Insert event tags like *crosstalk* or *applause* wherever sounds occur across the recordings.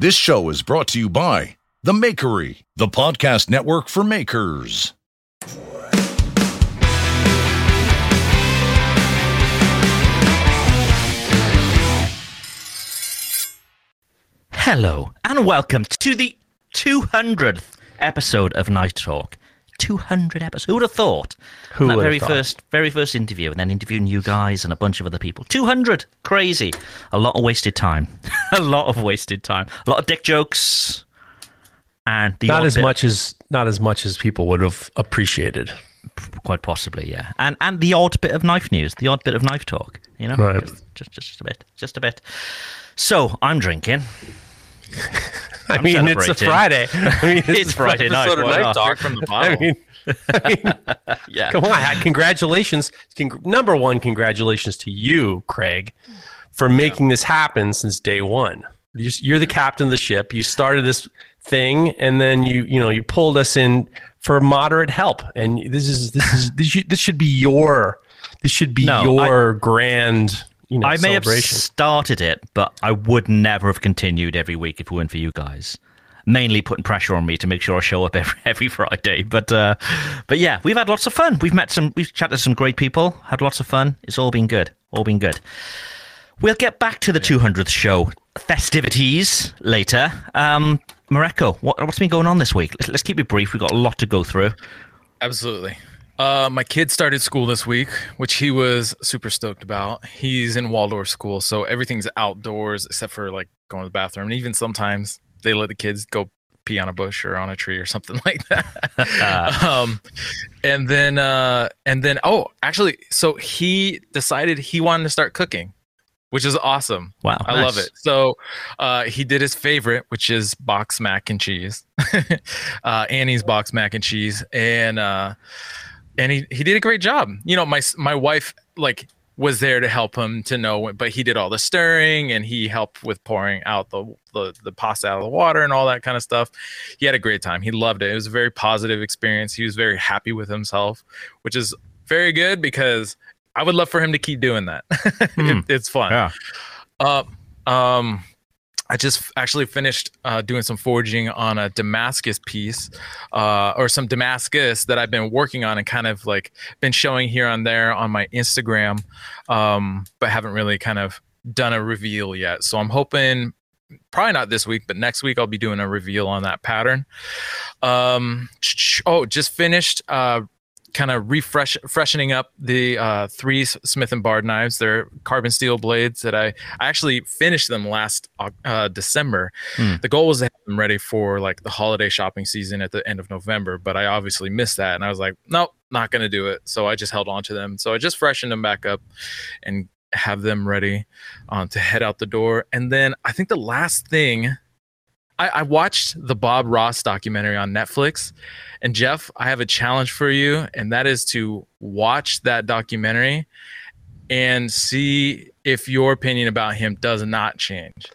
This show is brought to you by The Makery, the podcast network for makers. Hello, and welcome to the 200th episode of Knife Talk. 200 episodes. Who would have thought? Who that would have very thought? first, very first interview, and then interviewing you guys and a bunch of other people. 200, crazy. A lot of wasted time. *laughs* a lot of wasted time. A lot of dick jokes. And the not as bit- much as not as much as people would have appreciated. quite possibly, yeah. And and the odd bit of knife news, the odd bit of knife talk. You know, Right. just, just just a bit, just a bit. So I'm drinking. I I'm mean, it's a. Friday. *laughs* I mean, this It's Friday night, episode of Knife not? Talk. From the *laughs* *laughs* I mean, I mean, Yeah. come on! Congratulations, Cong- number one, congratulations to you, Craig, for making this happen since day one. You're, you're the captain of the ship. You started this thing, and then you, you know, you pulled us in for moderate help. And this is this is this should, this should be your this should be No, your grand, you know, I may have started it, but I would never have continued every week if it weren't for you guys. Mainly putting pressure on me to make sure I show up *laughs* every every Friday. But uh, but yeah, we've had lots of fun. We've met some, we've chatted to some great people, had lots of fun. It's all been good. All been good. We'll get back to the 200th show festivities later. Um, Mareko, what, what's been going on this week? Let's, let's keep it brief. We've got a lot to go through. Absolutely. Uh, my kid started school this week, which he was super stoked about. He's in Waldorf school, so everything's outdoors except for like going to the bathroom. And even sometimes they let the kids go pee on a bush or on a tree or *laughs* something like that. *laughs* um, and then, uh, and then, oh, actually, so he decided he wanted to start cooking, which is awesome. Wow, I love it. So uh, he did his favorite, which is box mac and cheese, *laughs* uh, Annie's box mac and cheese, and uh, and he he did a great job. You know, my my wife like was there to help him to know, but he did all the stirring and he helped with pouring out the, the the pasta out of the water and all that kind of stuff. He had a great time. He loved it. It was a very positive experience. He was very happy with himself, which is very good because I would love for him to keep doing that. *laughs* It- it's fun. Yeah. Uh, um, I just actually finished uh, doing some forging on a Damascus piece, uh, or some Damascus that I've been working on and kind of like been showing here and there on my Instagram, um, but haven't really kind of done a reveal yet. So I'm hoping probably not this week, but next week I'll be doing a reveal on that pattern. Um, oh, just finished uh, kind of refresh freshening up the uh, three Smith and Bard knives. They're carbon steel blades that I I actually finished them last uh, December. Hmm. The goal was to have them ready for like the holiday shopping season at the end of November, but I obviously missed that, and I was like, nope, not gonna do it. So I just held on to them. So I just freshened them back up and have them ready uh, to head out the door. And then I think the last thing. I, I watched the Bob Ross documentary on Netflix, and Jeff, I have a challenge for you, and that is to watch that documentary and see if your opinion about him does not change.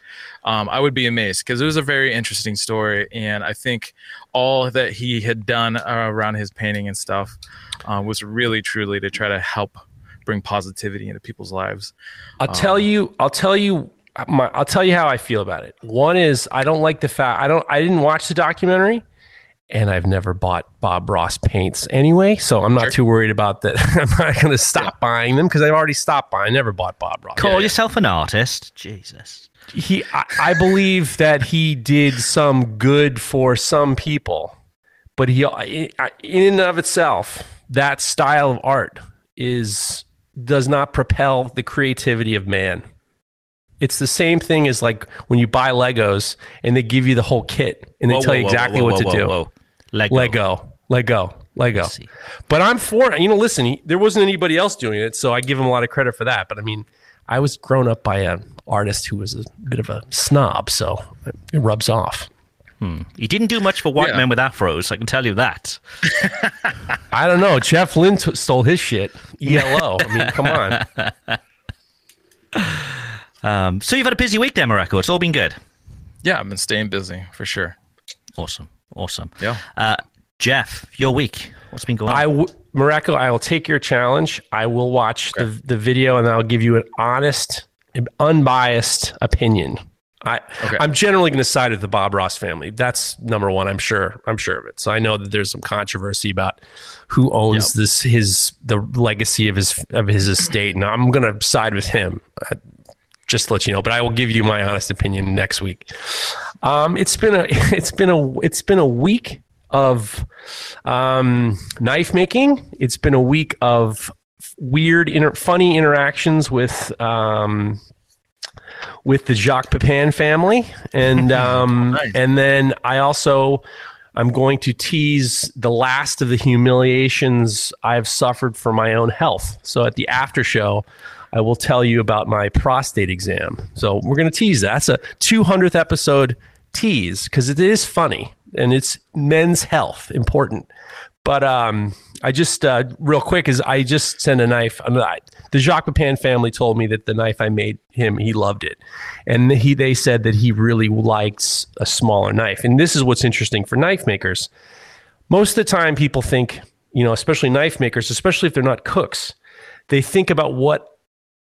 Um, I would be amazed because it was a very interesting story, and I think all that he had done uh, around his painting and stuff uh, was really truly to try to help bring positivity into people's lives. I'll tell you. I'll tell you. My, I'll tell you how I feel about it. One is I don't like the fact I don't. I didn't watch the documentary, and I've never bought Bob Ross paints anyway, so I'm not Sure. too worried about that. *laughs* I'm not going to stop buying them because I've already stopped buying. I never bought Bob Ross. Call yourself an artist. Jesus. he I, I believe that he did some good for some people but he in and of itself that style of art is does not propel the creativity of man it's the same thing as like when you buy legos and they give you the whole kit and they Whoa, tell whoa, you exactly whoa, what to do. Lego. lego. Lego. Lego. But i'm for you know listen there wasn't anybody else doing it so i give him a lot of credit for that but i mean i was grown up by an artist who was a bit of a snob so it rubs off. Hmm. He didn't do much for white Yeah. men with afros. I can tell you that. *laughs* i don't know. Jeff lynne t- stole his shit. Elo i mean come on *laughs* Um, so you've had a busy week, there, Morocco. It's all been good. Yeah, I've been staying busy for sure. Awesome. Awesome. Yeah. Uh, Jeff, your week. What's been going on? I w- Morocco, I will take your challenge. I will watch the, the video and I'll give you an honest, unbiased opinion. I, Okay. I'm generally going to side with the Bob Ross family. That's number one. I'm sure. I'm sure of it. So I know that there's some controversy about who owns this his the legacy of his of his estate, and I'm going to side with him. Uh, just to let you know, but I will give you my honest opinion next week. Um, it's been a *laughs* it's been a it's been a week of um, knife making. It's been a week of weird, inter- funny interactions with um, with the Jacques Pepin family, and *laughs* um, Nice. and then I also I'm going to tease the last of the humiliations I've suffered for my own health. So at the after show. I will tell you about my prostate exam. So we're going to tease that. That's a 200th episode tease because it is funny and it's men's health important. But um, I just uh, real quick is I just sent a knife. Not, the Jacques Pepin family told me that the knife I made him, he loved it, and he they said that he really likes a smaller knife. And this is what's interesting for knife makers. Most of the time, people think, you know, especially knife makers, especially if they're not cooks, they think about what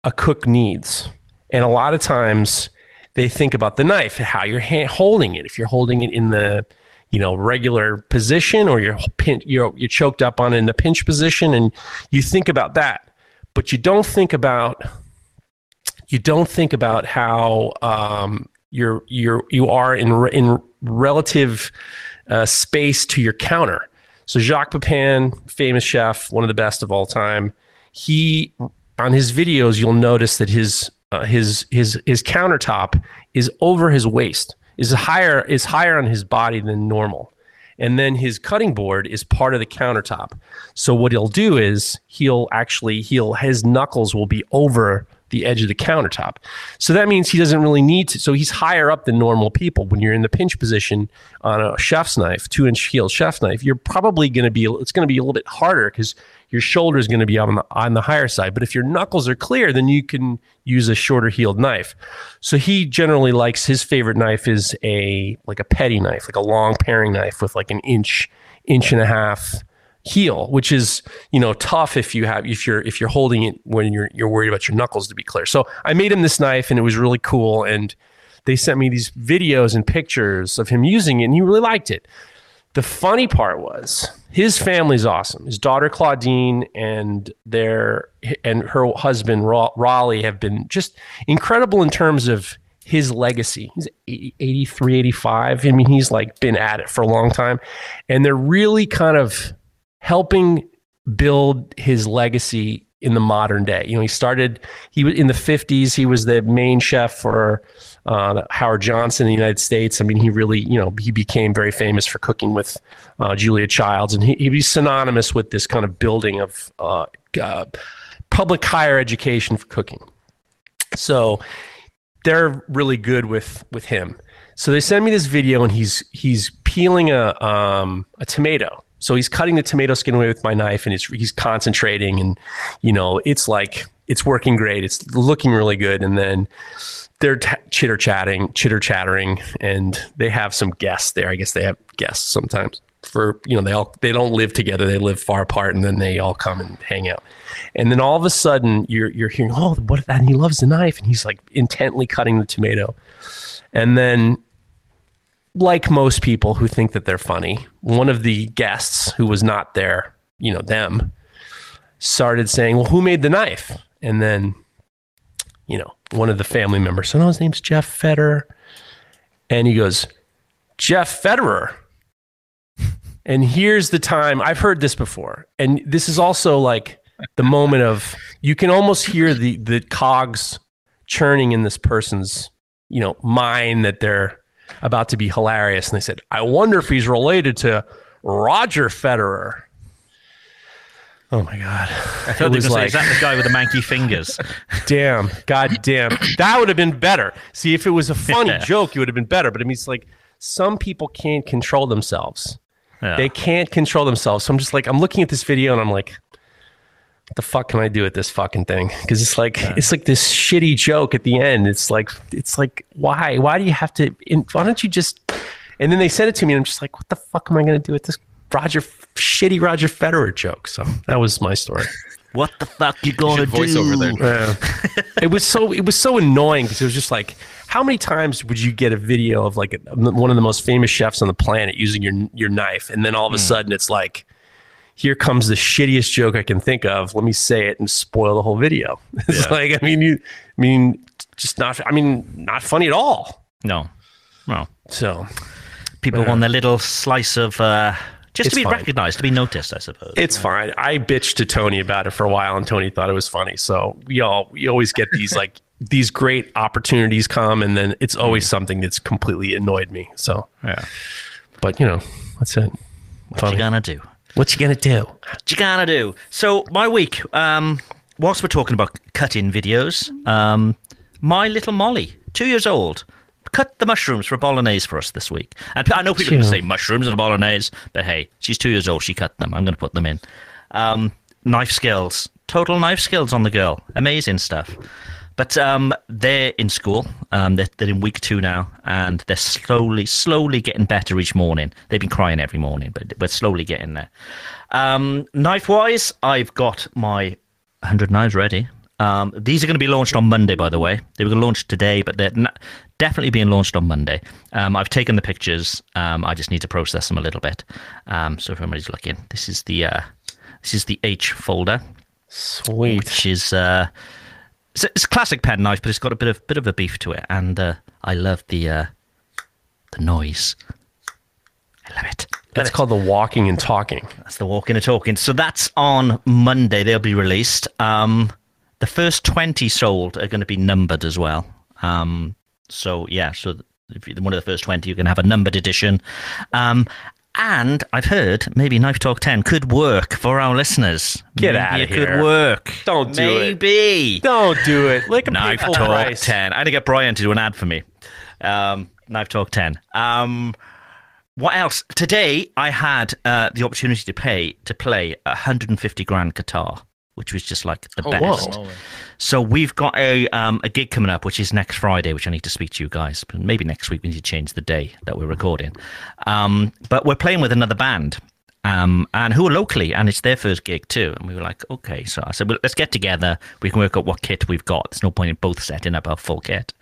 a cook needs. And a lot of times they think about the knife, how you're holding it. If you're holding it in the, you know, regular position or you're pin- you're you're choked up on it in the pinch position and you think about that. But you don't think about you don't think about how um, you're you're you are in re- in relative uh, space to your counter. So Jacques Pepin, famous chef, one of the best of all time, he on his videos you'll notice that his uh, his his his countertop is over his waist, is higher is higher on his body than normal. And then his cutting board is part of the countertop. So what he'll do is he'll actually he'll his knuckles will be over the edge of the countertop. So that means he doesn't really need to. So he's higher up than normal people. When you're in the pinch position on a chef's knife, two inch heel chef's knife, you're probably going to be, it's going to be a little bit harder because your shoulder is going to be on the, on the higher side. But if your knuckles are clear, then you can use a shorter heeled knife. So he generally likes his favorite knife is a, like a petty knife, like a long paring knife with like an inch, inch and a half heel, which is you know tough if you have if you're if you're holding it when you're you're worried about your knuckles to be clear. So I made him this knife and it was really cool and they sent me these videos and pictures of him using it and he really liked it. The funny part was his family's awesome. His daughter Claudine and their and her husband Rollie have been just incredible in terms of his legacy. He's 80, 83, 85. I mean, he's like been at it for a long time. And they're really kind of helping build his legacy in the modern day. You know, he started he was in the 50s, he was the main chef for uh, Howard Johnson in the United States. I mean, he really, you know, he became very famous for cooking with uh, Julia Childs, and he, he's synonymous with this kind of building of uh, uh, public higher education for cooking. So they're really good with with him. So they send me this video, and he's he's peeling a um, a tomato. So he's cutting the tomato skin away with my knife, and it's he's concentrating, and you know it's like it's working great. It's looking really good. And then they're t- chitter chatting, chitter chattering, and they have some guests there. I guess they have guests sometimes for you know they all they don't live together. They live far apart, and then they all come and hang out. And then all of a sudden, you're you're hearing, oh, what? That and he loves the knife, and he's like intently cutting the tomato. And then, like most people who think that they're funny, one of the guests who was not there, you know, them, started saying, "Well, who made the knife?" And then, you know, one of the family members. So "Oh, his name's Jeff Federer," and he goes, "Jeff Federer." *laughs* And here's the time I've heard this before, and this is also like the moment of you can almost hear the the cogs churning in this person's you know mind that they're about to be hilarious. And they said i wonder if he's related to roger federer oh my god I thought was was like, like- is that the guy with the manky fingers? *laughs* damn god damn that would have been better see if it was a funny Yeah. joke it would have been better but i mean it's like some people can't control themselves Yeah. they can't control themselves so i'm just like i'm looking at this video and i'm like what the fuck can I do with this fucking thing? Because it's like it's like this shitty joke at the end. It's like it's like why why do you have to? Why don't you just? And then they sent it to me, and I'm just like, what the fuck am I going to do with this Roger shitty Roger Federer joke? So that was my story. *laughs* what the fuck you gonna should voice do? over there. Yeah. *laughs* it was so it was so annoying because it was just like how many times would you get a video of like a, one of the most famous chefs on the planet using your your knife and then all of a sudden it's like here comes the shittiest joke I can think of let me say it and spoil the whole video *laughs* it's Yeah. like I mean you I mean just not I mean not funny at all No, no. so People want their little slice of uh, just to be fine. recognized, to be noticed, I suppose. it's fine I bitched to Tony about it for a while and Tony thought it was funny so we all we always get these like *laughs* these great opportunities come and then it's always something that's completely annoyed me so yeah. But you know, that's it. What Funny. you gonna do? What you gonna do? What you gonna do? So my week, um, whilst we're talking about cutting videos, um, my little Molly, two years old, cut the mushrooms for bolognese for us this week. And I know people are going to Cute. say mushrooms and bolognese, but hey, she's two years old. She cut them. I'm going to put them in. Um, knife skills, total knife skills on the girl. Amazing stuff. But um, they're in school. Um, they're, they're in week two now, and they're slowly, slowly getting better each morning. They've been crying every morning, but we're slowly getting there. Um, knife wise, I've got my 100 knives ready. Um, these are going to be launched on Monday, by the way. They were going to launch today, but they're definitely being launched on Monday. Um, I've taken the pictures. Um, I just need to process them a little bit. Um, so if anybody's looking, this is the uh, this is the H folder, Sweet. which is uh, it's, it's a classic pen knife, but it's got a bit of bit of a beef to it, and uh, I love the uh, the noise. I love it. That's called the walking and talking. That's the walking and talking. So that's on Monday. They'll be released. Um, the first 20 sold are going to be numbered as well. Um, so, yeah, so if you're one of the first 20, you can have a numbered edition. Um, and I've heard maybe Knife Talk 10 could work for our listeners. Get Maybe of it here. could work. Don't do it. maybe. Don't do it. Like a Knife Talk price. 10. I had to get Brian to do an ad for me. Um, Knife Talk 10. Um, what else? Today I had uh, the opportunity to pay to play a 150 grand guitar, which was just like the Oh, best. whoa. So we've got a um, a gig coming up, which is next Friday, which I need to speak to you guys. But maybe next week we need to change the day that we're recording. Um, but we're playing with another band, um, and who are locally, and it's their first gig too. And we were like, okay. So I said, well, let's get together. We can work out what kit we've got. There's no point in both setting up our full kit.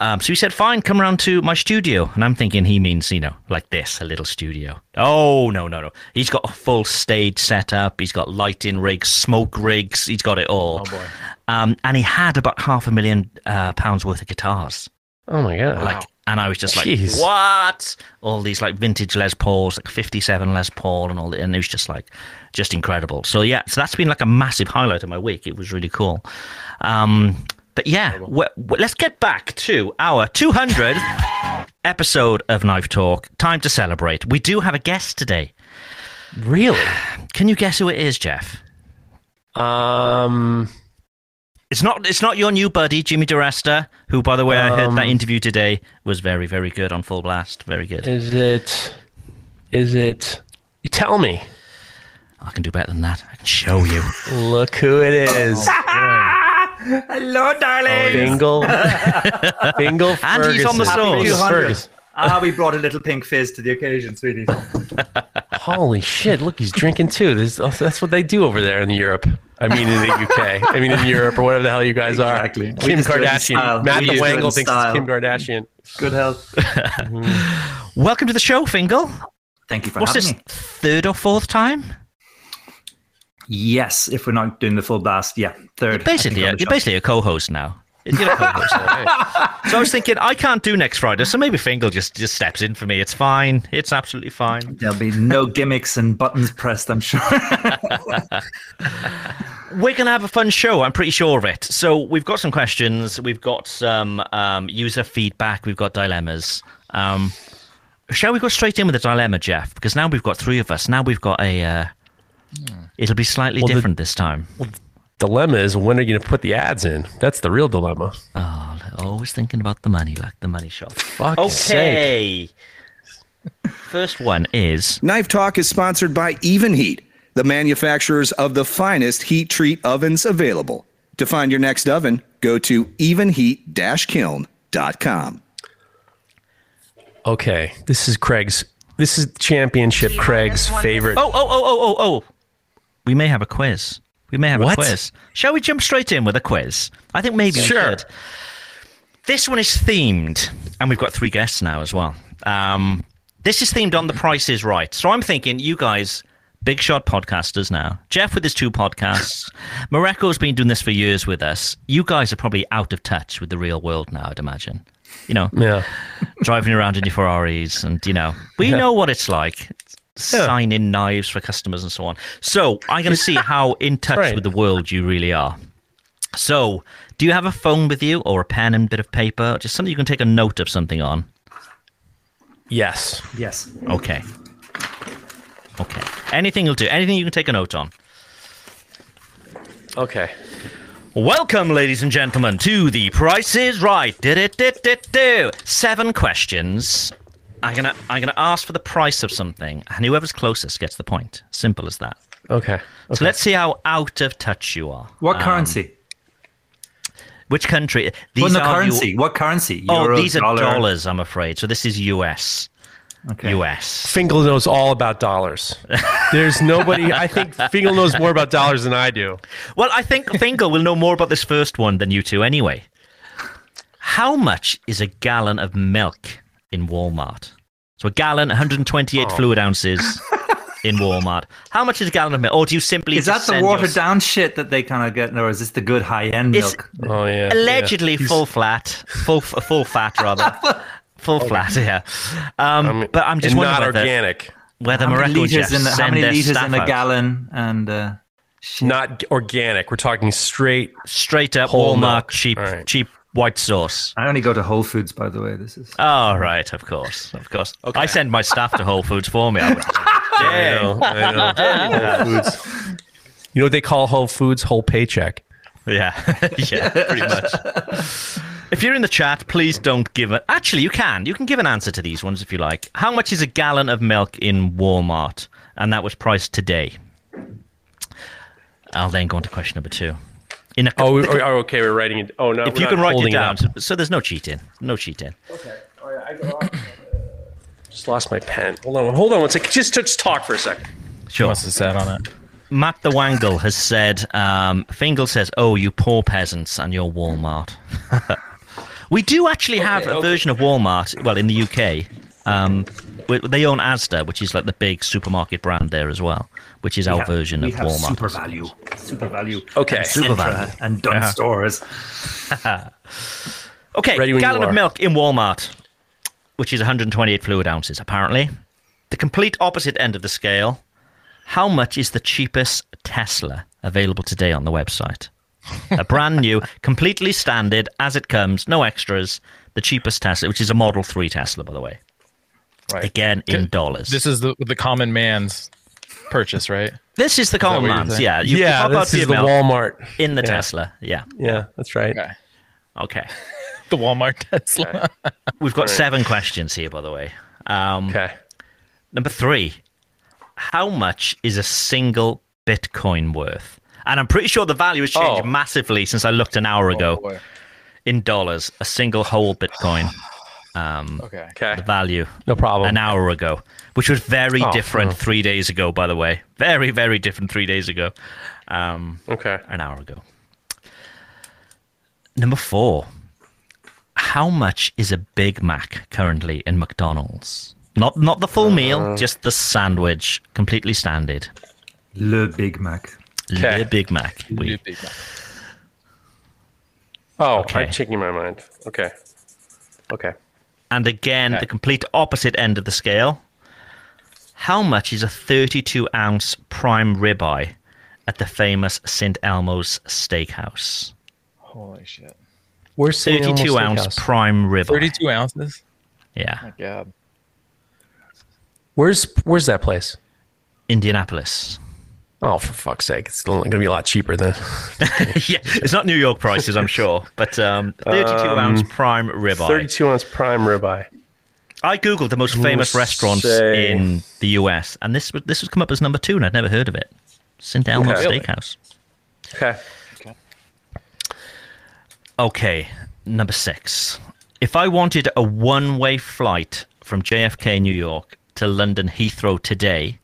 Um, so he said, fine, come around to my studio. And I'm thinking he means, you know, like this, a little studio. Oh, no, no, no. He's got a full stage set up. He's got lighting rigs, smoke rigs. He's got it all. Oh boy. Um, and he had about half a million uh, pounds worth of guitars. Oh my god. Like, and I was just like, Jeez. what? All these like vintage Les Pauls, like 57 Les Paul and all that. And it was just like, just incredible. So yeah, so that's been like a massive highlight of my week. It was really cool. Um, but yeah, we let's get back to our 200th episode of Knife Talk. Time to celebrate. We do have a guest today. really? Can you guess who it is, Jeff? Um. It's not. It's not your new buddy, Jimmy DeResta, who, by the way, I heard that Um, interview today was very, very good on Full Blast. Very good. Is it? Is it? You tell me. I can do better than that. I can show you. Look who it is. *laughs* Hello, darling. Fingal. *laughs* Fingal And he's on the Ferguson. sauce. Fingal 200. Ferguson. Ah, we brought a little pink fizz to the occasion, sweetie. *laughs* Holy shit! Look, he's drinking too. This, that's what they do over there in Europe. I mean, in the UK. I mean, in Europe or whatever the hell you guys are. Exactly. Kim just do it in Kardashian. style. Matt We the just do it in Wangle thinks it's Kim Kardashian. Good health. *laughs* Welcome to the show, Fingal. Thank you for What's having this me. third or fourth time? Yes, if we're not doing the full blast, yeah, third. Basically, you're the show. basically a co-host now. You're a co-host. *laughs* so I was thinking I can't do next Friday, so maybe Fingal just just steps in for me. It's fine. It's absolutely fine. There'll be no *laughs* gimmicks and buttons pressed, I'm sure. *laughs* We're gonna have a fun show. I'm pretty sure of it. So we've got some questions. We've got some um, user feedback. We've got dilemmas. Um, shall we go straight in with the dilemma, Jeff? Because now we've got three of us. Now we've got a. Uh, it'll be slightly Well, the- different this time. Dilemma is when are you going to put the ads in? That's the real dilemma. Oh, always thinking about the money, like the money shot. Fuck's sake. Okay. First one is Knife Talk is sponsored by Evenheat, the manufacturers of the finest heat treat ovens available. To find your next oven, go to evenheat-kiln.com. Okay, this is Craig's. This is championship Craig's favorite. Oh, oh, oh, oh, oh, oh. We may have a quiz. We may have What? a quiz. Shall we jump straight in with a quiz? I think maybe we Sure. should. This one is themed, and we've got three guests now as well. Um, this is themed on The Price is Right. So I'm thinking, you guys, big shot podcasters now. Jeff with his two podcasts. *laughs* Moreco's been doing this for years with us. You guys are probably out of touch with the real world now, I'd imagine. You know, Yeah. *laughs* driving around in your Ferraris, and you know, we know what it's like. Signing knives for customers and so on. So I'm going to see *laughs* how in touch Right. with the world you really are. So, do you have a phone with you, or a pen and bit of paper, just something you can take a note of something on? Yes. yes. Okay. Okay. Anything you'll do. Anything you can take a note on. Okay. Welcome, ladies and gentlemen, to The Price is Right. Did it, did it, do. Seven questions. I'm gonna, I'm gonna ask for the price of something, and whoever's closest gets the point. Simple as that. Okay. So let's see how out of touch you are. What Um, currency? Which country? These Well, no are currency. Eu- What currency? oh, Euro, these are dollar? dollars. I'm afraid. So this is US. Okay. US. Fingal knows all about dollars. There's nobody. I think Fingal knows more about dollars than I do. Well, I think Fingal will know more about this first one than you two anyway. How much is a gallon of milk in Walmart? So a gallon, 128 Oh. fluid ounces *laughs* in Walmart. How much is a gallon of milk? Or do you simply Is that the send your- watered down shit that they kind of get, or is this the good high end milk? Oh yeah. allegedly yeah. full flat, full full fat rather, *laughs* full flat. Yeah, um, I mean, but I'm just and wondering not whether, organic. whether How many liters in the, how many liters in a gallon? And uh, shit. Not organic. We're talking straight. straight up Walmart milk. cheap All right. cheap white sauce. I only go to Whole Foods, by the way. This is Oh right, of course, of course. I send my staff to Whole Foods for me. I would- I know. I know. Whole Foods. You know what they call Whole Foods? Whole paycheck. Yeah, *laughs* yeah, pretty much. If you're in the chat, please don't give it. Actually, you can. You can give an answer to these ones if you like. How much is a gallon of milk in Walmart? And that was priced today. I'll then go on to question number two. In a, Oh, we- oh, *laughs* okay. We're writing it. Oh no. if you can write it holding down, up. so, so there's no cheating. No cheating. Okay. Just lost my pen. Hold on. Hold on one second. Just just talk for a second. Sure. Must have sat on it. Matt the Wangle has said, um, Fingal says, oh, you poor peasants and your Walmart. *laughs* we do actually have a version of Walmart, well, in the UK. Um, they own Asda, which is like the big supermarket brand there as well, which is our have- version we of have Walmart. Super value, SuperValu. Okay. and SuperValu. and Dunnes Stores. *laughs* Okay, Ready when you gallon of milk in Walmart, which is 128 fluid ounces, apparently. The complete opposite end of the scale. How much is the cheapest Tesla available today on the website? A brand new, *laughs* completely standard, as it comes, no extras. The cheapest Tesla, which is a Model 3 Tesla, by the way. Right. Again, in dollars. This is the the common man's purchase, right? This is the common what man's, yeah. You yeah, pop out this for is your the milk Walmart. in the yeah. Tesla. Yeah. Yeah, that's right. Okay. Okay. *laughs* The Walmart Tesla. We've got seven questions here, by the way. Um, Okay. Number three. how much is a single Bitcoin worth? And I'm pretty sure the value has changed Oh. massively since I looked an hour ago Oh, in dollars. A single whole Bitcoin, *sighs* *sighs* um, Okay. Okay. the value No problem. an hour ago, which was very Oh, different oh. three days ago, by the way. Very, very different three days ago. Um, Okay. an hour ago. Number four. How much is a Big Mac currently in McDonald's? Not not the full Uh. meal, just the sandwich, completely standard. Le Big Mac. Okay. The Big Mac. Oui. Big Mac. Oh, Okay. I'm checking my mind. Okay. Okay. And again, Okay. the complete opposite end of the scale. How much is a 32 ounce prime ribeye at the famous St. Elmo's Steakhouse? Holy shit. Where's St. Elmo's 32 ounce Steakhouse? prime ribeye. 32 ounces? Yeah. My God. Where's Where's that place? Indianapolis. Oh, for fuck's sake! It's going to be a lot cheaper than. *laughs* yeah, it's not New York prices, I'm sure, but um, 32 ounce prime ribeye. 32 ounce prime ribeye. I googled the most famous restaurants say- in the US, and this was this was come up as number two, and I'd never heard of it. St. Elmo's Okay. Steakhouse. Okay. Okay, number six. If I wanted a one-way flight from JFK, New York, to London Heathrow today,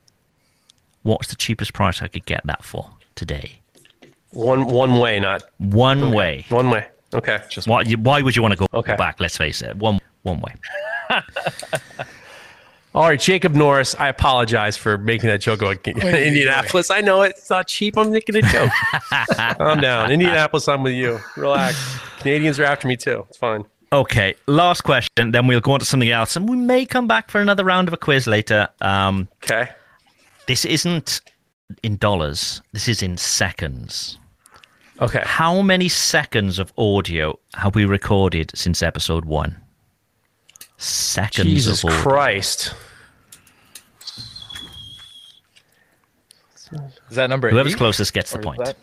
what's the cheapest price I could get that for today? One one way, not One way. one way. Okay. Just Why, you- why would you want to go Okay. back? Let's face it. One one way. *laughs* All right, Jacob Norris. I apologize for making that joke about Indianapolis. I know it's not cheap. I'm making a joke. *laughs* Calm down. Indianapolis, I'm with you. Relax. Canadians are after me too. It's fine. Okay, last question. Then we'll go on to something else, and we may come back for another round of a quiz later. Um, Okay. This isn't in dollars. This is in seconds. Okay. How many seconds of audio have we recorded since episode one? Seconds Jesus of audio. Christ. Is that number Whoever's eight? closest gets the Or is point. that-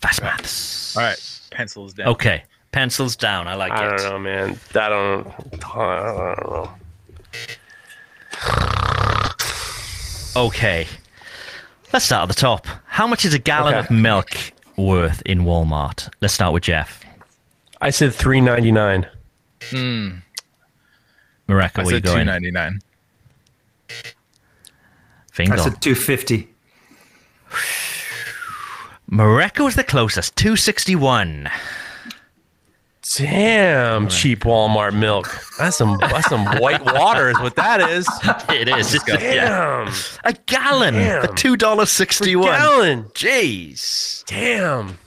Fast maths. All right. Pencils down. Okay, pencils down. I like I it. don't know, man. I don't. I don't know. Okay, let's start at the top. How much is a gallon Okay. of milk worth in Walmart? Let's start with Jeff. I said three ninety nine. Hmm. Mareka, I where you said going? 299. Fingal. I said 250. Morocco is the closest, 261. Damn, cheap Walmart milk. That's some. That's some white *laughs* water. Is what that is. It is. It's a, yeah. Damn. a gallon Damn. for $2.61. Gallon. Jeez. Damn.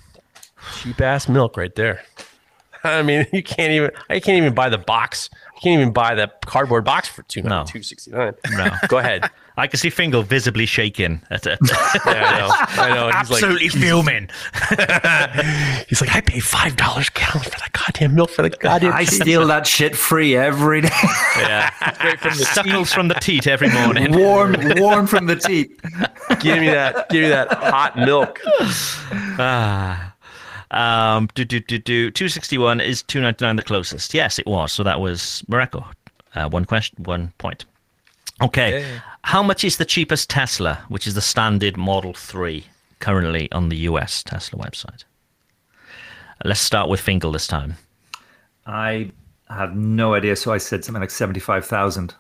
Cheap ass milk right there. I mean, *laughs* you can't even. I can't even buy the box. You can't even buy the cardboard box for two No. two sixty nine. No. *laughs* Go ahead. I can see Fingal visibly shaking. At it. *laughs* Yeah, I know. I know. He's Absolutely fuming. *laughs* he's like, I pay five dollars a gallon for that goddamn milk for the goddamn. I cheese." steal that shit free every day. *laughs* Yeah. Suckles from the teat every morning. warm, warm from the teat. Give me that. Give me that hot milk. Ah. Um, do, do, do, do. 261 is 299 the closest. Yes, it was. So that was Morocco. Uh, one question, one point. Okay. How much is the cheapest Tesla, which is the standard Model 3, currently on the US Tesla website? Let's start with Fingal this time. I have no idea, so I said something like 75,000.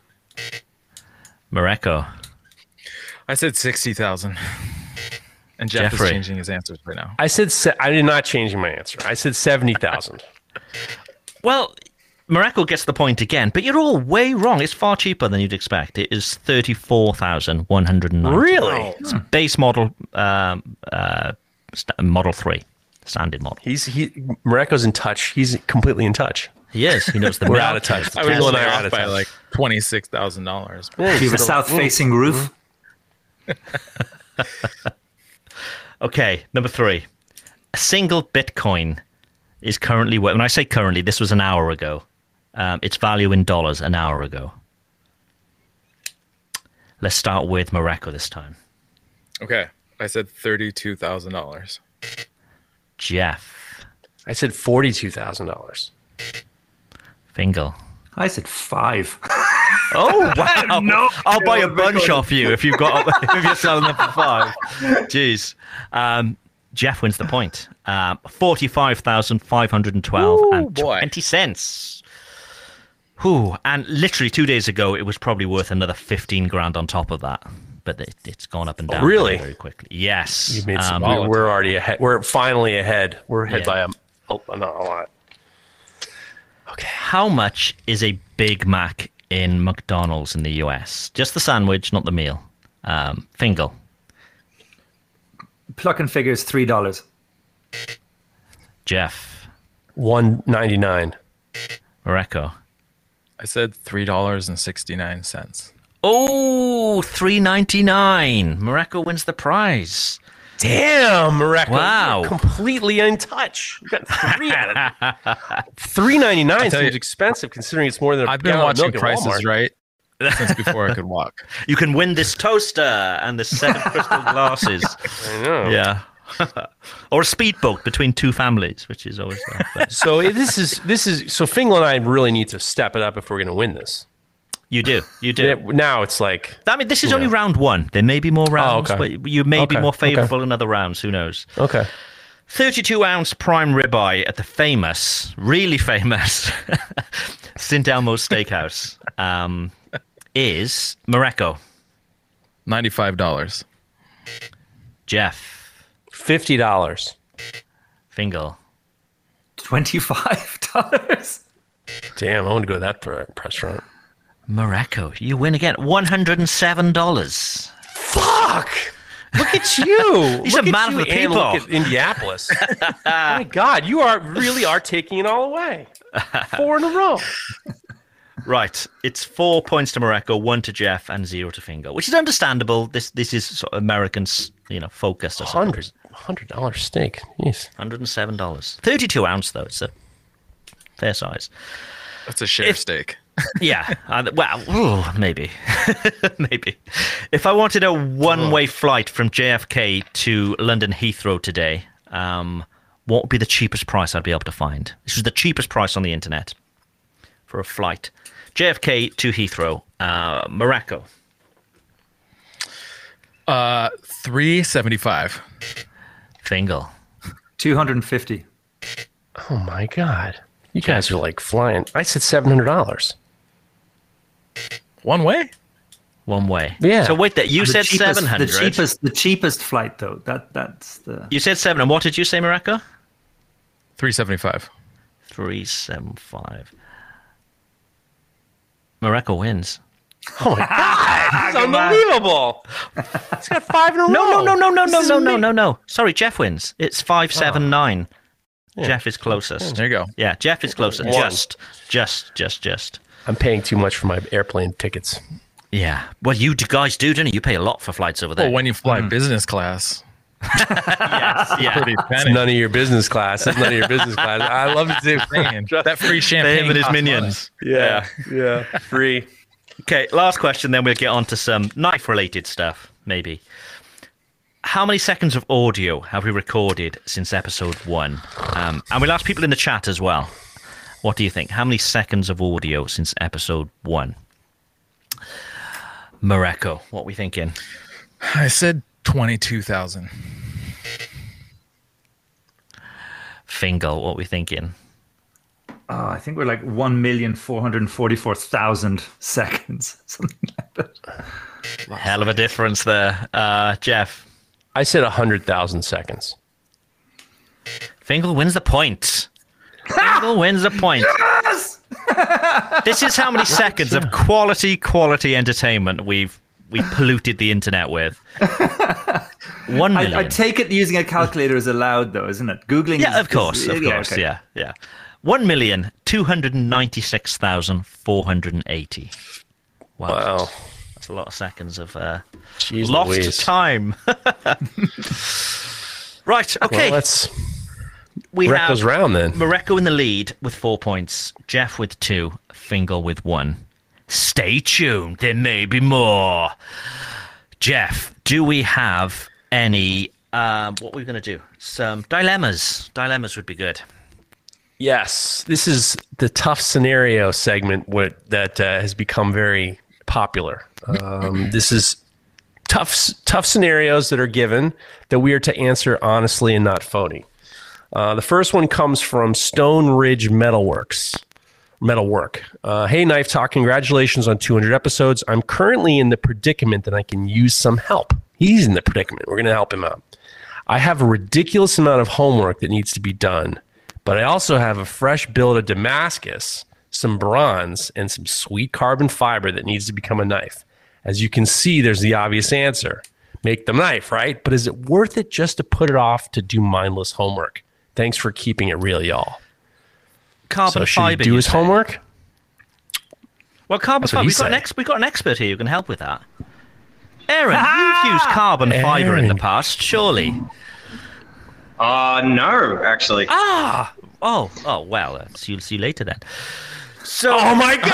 Morocco. I said 60,000. And Jeff Jeffrey. is changing his answers right now. I said. Se- I did not change my answer. I said seventy thousand. Well, Morocco gets the point again, but you're all way wrong. It's far cheaper than you'd expect. It is 34,190. really? It's base model, um, uh, Model 3, standard model. He's he. Morocco's in touch. He's completely in touch. He is. He knows the *laughs* We're out of touch. I was Tesla only are out off of by touch. like $26,000. Do you have a south-facing roof? *laughs* Okay, number three. A single Bitcoin is currently, worth- when I say currently, this was an hour ago. Um, its value in dollars an hour ago. Let's start with Morocco this time. Okay. I said $32,000. Jeff, I said forty-two thousand dollars. Fingal. I said five. *laughs* Oh wow! *laughs* No. I'll buy a bunch off you if you've got *laughs* if you're selling them for five. Jeez. Um, Jeff wins the point. Um, Forty-five thousand five hundred and twelve Ooh, and boy. twenty cents. Whew. And literally two days ago, it was probably worth another fifteen grand on top of that. But it, it's gone up and down really? very, very quickly. Yes. You made some. Um, we're, we're already ahead. We're finally ahead. We're ahead Yeah. by a, oh, not a lot. Okay. How much is a Big Mac in McDonald's in the US? Just the sandwich, not the meal. Um, Fingal. Plucking figures three dollars. Jeff. One ninety nine. Morocco. I said three dollars and sixty nine cents. Oh, three ninety nine. Morocco wins the prize. Damn, Morocco! Wow. you're completely in touch. You got three out of *laughs* three ninety nine seems you- expensive considering it's more than a I've been gallon of watching milk at Prices Walmart. Right *laughs* since before I could walk. You can win this toaster and the seven *laughs* crystal glasses. I know. Yeah. *laughs* or a speedboat between two families, which is always. So this is this is so Fingal and I really need to step it up if we're going to win this. You do. You do. Yeah, Now it's like I mean, this is Yeah. only round one. There may be more rounds, okay. but you may be Okay, more okay. favourable in other rounds. Who knows? okay. 32 ounce prime ribeye at the famous, really famous *laughs* St. Elmo's Steakhouse um, is Morocco. Ninety five dollars. Jeff Fifty dollars. Fingal. Twenty-five dollars. Damn, I want to go to that pr- restaurant. Morocco. You win again. $107. Fuck! Look at you. He's *laughs* Look a at man you of the people. Look at Indianapolis. *laughs* My God, you are really are taking it all away. Four in a row. Right. It's four points to Morocco, one to Jeff, and zero to Fingal, which is understandable. This this is sort of Americans, you know, focused. I suppose. Hundred hundred dollar steak. Yes. $107. 32 ounce, though. It's a fair size. That's a share steak. *laughs* Yeah. Uh, well, ooh, maybe. *laughs* maybe. If I wanted a one way flight from JFK to London Heathrow today, um, what would be the cheapest price I'd be able to find? This was the cheapest price on the internet for a flight. JFK to Heathrow, uh, Morocco. Uh, three seventy five. Fingal. Two hundred and fifty. Oh my God. You guys are like flying. I said seven hundred dollars. One way. One way. Yeah. So wait, that you said seven hundred. The cheapest. The cheapest flight, though. That that's the. You said seven. And what did you say, Morocco? Three seventy five. Three seven five. Morocco wins. *laughs* Oh my God. It's unbelievable. It's got five in a row. No, no, no, no, no, This no, no, no, no, no. Sorry, Jeff wins. It's five seven oh. nine. Jeff is closest. There you go. Yeah, Jeff is closest. One. Just, just, just, just. I'm paying too much for my airplane tickets. Yeah. Well, you guys do, don't you? You pay a lot for flights over there. Well, when you fly mm-hmm. business class, yes, yeah. It's none of your business class. It's none of your business class. I love it too. Man, that free champagne. Him and his minions. Yeah, yeah. Free. Okay, last question, then we'll get on to some knife related stuff, maybe. How many seconds of audio have we recorded since episode one? Um, and we'll ask people in the chat as well. What do you think? How many seconds of audio since episode one? Morocco, what we thinking? I said twenty two thousand. Fingal, what we thinking? Oh, I think we're like one million four hundred forty-four thousand seconds. *laughs* Something like that. Hell of a difference there. Uh, Jeff, I said 100,000 seconds. Fingal wins the point. Fingal wins the point. *laughs* this is how many seconds of quality, quality entertainment we've we polluted the internet with. *laughs* One million. I, I take it using a calculator is allowed, though, isn't it? Googling. yeah, is- of course, is- of yeah, course, okay. yeah, yeah. One million two hundred ninety-six thousand four hundred eighty. Wow, Wow. that's a lot of seconds of uh, Jeez lost Louise. time. *laughs* right, okay. Well, let's we wreck have those round then. Morocco in the lead with four points, Jeff with two, Fingal with one. Stay tuned, there may be more. Jeff, do we have any? Um, what are we going to do? Some dilemmas. Dilemmas would be good. Yes, this is the tough scenario segment what, that uh, has become very popular. Um, *laughs* this is tough tough scenarios that are given that we are to answer honestly and not phony. Uh, the first one comes from Stone Ridge Metalworks. Metalwork. Uh, hey, Knife Talk, congratulations on 200 episodes. I'm currently in the predicament that I can use some help. He's in the predicament. We're going to help him out. I have a ridiculous amount of homework that needs to be done, but I also have a fresh build of Damascus, some bronze, and some sweet carbon fiber that needs to become a knife. As you can see, there's the obvious answer make the knife, right? But is it worth it just to put it off to do mindless homework? Thanks for keeping it real, y'all. Carbon so should he fiber. do his say? homework? Well, carbon fiber. We've got, an ex- we've got an expert here who can help with that. Aaron, you've used carbon fiber in the past, surely. Uh, no, actually. Ah, oh, oh, well, uh, see, see you later then. So, Oh my god!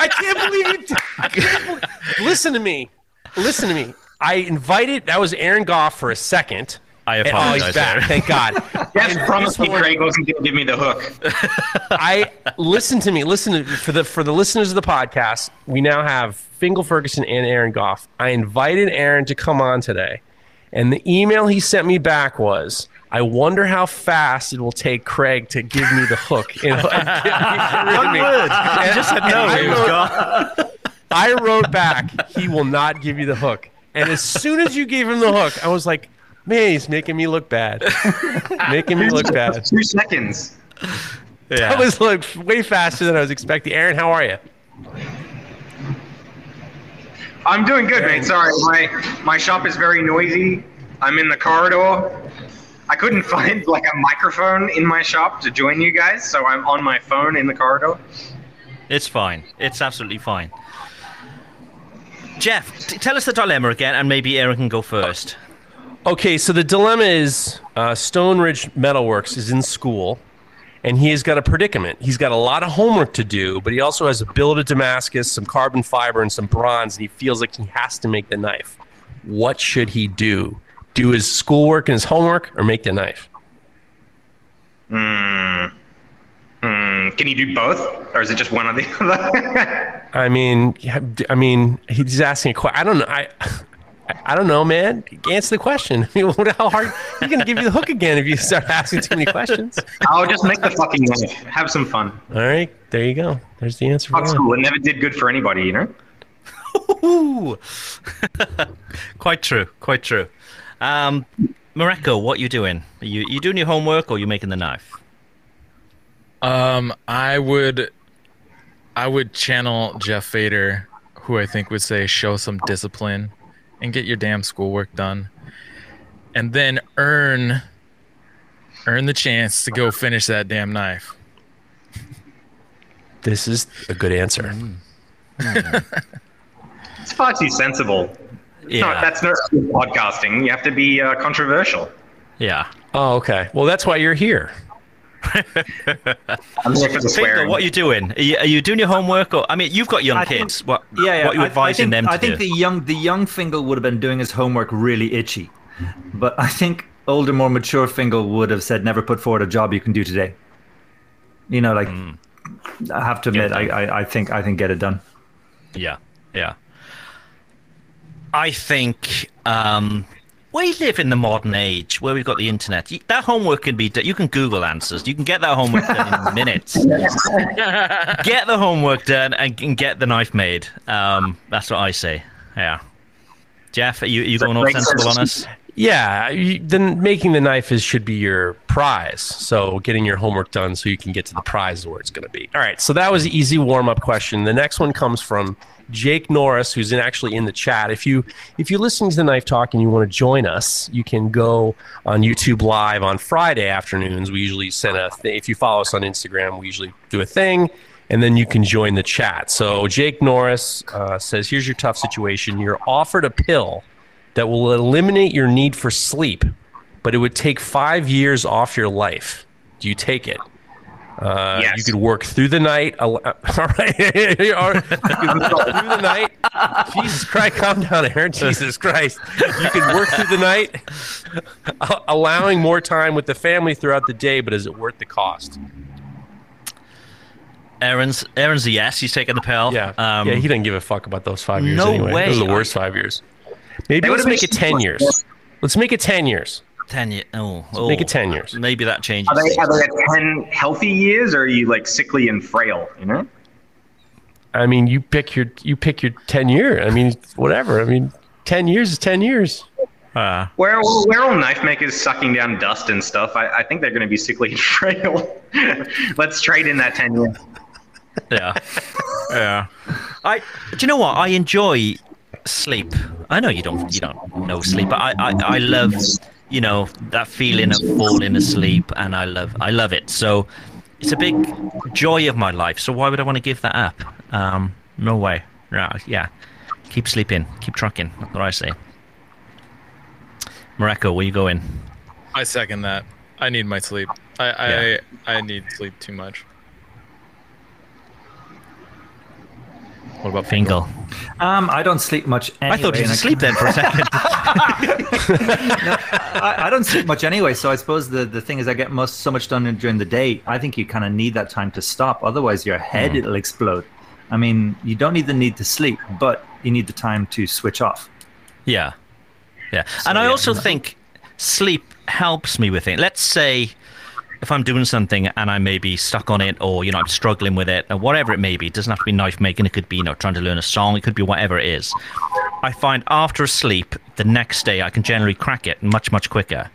I can't believe you. I can't believe, listen to me. Listen to me. I invited. That was Aaron Goff for a second. I And- oh, apologize. he's back. Thank God. *laughs* Jeff promised me Craig wasn't going to give me the hook. *laughs* I listen to me. Listen to, for the for the listeners of the podcast. We now have Fingal Ferguson and Aaron Goff. I invited Aaron to come on today, and the email he sent me back was, "I wonder how fast it will take Craig to give me the hook." *laughs* You know, and get me- rid of me. I just said no. I wrote- I wrote back, he will not give you the hook. And as soon as you gave him the hook, I was like, man, he's making me look bad. *laughs* making me look bad. Two seconds. Yeah. That was like way faster than I was expecting. Aaron, how are you? I'm doing good, mate. Sorry, my my shop is very noisy. I'm in the corridor. I couldn't *laughs* find like a microphone in my shop to join you guys, so I'm on my phone in the corridor. It's fine. It's absolutely fine. Jeff, t- tell us the dilemma again, and maybe Aaron can go first. Okay, so the dilemma is uh, Stone Ridge Metalworks is in school, and he has got a predicament. He's got a lot of homework to do, but he also has a billet of Damascus, some carbon fiber, and some bronze, and he feels like he has to make the knife. What should he do? Do his schoolwork and his homework, or make the knife? Hmm. Hmm. Can you do both, or is it just one or the other? *laughs* I mean, I mean, he's asking a question. I don't know. I, I don't know, man. Answer the question. *laughs* I mean, what- how hard? He's gonna give you the hook again if you start *laughs* asking too many questions. I'll just make the fucking knife. Have some fun. All right, there you go. There's the answer. For Fuck school. It never did good for anybody, you know. Ooh. *laughs* quite true. Quite true. Um, Mareko, what you doing? Are you you doing your homework, or you making the knife? Um, I would, I would channel Jeff Fader, who I think would say, "Show some discipline, and get your damn schoolwork done, and then earn, earn the chance to go finish that damn knife." This is a good answer. *laughs* It's far too sensible. Yeah. No, that's not podcasting. You have to be uh, controversial. Yeah. Oh, okay. Well, that's why you're here. *laughs* I'm here for Fingal, swearing. what are you doing? Are you, are you doing your homework, or I mean, you've got young I think- kids. what? Yeah, yeah. What are you I- advising I think, them to I think do? the young the young Fingal would have been doing his homework really itchy, but I think older, more mature Fingal would have said, "Never put forward a job you can do today." You know, like Mm. I have to admit, I, I, I think I think get it done. Yeah, yeah. I think um, we live in the modern age where we've got the internet. That homework can be done. You can Google answers. You can get that homework done in *laughs* minutes. get the homework done and, and get the knife made. Um, that's what I say. Yeah. Jeff, are you, are you going all makes sensible on us? Yeah, you, then making the knife is should be your prize. So getting your homework done so you can get to the prize is where it's going to be. All right. So that was the easy warm up question. The next one comes from Jake Norris, who's in, actually in the chat. If you if you're listening to the knife talk and you want to join us, you can go on YouTube Live on Friday afternoons. We usually send a. Th- if you follow us on Instagram, we usually do a thing. And then you can join the chat. So Jake Norris uh, says, "Here's your tough situation. You're offered a pill that will eliminate your need for sleep, but it would take five years off your life. Do you take it? Uh, Yes. You could work through the night. *laughs* All right. You could work through the night Jesus Christ, calm down, Aaron. Jesus Christ. You can work through the night, allowing more time with the family throughout the day, but is it worth the cost? Aaron's Aaron's a yes. He's taking the pill. Yeah. Um, yeah, he doesn't give a fuck about those five years no anyway. way. Those are the worst five years. Maybe They let's make it 10 years. Let's make it 10 years. Ten years. Oh, make oh. it 10 years. Maybe that changes. Are they, are they at 10 healthy years or are you like sickly and frail, you know? I mean, you pick your you pick your 10 year. I mean, whatever. I mean, 10 years is 10 years. Uh, We're, all- we're knife makers sucking down dust and stuff. I, I think they're going to be sickly and *laughs* frail. Let's trade in that 10 years. yeah, yeah. I. Do you know what? I enjoy sleep. I know you don't. You don't know sleep, but I. I, I love. You know that feeling of falling asleep, and I love. I love it. So it's a big joy of my life. So why would I want to give that up? Um, no way. Yeah, yeah. Keep sleeping. Keep trucking. That's what I say. Mareko, where you going? I second that. I need my sleep. I I, I need sleep too much. What about Fingal. Um, I don't sleep much anyway. I thought you and were I asleep then for a *laughs* second. I, I don't sleep much anyway, so I suppose the, the thing is I get most so much done in- during the day. I think you kind of need that time to stop, otherwise your head it'll explode. I mean, you don't need the need to sleep, but you need the time to switch off. Yeah. Yeah. and I yeah. also think sleep helps me with it. Let's say if I'm doing something and I may be stuck on it or, you know, I'm struggling with it or whatever it may be, it doesn't have to be knife making, it could be, you know, trying to learn a song, it could be whatever it is. I find after a sleep, the next day I can generally crack it much, much quicker.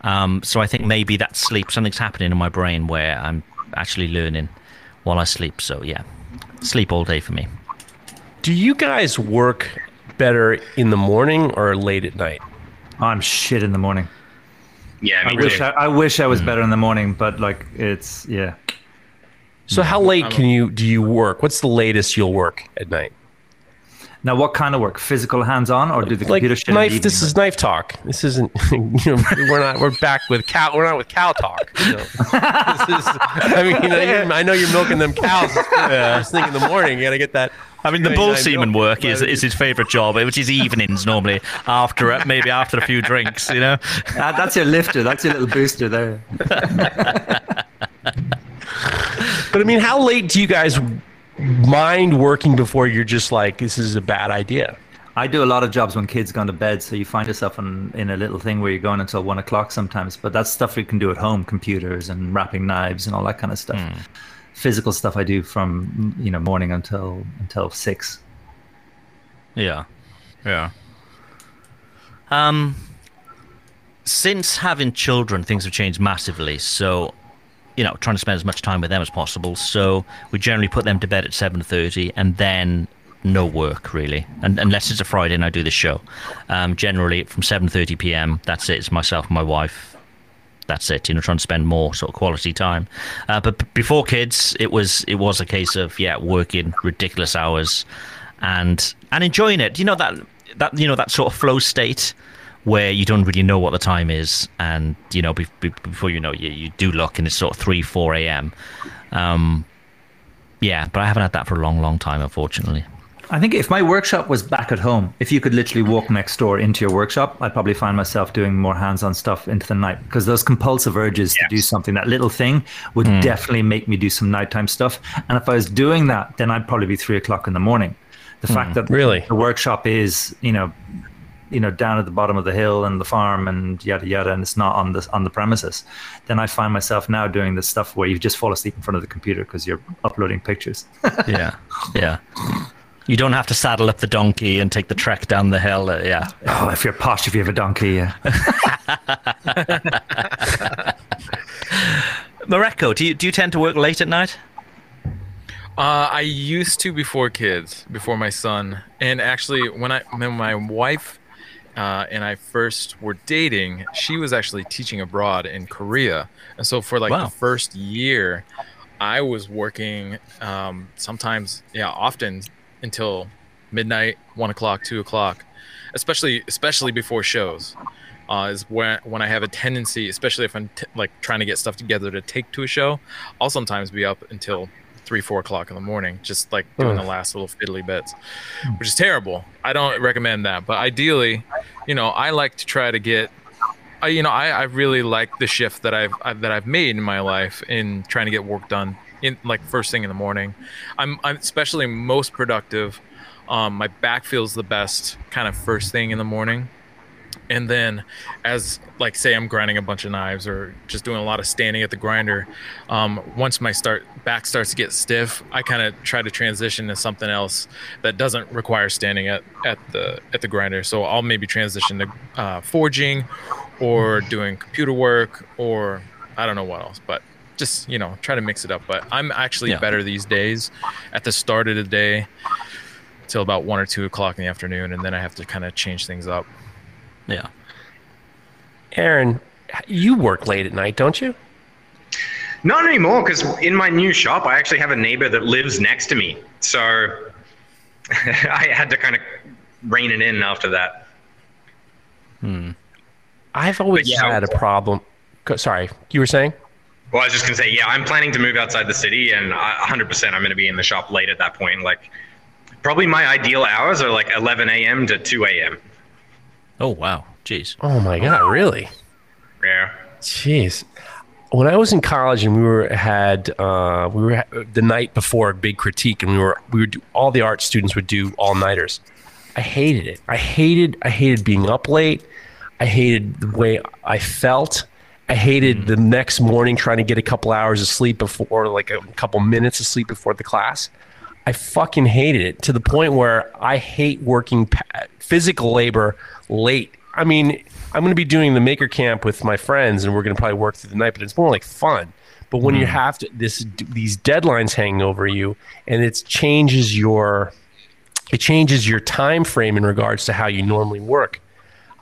Um, so I think maybe that sleep, something's happening in my brain where I'm actually learning while I sleep. So yeah, sleep all day for me. Do you guys work better in the morning or late at night? I'm shit in the morning. Yeah, I me wish. I, I wish I was better in the morning, but like it's yeah. So how late can you do you work? What's the latest you'll work at night? Now, what kind of work? Physical, hands-on, or do the Like computer shit? knife. This is knife talk. This isn't. *laughs* You know, we're not. We're back with cow. We're not with cow talk. You know. this is. I mean, you know, I know you're milking them cows. First thing in the morning, you got to get that. I mean, the bull yeah, semen work is, is his favourite job, which is evenings normally after it, maybe after a few drinks, you know. Ah, that's your lifter. That's your little booster there. But I mean, how late do you guys mind working before you're just like, this is a bad idea? I do a lot of jobs when kids gone to bed, so you find yourself in, in a little thing where you're going until one o'clock sometimes. But that's stuff you can do at home, computers and wrapping knives and all that kind of stuff. Physical stuff I do from you know morning until until six. Yeah, yeah. Um, since having children, things have changed massively. So, you know, trying to spend as much time with them as possible. So we generally put them to bed at seven thirty, and then no work really, and unless it's a Friday and I do the show. Um, generally from seven thirty p.m. That's it. It's myself and my wife. That's it. You know, trying to spend more sort of quality time. Uh, but b- before kids, it was it was a case of yeah, working ridiculous hours, and and enjoying it. You know that that you know that sort of flow state where you don't really know what the time is, and you know be, be, before you know you you do look and it's sort of three four a.m. Um, yeah, but I haven't had that for a long long time, unfortunately. I think if my workshop was back at home, if you could literally walk next door into your workshop, I'd probably find myself doing more hands-on stuff into the night because those compulsive urges to do something, that little thing, would definitely make me do some nighttime stuff. And if I was doing that, then I'd probably be three o'clock in the morning. The fact that Really? the workshop is, you know, you know, down at the bottom of the hill and the farm and yada yada, and it's not on the on the premises, then I find myself now doing this stuff where you just fall asleep in front of the computer because you're uploading pictures. *laughs* Yeah, yeah. You don't have to saddle up the donkey and take the trek down the hill. Uh, yeah, oh, if you're posh, if you have a donkey, yeah. *laughs* Mareko, do you do you tend to work late at night? Uh, I used to before kids, before my son, and actually when I when my wife uh, and I first were dating, she was actually teaching abroad in Korea, and so for like Wow. the first year, I was working um, sometimes, yeah, often until midnight, one o'clock, two o'clock, especially especially before shows. Uh, is when when I have a tendency, especially if I'm t- like trying to get stuff together to take to a show, I'll sometimes be up until three, four o'clock in the morning, just like doing the last little fiddly bits, which is terrible. I don't recommend that. But ideally, you know, I like to try to get. I, you know, I, I really like the shift that I've I, that I've made in my life in trying to get work done in like first thing in the morning. I'm I'm especially most productive. Um, my back feels the best kind of first thing in the morning and then as like say i'm grinding a bunch of knives or just doing a lot of standing at the grinder um, once my start back starts to get stiff i kind of try to transition to something else that doesn't require standing at, at the at the grinder. So i'll maybe transition to uh, forging or doing computer work or i don't know what else but just you know try to mix it up. But i'm actually Yeah. better these days. At the start of the day till about one or two o'clock in the afternoon and then i have to kind of change things up Yeah. Aaron, you work late at night, don't you? Not anymore, because in my new shop, I actually have a neighbor that lives next to me. So *laughs* I had to kind of rein it in after that. Hmm. I've always yeah. had a problem. Sorry, you were saying? Well, I was just going to say, yeah, I'm planning to move outside the city, and I, 100% I'm going to be in the shop late at that point. Like, probably my ideal hours are like 11 a.m. to 2 a.m. Oh wow. Jeez. Oh my god, really? Yeah. Jeez. When I was in college and we were had uh, we were the night before a big critique and we were we would do, all the art students would do all nighters. I hated it. I hated I hated being up late. I hated the way I felt. I hated the next morning trying to get a couple hours of sleep before like a couple minutes of sleep before the class. I fucking hated it to the point where I hate working pa- physical labor late. I mean, I'm going to be doing the maker camp with my friends, and we're going to probably work through the night. But it's more like fun. But when you mm. have to this these deadlines hanging over you, and it changes your it changes your time frame in regards to how you normally work.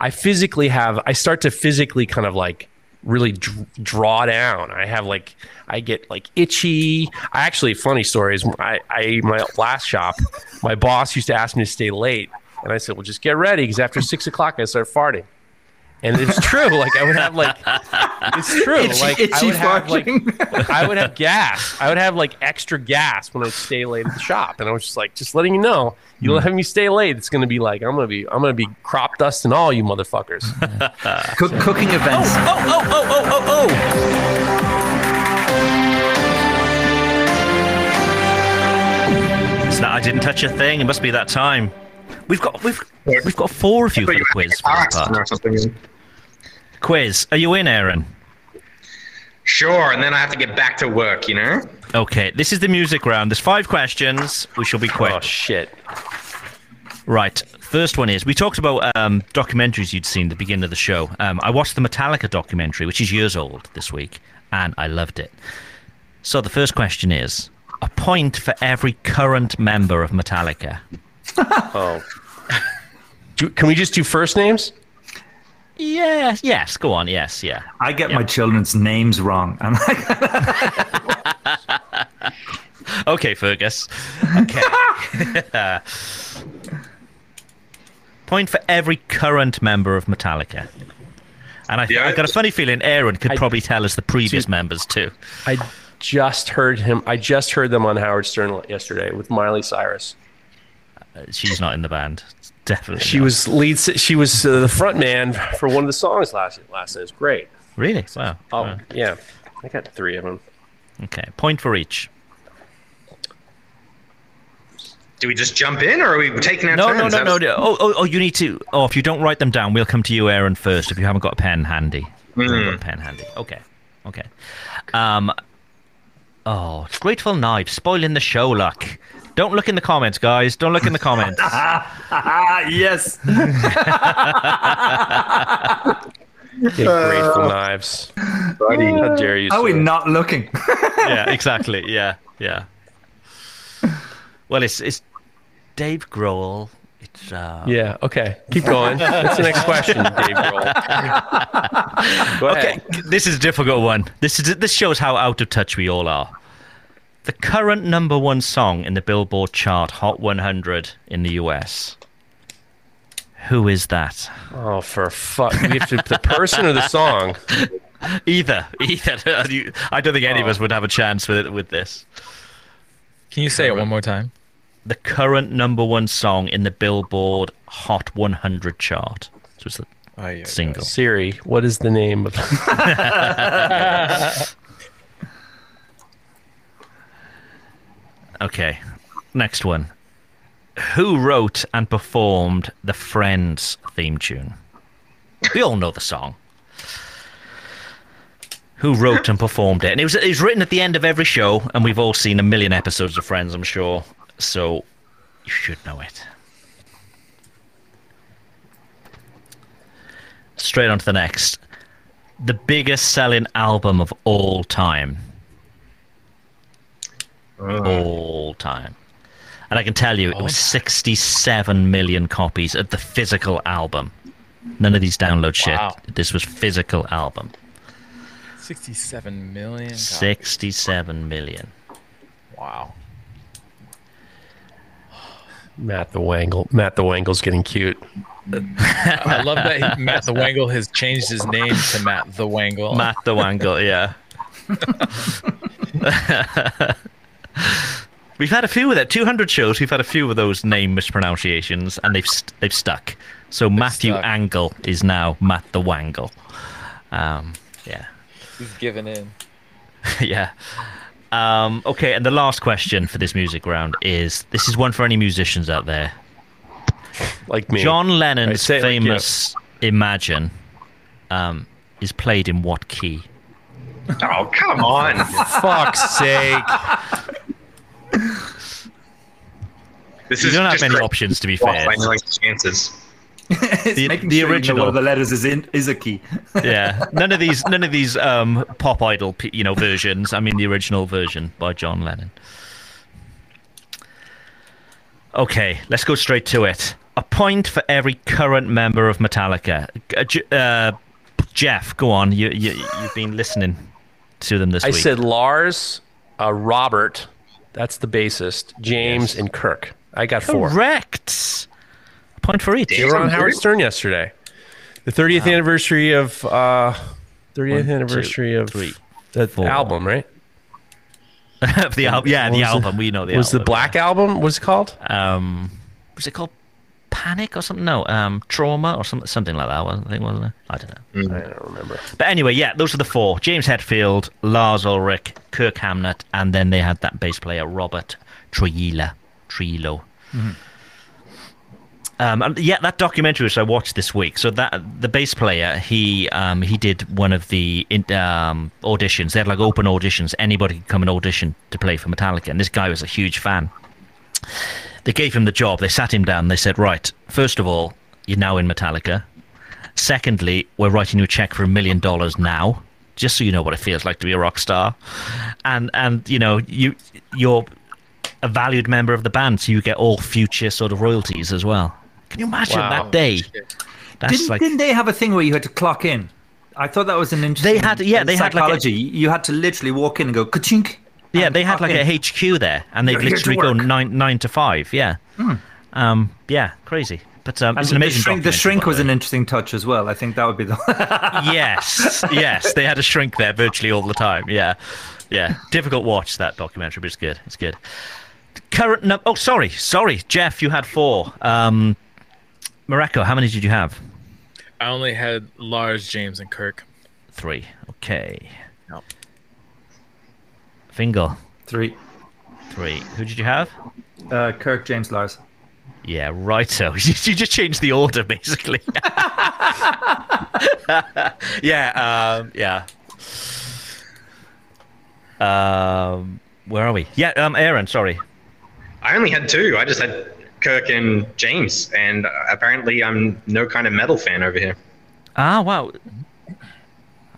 I physically have I start to physically kind of like really dr- draw down. I have like I get like itchy. I actually funny story is I I my last shop, my boss used to ask me to stay late, and I said, well, just get ready because after six o'clock I start farting. And it's true. Like I would have like, it's true. Itchy- like itchy I would have like. I would have gas. I would have like extra gas when I stay late at the shop, and I was just like, just letting you know, you let hmm. me stay late. It's gonna be like I'm gonna be I'm gonna be crop dusting all you motherfuckers. *laughs* Cook, cooking events. Oh, oh, oh, oh, oh, oh. It's not, I didn't touch a thing. It must be that time. We've got we've we've got four of you for the quiz. for this part. or something. Quiz. Are you in, Aaron? Sure, and then I have to get back to work, you know? Okay. This is the music round. There's five questions. We shall be quick. oh shit! Right. First one is we talked about um, documentaries you'd seen at the beginning of the show. Um, I watched the Metallica documentary, which is years old this week, and I loved it. So the first question is a point for every current member of Metallica. *laughs* Oh, do, can we just do first names? Yes, yes, go on, yes, yeah. I get my children's names wrong. I'm like, *laughs* Okay, Fergus. Okay. *laughs* Point for every current member of Metallica. And I, Yeah. I got a funny feeling Aaron could I- probably tell us the previous members too. I just heard him. I just heard them on Howard Stern yesterday with Miley Cyrus. Uh, She's not in the band. Definitely. She not. was lead. She was uh, the front man for one of the songs last last night. It was great. Really? Wow. Oh Wow. yeah, I got three of them. Okay. Point for each. Do we just jump in, or are we taking our No, no, turns? no, no, no. Oh, oh, oh, you need to. Oh, if you don't write them down, we'll come to you, Aaron, first. If you haven't got a pen handy. If you haven't got a pen handy. Okay. Okay. Um. Oh, Grateful Knife spoiling the show. Luck. Don't look in the comments, guys. Don't look in the comments. *laughs* yes. Yeah, Grateful Knives. How dare you? Are we not looking? *laughs* yeah, exactly. Yeah, yeah. Well, it's it's Dave Grohl. It's uh, Yeah. Okay. Keep going. That's the next question, *laughs* Dave Grohl. Okay, this is a difficult one. This is this shows how out of touch we all are. The current number one song in the Billboard chart Hot 100 in the US. Who is that? Oh, for fuck! We have to the person or the song. *laughs* Either, either. *laughs* I don't think any of oh. us would have a chance with it with this. Can you say it one more time? The current number one song in the Billboard Hot 100 chart. So it's the Oh, yeah. single. Siri, what is the name of *laughs* Okay, next one. Who wrote and performed the Friends theme tune? We all know the song. Who wrote and performed it? And it was it was written at the end of every show, and we've all seen a million episodes of Friends, I'm sure. So you should know it. Straight on to the next. The biggest selling album of all time. All time. And I can tell you, it was 67 million copies of the physical album. None of these download shit. Wow. This was physical album. 67 million. copies. 67 million. Wow. Matt the Wangle? Matt the Wangle's getting cute. I love that he, Matt the Wangle has changed his name to Matt the Wangle. Matt the Wangle, yeah. *laughs* we've had a few of that. 200 shows, we've had a few of those name mispronunciations, and they've st- they've stuck. So Matthew stuck. Angle is now Matt the Wangle. Um, yeah. He's given in. *laughs* yeah. Um, okay, and the last question for this music round is this is one for any musicians out there. Like me. John Lennon's say it like famous Imagine um, is played in what key? Oh, come on. *laughs* fuck's sake. *laughs* *laughs* This You is don't have many great. options, to be Well, fair. I like chances. *laughs* The- making the sure you know original. one of the letters is in is a key. *laughs* yeah, none of these, none of these um, pop idol, you know, versions. I mean, the original version by John Lennon. Okay, let's go straight to it. A point for every current member of Metallica. Uh, J- uh, Jeff, go on. You, you you've been listening to them this I week. said Lars, uh, Robert, that's the bassist, James, and Kirk. I got four. correct. A point for each. They were on Howard Stern yesterday. The 30th anniversary of uh, 30th One, anniversary two, of three, the four. album, right? *laughs* The album, yeah, What the was album. we know the was album. the Black Album? What's it called? um was it called panic or something no um trauma or something something like that wasn't I think wasn't it i don't know I don't remember. but anyway yeah those are the four james hetfield lars ulrich kirk hammett and then they had that bass player robert Trujillo. Trujillo. Um, and yeah, that documentary which I watched this week. So that the bass player, he um, he did one of the in, um, auditions. They had like open auditions. Anybody could come and audition to play for Metallica, and this guy was a huge fan. They gave him the job. They sat him down. They said, "Right, first of all, you're now in Metallica. Secondly, we're writing you a check for a million dollars now, just so you know what it feels like to be a rock star. And and you know you you're a valued member of the band, so you get all future sort of royalties as well. Can you imagine Wow. that day? Didn't, like didn't they have a thing where you had to clock in? I thought that was an interesting. They had- yeah, they had like a- psychology. you had to literally walk in and go ka-chink. Yeah, they had like in. a HQ there, and they'd You're literally go. Nine nine to five. Yeah, um, yeah, crazy. But um, it's an amazing. the shrink, the shrink was an interesting touch as well. I think that would be the. *laughs* yes, yes, they had a shrink there virtually all the time. Yeah, yeah. Difficult watch that documentary, but it's good. It's good. Current num- Oh, sorry, sorry, Jeff. You had four. Um, Mareko, how many did you have? I only had Lars, James, and Kirk. Three. Okay. Yep. Fingal. Three. Three. Who did you have? Uh, Kirk, James, Lars. Yeah, right. *laughs* So you just changed the order, basically. *laughs* yeah, um, yeah. Um, where are we? Yeah, um, Aaron. Sorry. I only had two. I just had Kirk and James, and uh, apparently I'm no kind of metal fan over here. Ah, wow.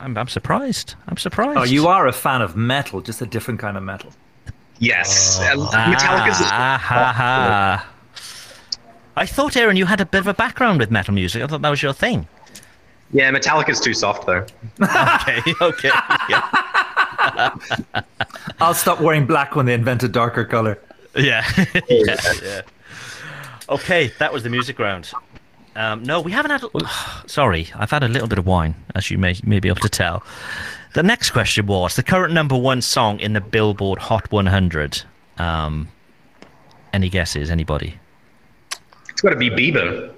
I'm, I'm surprised. I'm surprised. Oh, you are a fan of metal, just a different kind of metal. Yes, uh, Ah, Metallica's. ah, ha, ha. I thought, Aaron, you had a bit of a background with metal music. I thought that was your thing. Yeah, Metallica's too soft though. Okay, *laughs* okay. Yeah. *laughs* I'll stop wearing black when they invent a darker color. Yeah. *laughs* yeah, yeah. Okay, that was the music round. Um, no, we haven't had. *sighs* Sorry, I've had a little bit of wine, as you may may be able to tell. The next question was the current number one song in the Billboard Hot 100. Um, any guesses? Anybody? It's got to be Bieber.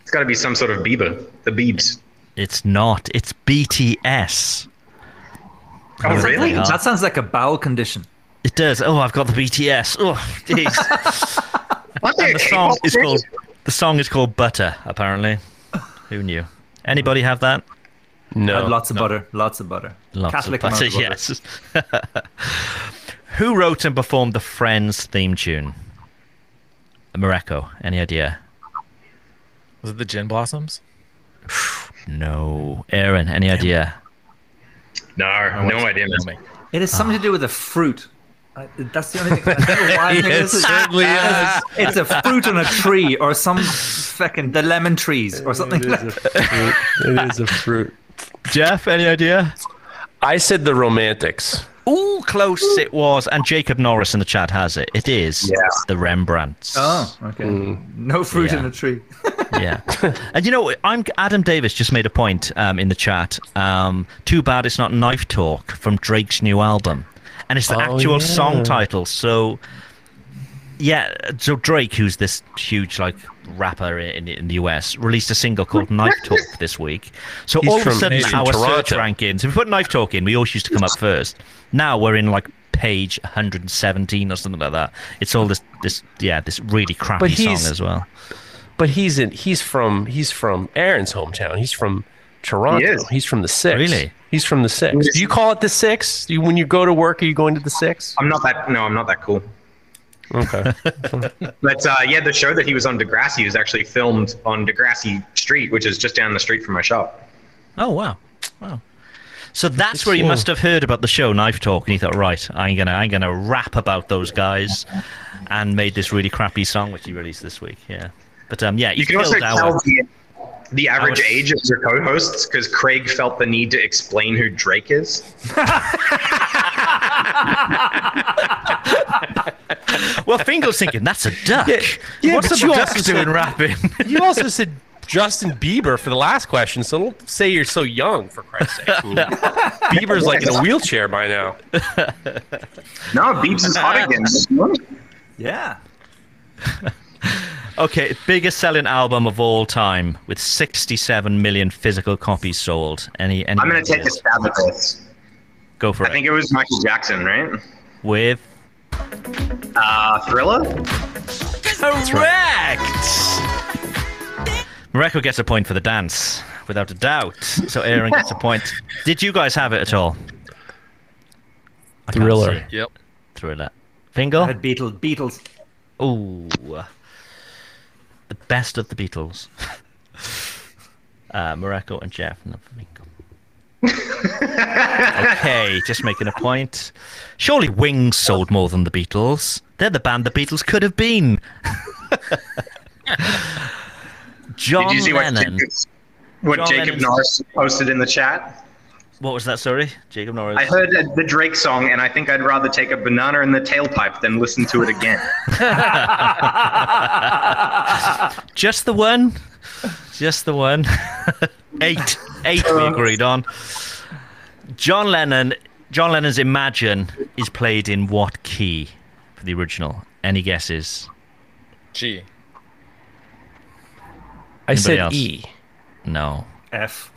It's got to be some sort of Bieber. The Biebs. It's not. It's BTS. Oh, really? That sounds like a bowel condition. It does. Oh, I've got the BTS. Oh, jeez. *laughs* And the song is called the song is called Butter. Apparently, who knew? Anybody have that? No. Had lots of butter. Lots of butter. Lots Catholic of butter. of butter. Yes. *laughs* who wrote and performed the Friends theme tune? Mareko. Any idea? Was it the Gin Blossoms? *sighs* No. Aaron. Any idea? No, no idea. Tell It has something to do with a fruit. I, that's the only thing. I don't know why I think *laughs* Yes, this is- certainly is. It's a fruit on a tree or some fucking the lemon trees or something like that. It is a fruit. Jeff. Any idea? I said the Romantics. Ooh, close it was. And Jacob Norris in the chat has it. It is Yeah. the Rembrandts. Oh, okay. No fruit Yeah. in a tree. *laughs* yeah. And you know, I'm Adam Davis just made a point um, in the chat. Um, too bad it's not Knife Talk from Drake's new album, and it's the Oh, actual yeah. song title. So, yeah. So Drake, who's this huge like rapper in, in the US, released a single called Knife Talk this week. So He's all of a sudden, our search Toronto. rankings. If we put Knife Talk in, we always used to come up first. Now we're in like page 117 or something like that. It's all this this yeah this really crappy song as well. But he's in he's from he's from Aaron's hometown. He's from Toronto. He is. He's from the six. Really? He's from the six. Do you call it the six? You, when you go to work, are you going to the six? I'm not that. No, I'm not that cool. Okay. *laughs* But uh, yeah, the show that he was on Degrassi was actually filmed on Degrassi Street, which is just down the street from my shop. Oh wow, wow. So that's where you must have heard about the show Knife Talk, and you thought, right, I'm gonna I'm gonna rap about those guys, and made this really crappy song which he released this week. Yeah, but um, yeah, You can also killed our- tell the, the average our- age of your co-hosts because Craig felt the need to explain who Drake is. *laughs* Well, Fingal's thinking that's a duck. Yeah, yeah, What's but the you duck also doing said- rapping? *laughs* you also said Justin Bieber for the last question, so don't say you're so young for Christ's sake. *laughs* Bieber's like in a wheelchair by now. No, Biebs is hot again. Yeah. *laughs* okay, biggest selling album of all time with 67 million physical copies sold. Any? any I'm gonna take a stab at this. Go for I it. I think it was Michael Jackson, right? With Uh, Thriller. Correct! Mareko gets a point for the dance, without a doubt. So Aaron gets a *laughs* point. Did you guys have it at all? I Thriller. Yep. Thriller. I Fingal? had Beatles. Beatles. Ooh. The best of the Beatles. *laughs* uh, Mareko and Jeff. Okay, just making a point. Surely Wings sold more than the Beatles. They're the band the Beatles could have been. *laughs* John Did you see what, Lennon. Jacob, what John Jacob Norris posted in the chat? What was that? Sorry, Jacob Norris. I heard uh, the Drake song, and I think I'd rather take a banana in the tailpipe than listen to it again. *laughs* *laughs* Just the one. Just the one. *laughs* eight. Eight we agreed on. John Lennon. John Lennon's Imagine is played in what key for the original? Any guesses? G. I Anybody said else? E. No. F.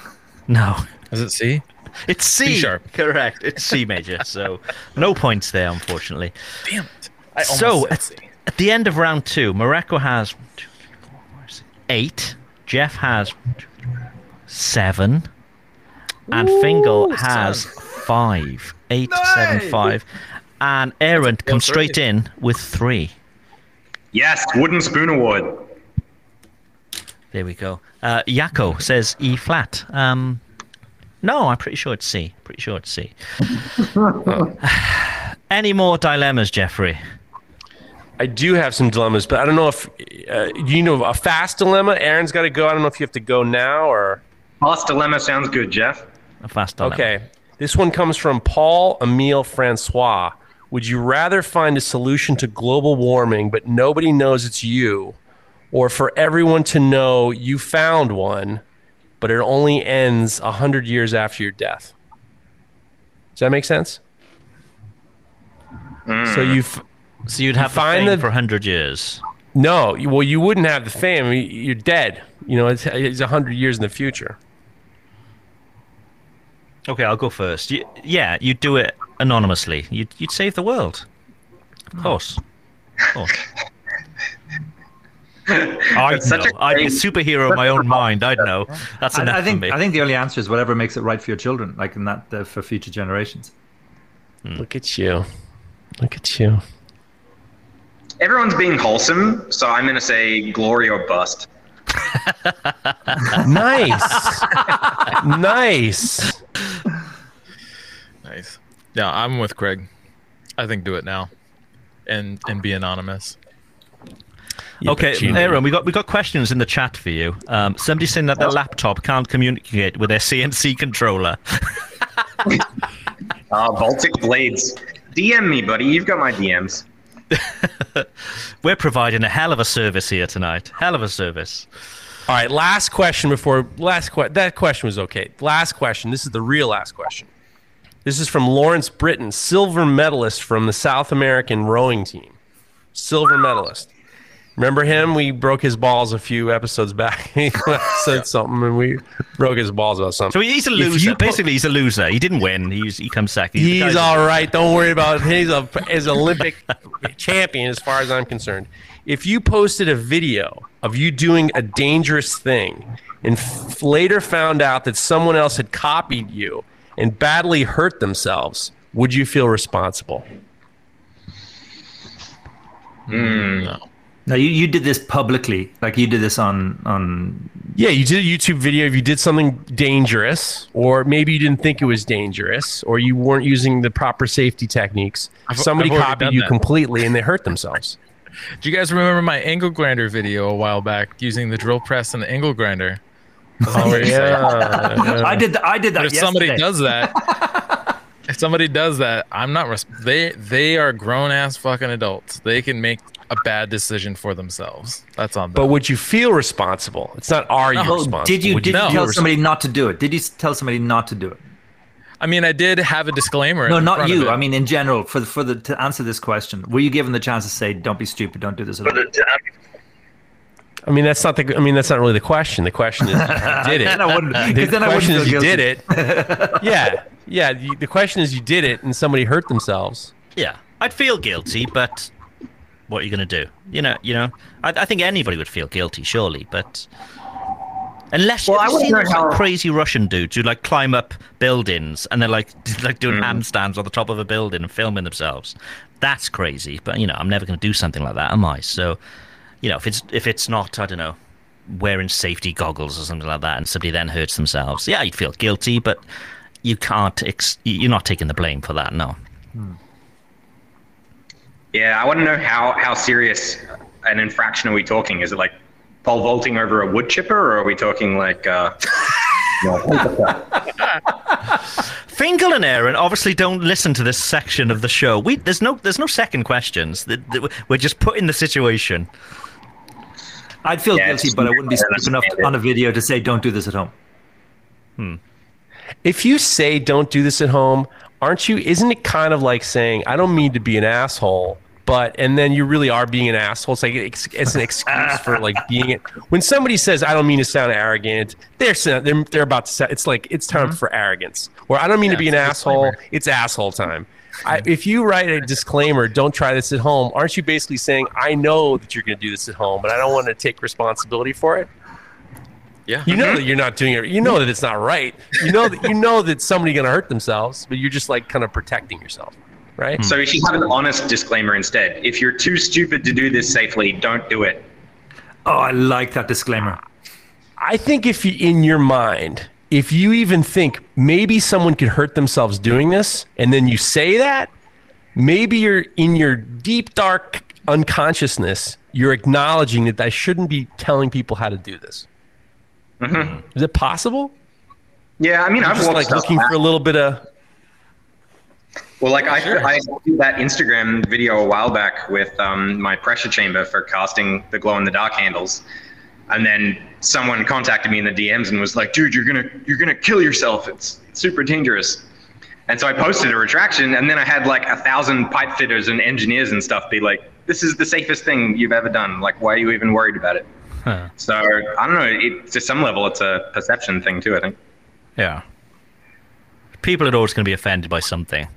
No. Is it C? It's C. C sharp. Correct. It's C major. So no points there, unfortunately. Damn it. I almost So said at, C. at the end of round two, Mareko has one, two, three, four, five, six, eight. Jeff has one, two, three, four, seven. And Fingal has five. Eight, seven, five. And Aaron comes straight in with three. yes, Wooden Spoon Award. There we go. Uh, Yako says E flat. Um, no, I'm pretty sure it's C. Pretty sure it's C. *sighs* Any more dilemmas, Jeffrey? I do have some dilemmas, but I don't know if uh, you know a fast dilemma. Aaron's got to go. I don't know if you have to go now or. Last dilemma sounds good, Jeff. A fast dilemma. Okay. This one comes from Paul Emile Francois. Would you rather find a solution to global warming, but nobody knows it's you, or for everyone to know you found one, but it only ends 100 years after your death? Does that make sense? Hmm. So you f- So you'd have find the fame the- for 100 years. No, well, you wouldn't have the fame. You're dead. You know, it's, it's 100 years in the future. Okay, I'll go first. You, yeah, you'd do it anonymously. You'd, you'd save the world. Of course. Of course. *laughs* I'd such know. a I'd be a superhero in my own mind. I'd know. That's enough I, I think for me. I think the only answer is whatever makes it right for your children, like in that uh, for future generations. Look at you. Look at you. Everyone's being wholesome, so I'm gonna say glory or bust. *laughs* Nice. nice. Nice. Yeah, I'm with Craig. I think do it now, and and be anonymous. Okay, Aaron, we got we got questions in the chat for you. Um, somebody's saying that their laptop can't communicate with their CNC controller. Uh, *laughs* Baltic Blades. DM me, buddy. You've got my DMs. *laughs* We're providing a hell of a service here tonight. Hell of a service. All right, last question before last que- that question was okay. Last question. This is the real last question. This is from Lawrence Britton, silver medalist from the South American rowing team. Silver medalist. Remember him? We broke his balls a few episodes back. *laughs* he *laughs* said something and we broke his balls about something. So he's a loser. you po- Basically, he's a loser. He didn't win. He's, he comes second. the He's guy's a all loser. right. Don't worry about it. He's a he's an Olympic *laughs* champion as far as I'm concerned. If you posted a video of you doing a dangerous thing and f- later found out that someone else had copied you and badly hurt themselves, would you feel responsible? Hmm, Now you, you did this publicly, like you did this on on. Yeah, you did a YouTube video if you did something dangerous, or maybe you didn't think it was dangerous, or you weren't using the proper safety techniques. I've- Somebody I've copied you that. completely and they hurt themselves. *laughs* Do you guys remember my angle grinder video a while back using the drill press and the angle grinder? Oh *laughs* yeah. *laughs* I did I did that. But if somebody does that, if somebody does that, I'm not. Res- they they are grown ass fucking adults. They can make a bad decision for themselves. That's on them. But would you feel responsible? It's not are you Oh, responsible? did you Would did you No. tell somebody not to do it? Did you tell somebody not to do it? I mean, I did have a disclaimer. No, in not front of you. it. I mean, in general, for the for the to answer this question, were you given the chance to say, "Don't be stupid, don't do this"? At all? I mean, that's not the. I mean, that's not really the question. The question is, you *laughs* did it. Then I wouldn't. The then question feel is, you did it. yeah, yeah. you- The question is, you did it, and somebody hurt themselves. Yeah, I'd feel guilty, but what are you going to do? You know, you know. I, I think anybody would feel guilty, surely, but unless Well, you've wouldn't seen those like, how- crazy Russian dudes who like climb up buildings and they're like *laughs* like doing Mm. handstands on the top of a building and filming themselves. That's crazy, but you know, I'm never going to do something like that, am I? So, you know, if it's if it's not, I don't know, wearing safety goggles or something like that, and somebody then hurts themselves, yeah, you'd feel guilty, but you can't. Ex- you're not taking the blame for that. No. Yeah, I want to know how how serious an infraction are we talking? Is it like pole vaulting over a wood chipper, or are we talking like? Uh, *laughs* you Fingal and Aaron obviously don't listen to this section of the show. We there's no there's no second questions. Th- th- We're just put in the situation. I'd feel Yeah, guilty, but I wouldn't be fair, stupid enough it. on a video to say, "Don't do this at home." If you say don't do this at home, aren't you? Isn't it kind of like saying I don't mean to be an asshole, but and then you really are being an asshole? It's like it's, it's an excuse for like *laughs* being it. When somebody says I don't mean to sound arrogant, they're they're they're about to say it's like it's time mm-hmm. for arrogance. Or I don't mean to be an asshole. It's asshole time. I, if you write a disclaimer, don't try this at home, aren't you basically saying, I know that you're going to do this at home, but I don't want to take responsibility for it? Yeah. You know mm-hmm. that you're not doing it. You know that it's not right. You know that you know that somebody's going to hurt themselves, but you're just like kind of protecting yourself, right? so you should have an honest disclaimer instead. If you're too stupid to do this safely, don't do it. Oh, I like that disclaimer. I think if you, in your mind, if you even think maybe someone could hurt themselves doing this, and then you say that, maybe you're in your deep dark unconsciousness, you're acknowledging that I shouldn't be telling people how to do this. Is it possible? Yeah, I mean, I've Just like looking back. for a little bit of Well, like I, I did that Instagram video a while back with um, my pressure chamber for casting the glow in the dark handles, and then someone contacted me in the DMs and was like, "Dude, you're gonna you're gonna kill yourself. It's, it's super dangerous." And so I posted a retraction, and then I had like a thousand pipe fitters and engineers and stuff be like, "This is the safest thing you've ever done. Like, why are you even worried about it?" Huh. So I don't know. It, to some level, it's a perception thing too. I think. Yeah. People are always going to be offended by something.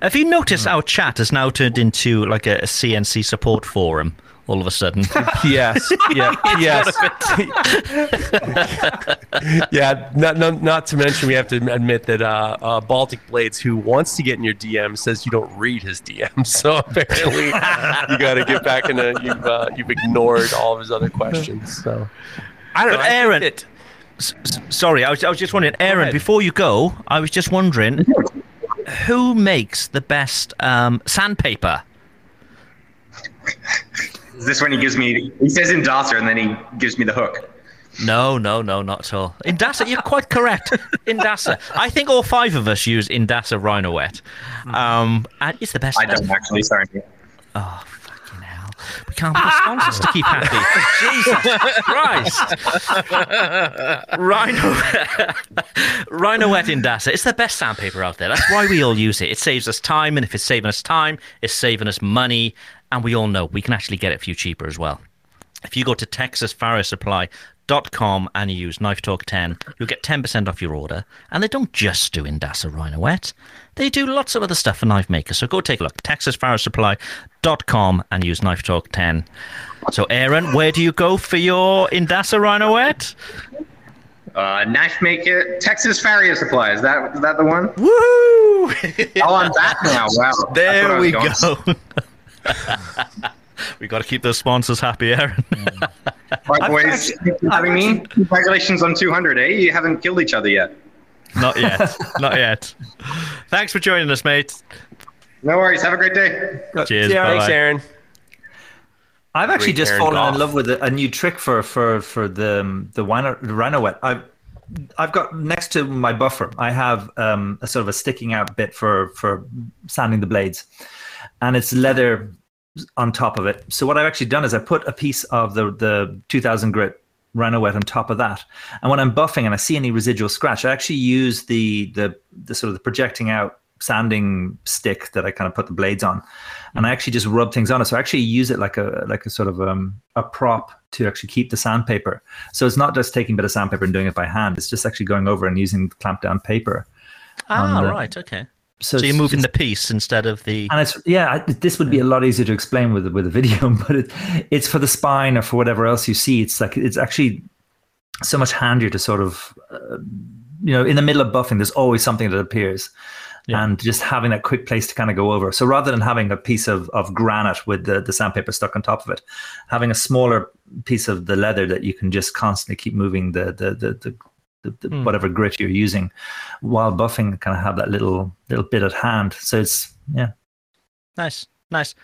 Have you noticed hmm. our chat has now turned into like a, a CNC support forum all of a sudden? *laughs* yes. Yeah. *laughs* yes. *laughs* yeah. Not, not not to mention we have to admit that uh, uh, Baltic Blades, who wants to get in your DM, says you don't read his DM. So apparently, you got to get back in. A, you've uh, you've ignored all of his other questions. So I don't But know. I Aaron- that- S- s- Sorry, I was, I was just wondering, Aaron, before you go, I was just wondering who makes the best um, sandpaper? Is this when he gives me? He says Indasa, and then he gives me the hook. No, no, no, not at all. Indasa, you're quite correct. Indasa. I think all five of us use Indasa Rhino Wet. Um, and it's the best. I don't actually. Sorry. Oh, fucking hell. We can't put sponsors to keep happy. *laughs* Jesus Christ. Rhino, Rhino Wet Indasa. It's the best sandpaper out there. That's why we all use it. It saves us time, and if it's saving us time, it's saving us money. And we all know we can actually get it for you cheaper as well. If you go to texasfarrowsupply.com and you use Knife Talk 10, you'll get 10% off your order. And they don't just do Indasa Rhino Wet, they do lots of other stuff for knife makers. So go take a look. texasfarrowsupply.com and use Knife Talk 10. So, Aaron, where do you go for your Indasa Rhino Wet? Uh, knife maker, Texas Farrier Supply. Is that is that the one? Woo! Oh, I'm back now. Wow. *laughs* That's what I there we go. *laughs* we got to keep those sponsors happy, Aaron. Right, boys, thanks for having me. Congratulations on 200, eh? You haven't killed each other yet. Not yet. Not yet. Thanks for joining us, mate. No worries. Have a great day. Cheers. yeah, thanks. Aaron. I've actually Great just Aaron fallen Goff. in love with a, a new trick for for for the um, the Rhino, the Rhino Wet. I've I've got next to my buffer. I have um, a sort of a sticking out bit for for sanding the blades, and it's leather on top of it. So what I've actually done is I put a piece of the the 2000 grit Rhino Wet on top of that, and when I'm buffing and I see any residual scratch, I actually use the the the sort of the projecting out sanding stick that I kind of put the blades on, and I actually just rub things on it. So I actually use it like a like a sort of um, a prop to actually keep the sandpaper. So it's not just taking a bit of sandpaper and doing it by hand. It's just actually going over and using clamp down paper. Ah, the- right. Okay. So, So you're moving the piece instead of the. and it's yeah. This would be a lot easier to explain with with a video, *laughs* but it, it's for the spine or for whatever else you see. It's like it's actually so much handier to sort of uh, you know in the middle of buffing. There's always something that appears. Yeah. And just having that quick place to kind of go over. So rather than having a piece of, of granite with the, the sandpaper stuck on top of it, having a smaller piece of the leather that you can just constantly keep moving the the the, the, the, the Hmm. whatever grit you're using while buffing, kind of have that little little bit at hand. So it's yeah, Nice. Nice.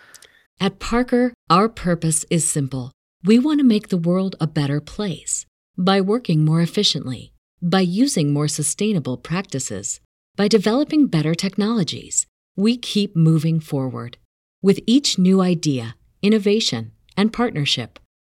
At Parker, our purpose is simple. We want to make the world a better place by working more efficiently, by using more sustainable practices, by developing better technologies. We keep moving forward. With each new idea, innovation, and partnership,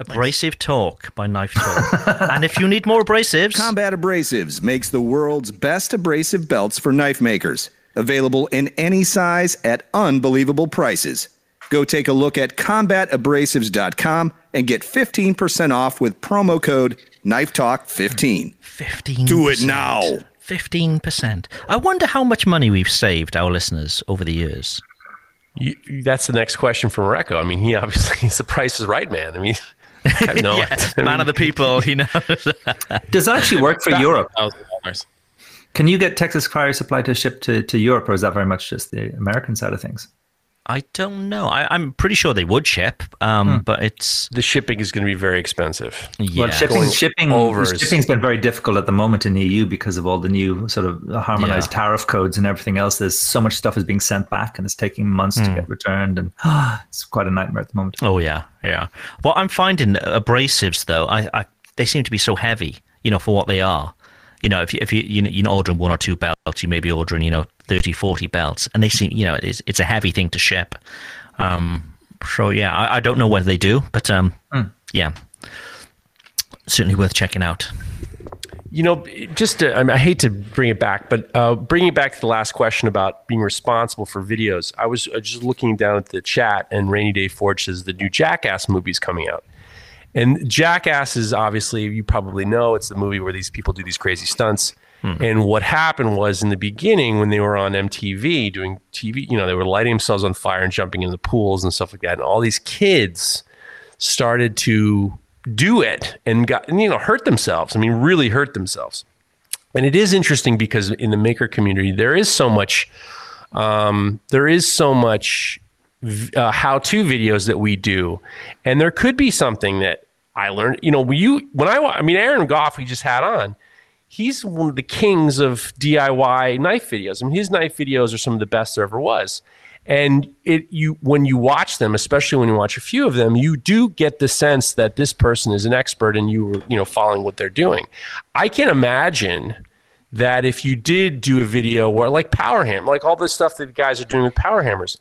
Abrasive Talk by Knife Talk. and if you need more abrasives, Combat Abrasives makes the world's best abrasive belts for knife makers. Available in any size at unbelievable prices. Go take a look at combatabrasives.com and get 15% off with promo code Knife Talk 15. 15 Do it now. 15%. I wonder how much money we've saved our listeners over the years. You, that's the next question from Recco. I mean, he obviously he's *laughs* the price is right man. I mean, I have no *laughs* Yeah, man of the people, you know. *laughs* Does that actually work for Europe? Can you get Texas Cryo Supply to ship to, to Europe, or is that very much just the American side of things? I don't know. I, I'm pretty sure they would ship, um, but it's the shipping is going to be very expensive. yeah. Well, shipping, Going shipping, over is- shipping's been very difficult at the moment in the EU because of all the new sort of harmonized Yeah. tariff codes and everything else. There's so much stuff is being sent back and it's taking months Hmm. to get returned, and *sighs* it's quite a nightmare at the moment. Oh yeah, yeah. Well, I'm finding abrasives though. I, I they seem to be so heavy, you know, for what they are. You know, if you if you you know, you're not ordering one or two belts, you may be ordering you know 30, 40 belts, and they seem you know it's it's a heavy thing to ship. Um, so yeah, I, I don't know whether they do, but um, yeah, certainly worth checking out. You know, just to, I, mean, I hate to bring it back, but uh, bringing it back to the last question about being responsible for videos, I was uh, just looking down at the chat, and Rainy Day Forge says the new Jackass movie is coming out. And Jackass is obviously, you probably know, it's the movie where these people do these crazy stunts. And what happened was in the beginning when they were on MTV doing TV, you know, they were lighting themselves on fire and jumping in the pools and stuff like that. And all these kids started to do it and got, and, you know, hurt themselves. I mean, really hurt themselves. And it is interesting because in the maker community, there is so much, um, there is so much uh, how-to videos that we do, and there could be something that I learned. You know, you when I, I mean, Aaron Goff, we just had on. He's one of the kings of DIY knife videos. I mean, his knife videos are some of the best there ever was. And it you when you watch them, especially when you watch a few of them, you do get the sense that this person is an expert and you were, you know, following what they're doing. I can imagine that if you did do a video where like power hammer, like all this stuff that guys are doing with power hammers,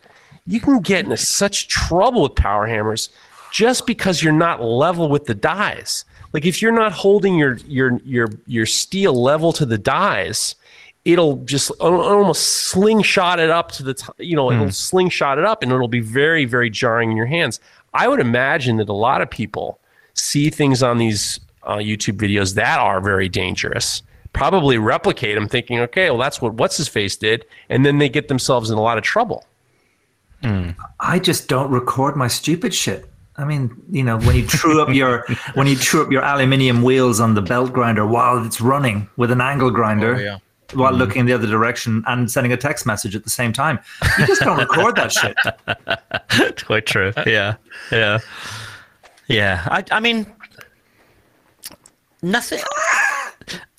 you can get into such trouble with power hammers just because you're not level with the dies. Like if you're not holding your your your your steel level to the dies, it'll just uh, almost slingshot it up to the t- you know it'll hmm. slingshot it up and it'll be very very jarring in your hands. I would imagine that a lot of people see things on these uh, YouTube videos that are very dangerous. Probably replicate them, thinking, okay, well that's what what's his face did, and then they get themselves in a lot of trouble. Hmm. I just don't record my stupid shit. I mean, you know, when you true up your *laughs* when you true up your aluminium wheels on the belt grinder while it's running with an angle grinder, Oh, yeah. while mm-hmm. looking in the other direction and sending a text message at the same time, you just don't record that shit. *laughs* Quite true. Yeah, yeah, yeah. I, I mean, nothing.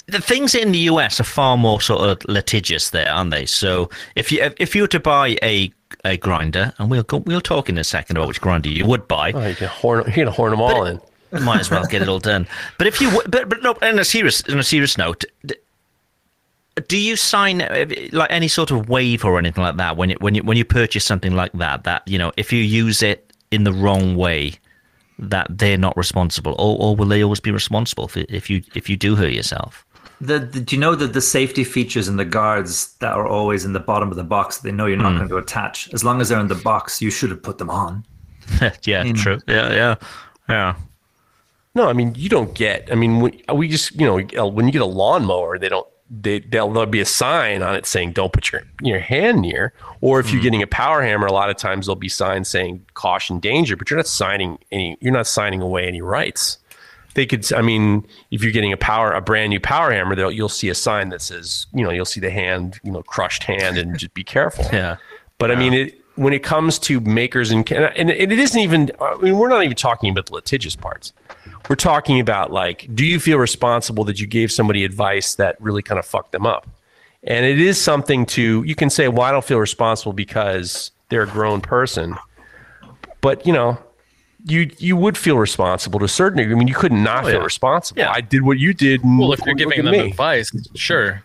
The things in the US are far more sort of litigious there, aren't they? So if you if you were to buy a a grinder, and we'll we'll talk in a second about which grinder you would buy, Oh, you can horn, you're gonna horn them all in. *laughs* might as well get it all done. But if you, but but no, on a serious on a serious note, do you sign uh, like any sort of waiver or anything like that when you when you when you purchase something like that? That you know, if you use it in the wrong way, that they're not responsible, or or will they always be responsible if if you if you do hurt yourself? The, the, do you know that the safety features and the guards that are always in the bottom of the box, they know you're not going to attach. As long as they're in the box, you should have put them on. *laughs* yeah, Mm. true. Yeah, yeah, yeah. No, I mean you don't get. I mean we, we just you know when you get a lawnmower, they don't. They they'll, there'll be a sign on it saying don't put your your hand near. Or if you're getting a power hammer, a lot of times there'll be signs saying caution, danger. But you're not signing any. You're not signing away any rights. They could. I mean, if you're getting a power a brand new power hammer, they'll- you'll see a sign that says you know you'll see the hand you know crushed hand and just be careful. Yeah. But I mean, it, when it comes to makers and and it isn't even. I mean, we're not even talking about the litigious parts. We're talking about like, do you feel responsible that you gave somebody advice that really kind of fucked them up? And it is something to you can say, well, I don't feel responsible because they're a grown person. But you know, you you would feel responsible to a certain degree. I mean, you could not oh, feel yeah. responsible. Yeah. I did what you did. Well, if you're giving them me. advice, sure.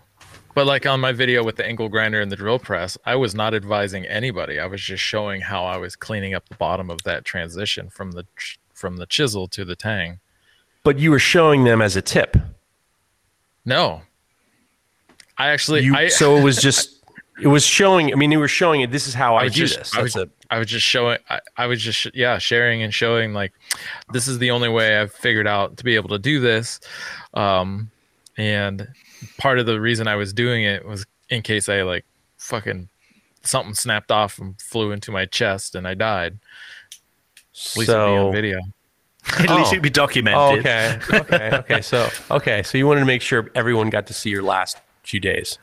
But like on my video with the angle grinder and the drill press, I was not advising anybody. I was just showing how I was cleaning up the bottom of that transition from the from the chisel to the tang. but you were showing them as a tip. No. I actually You, I so it was just *laughs* it was showing. I mean, you were showing it. This is how I, was do just, this. I was, That's I was just showing. I, I was just sh- yeah, sharing and showing like this is the only way I've figured out to be able to do this. Um, and part of the reason I was doing it was in case I like fucking something snapped off and flew into my chest and I died. At least it'd be so on video. *laughs* At least Oh. it'd be documented. Oh, okay, okay, okay. So okay, so you wanted to make sure everyone got to see your last few days.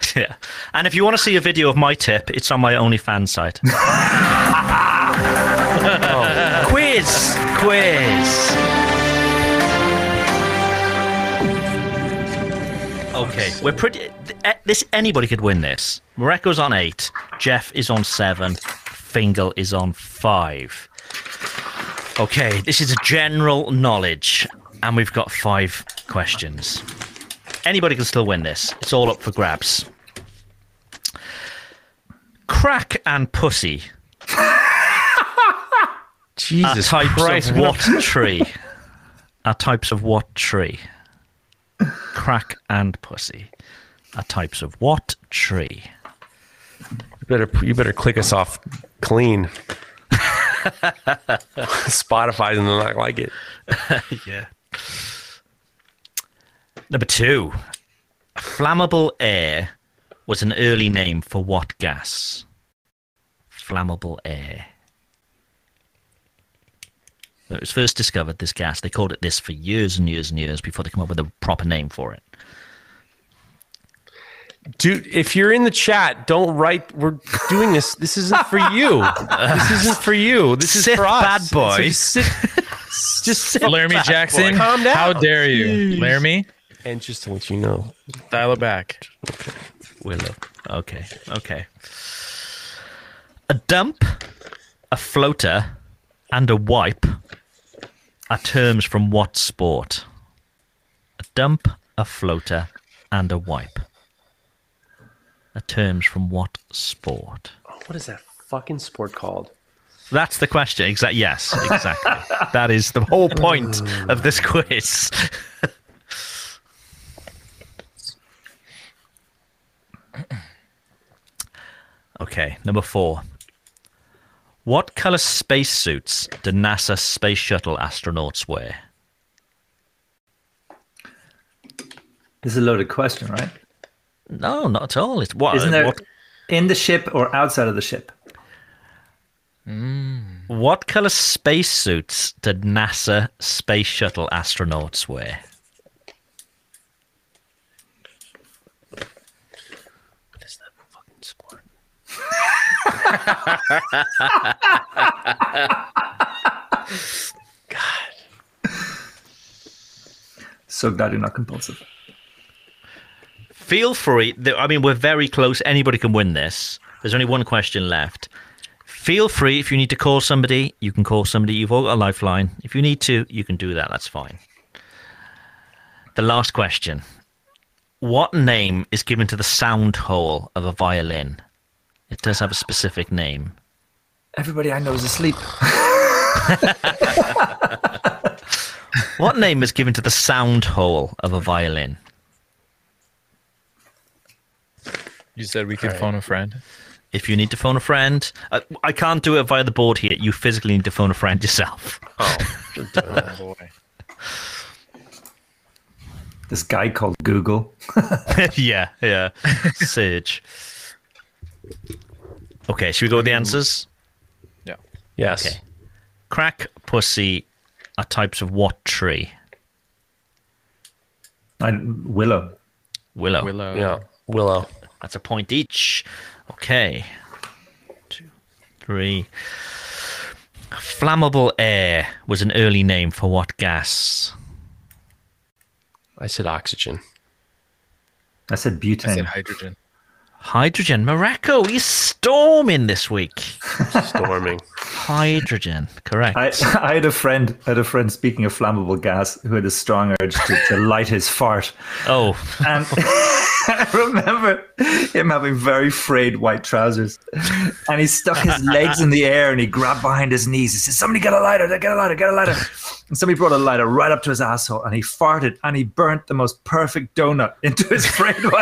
*laughs* Yeah. And if you want to see a video of my tip, it's on my OnlyFans site. *laughs* Quiz! Quiz! Okay, we're pretty. eh, This anybody could win this. Mareko's on eight. Jeff is on seven. Fingal is on five. Okay, this is a general knowledge, and we've got five questions. Anybody can still win this. It's all up for grabs. Crack and pussy *laughs* Jesus are types Christ! of what tree? Are types of what tree? Crack and pussy are types of what tree? You better you better click us off clean. *laughs* *laughs* Spotify does not like it. yeah. Number two, flammable air was an early name for what gas? Flammable air. When it was first discovered, this gas, they called it this for years and years and years before they come up with a proper name for it. Dude, if you're in the chat, don't write. We're doing this. This isn't for you. This isn't for you. This is Sit, for us. bad boy. So sit, *laughs* just sit Laramie Jackson, boy. Calm down. how dare you, Laramie? And just to let you know, Dial it back. Okay. Willow. Okay. Okay. A dump, a floater, and a wipe are terms from what sport? A dump, a floater, and a wipe are terms from what sport? Oh, what is that fucking sport called? That's the question. Exactly. Yes, exactly. that is the whole point of this quiz. *laughs* *clears throat* okay, number four. What color spacesuits do NASA space shuttle astronauts wear? This is a loaded question, right? No, not at all. It's what? Isn't there what, in the ship or outside of the ship? Hmm. what color spacesuits did NASA space shuttle astronauts wear? What is that fucking sport? So glad you're not compulsive. feel free. I mean, we're very close. Anybody can win this. There's only one question left. Feel free if you need to call somebody, you can call somebody. You've all got a lifeline. If you need to, you can do that. That's fine. The last question What name is given to the sound hole of a violin? It does have a specific name. Everybody I know is asleep. *laughs* What name is given to the sound hole of a violin? You said we could phone a friend. If you need to phone a friend, uh, I can't do it via the board here. You physically need to phone a friend yourself. Oh boy. *laughs* This guy called Google. *laughs* yeah, yeah. Sage. Okay, should we go with the answers? Yeah. Yes. Okay. Crack, pussy are types of what tree? I, Willow. Willow. Willow. Yeah. Willow. That's a point each. Okay. Two, three. Flammable air was an early name for what gas? I said oxygen. I said I butane. said hydrogen. Hydrogen. Mareko, you're storming this week. Storming. *laughs* Hydrogen. Correct. I, I had a friend. I had a friend. Speaking of flammable gas, who had a strong urge to, to light his fart, oh, and I *laughs* remember him having very frayed white trousers, and he stuck his legs in the air and he grabbed behind his knees. He said, "Somebody get a lighter! Get a lighter! Get a lighter!" And somebody brought a lighter right up to his asshole, and he farted, and he burnt the most perfect donut *laughs* into his friend. *laughs*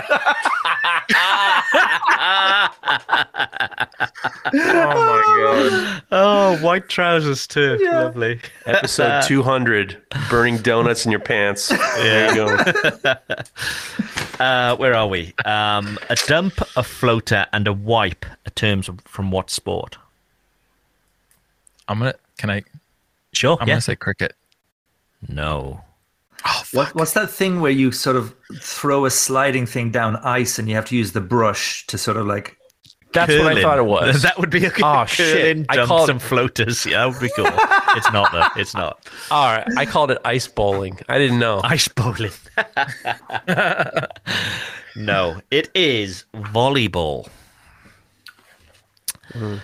Oh my god. Oh, white trousers too. Lovely. Episode 200 Burning donuts in your pants. There you go. *laughs* Uh, where are we? Um, a dump, a floater, and a wipe are terms of- from what sport? I'm gonna. Can I? Sure. I'm yeah. gonna say cricket. No. Oh, what, what's that thing where you sort of throw a sliding thing down ice and you have to use the brush to sort of like That's what I thought it was. *laughs* That would be a oh, good Oh, shit. curling, I dumps called- and floaters. Yeah, that would be cool. *laughs* it's not though. It's not. All right. I called it ice bowling. I didn't know. Ice bowling. *laughs* no, it is volleyball.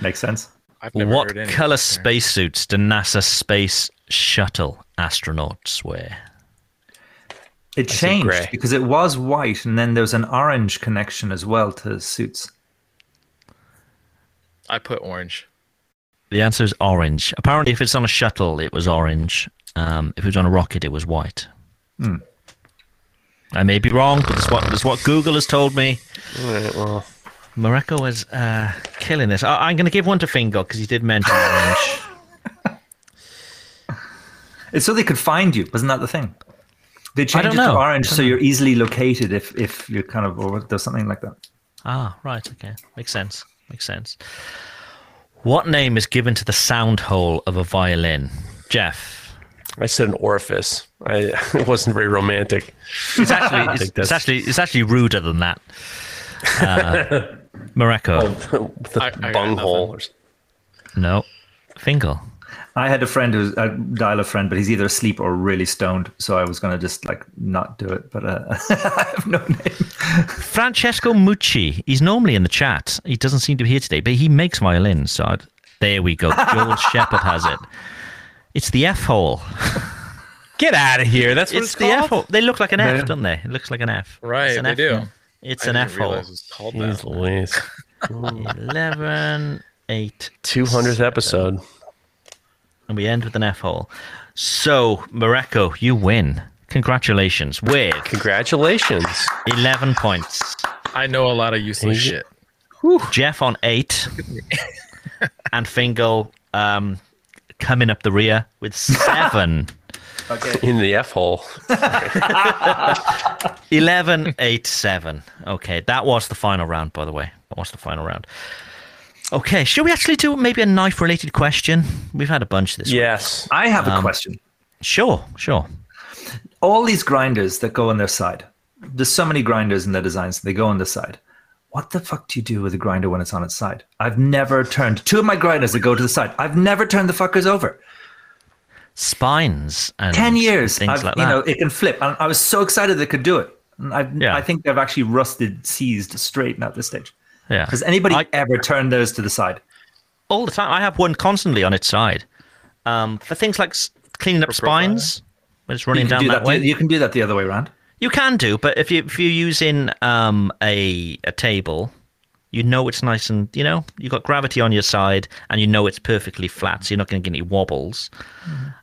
makes sense. I've never What heard any. color spacesuits do NASA space shuttle astronauts wear? It think changed because it was white and then there was an orange connection as well to suits. I put orange. The answer is orange. Apparently, if it's on a shuttle, it was orange. Um, if it was on a rocket, it was white. Hmm. I may be wrong, but that's what, that's what Google has told me. All right, well, Mareko was uh, killing this. I, I'm going to give one to Fingal because he did mention orange. *laughs* It's so they could find you, wasn't that the thing? They changed don't it to orange so you're easily located if if you're kind of or there's something like that. Ah, right. Okay. Makes sense. Makes sense. What name is given to the sound hole of a violin? Jeff. I said an orifice. I, *laughs* it wasn't very romantic. It's actually *laughs* it's, it's actually it's actually ruder than that. Uh, Mareko. the I- I bunghole. Or, s- No. Fingal. I had a friend who's a dial-up friend, but he's either asleep or really stoned. So I was gonna just like not do it. But uh, *laughs* I have no name. Francesco Mucci. He's normally in the chat. He doesn't seem to be here today, but he makes violins. So I'd, there we go. Joel *laughs* Shepard has it. It's the F hole. Get out of here. That's what It's it's, the F hole. They look like an F, Yeah. don't they? It looks like an F. Right, It's an they F do. hole. It's I an F hole. realize it was called Jeez that. Louise. 11, 8, 200th episode. and we end with an F hole. So, Mareko, you win. Congratulations. With Congratulations. 11 points. I know a lot of useless Easy. shit. Jeff on 8. *laughs* and Fingal um, coming up the rear with 7. *laughs* In the F hole. *laughs* 11, 8, 7. Okay, that was the final round, by the way. That was the final round. Okay, should we actually do maybe a knife related question? We've had a bunch this week. Yes. I have a Um, question. Sure, sure. All these grinders that go on their side. There's so many grinders in their designs. They go on the side. What the fuck do you do with a grinder when it's on its side? I've never turned two of my grinders that go to the side. I've never turned the fuckers over. Spines and 10 years things I've, like you know it can flip and i was so excited they could do it I've, Yeah. i think they've actually rusted seized straight at this stage yeah. has anybody I- ever turned those to the side all the time. I have one constantly on its side. Um, for things like cleaning up For profile. spines when it's running down do that, that, way. you can do that the other way around You can do, but if you if you're using um, a a table, you know it's nice and you know you've got gravity on your side, and you know it's perfectly flat, so you're not going to get any wobbles.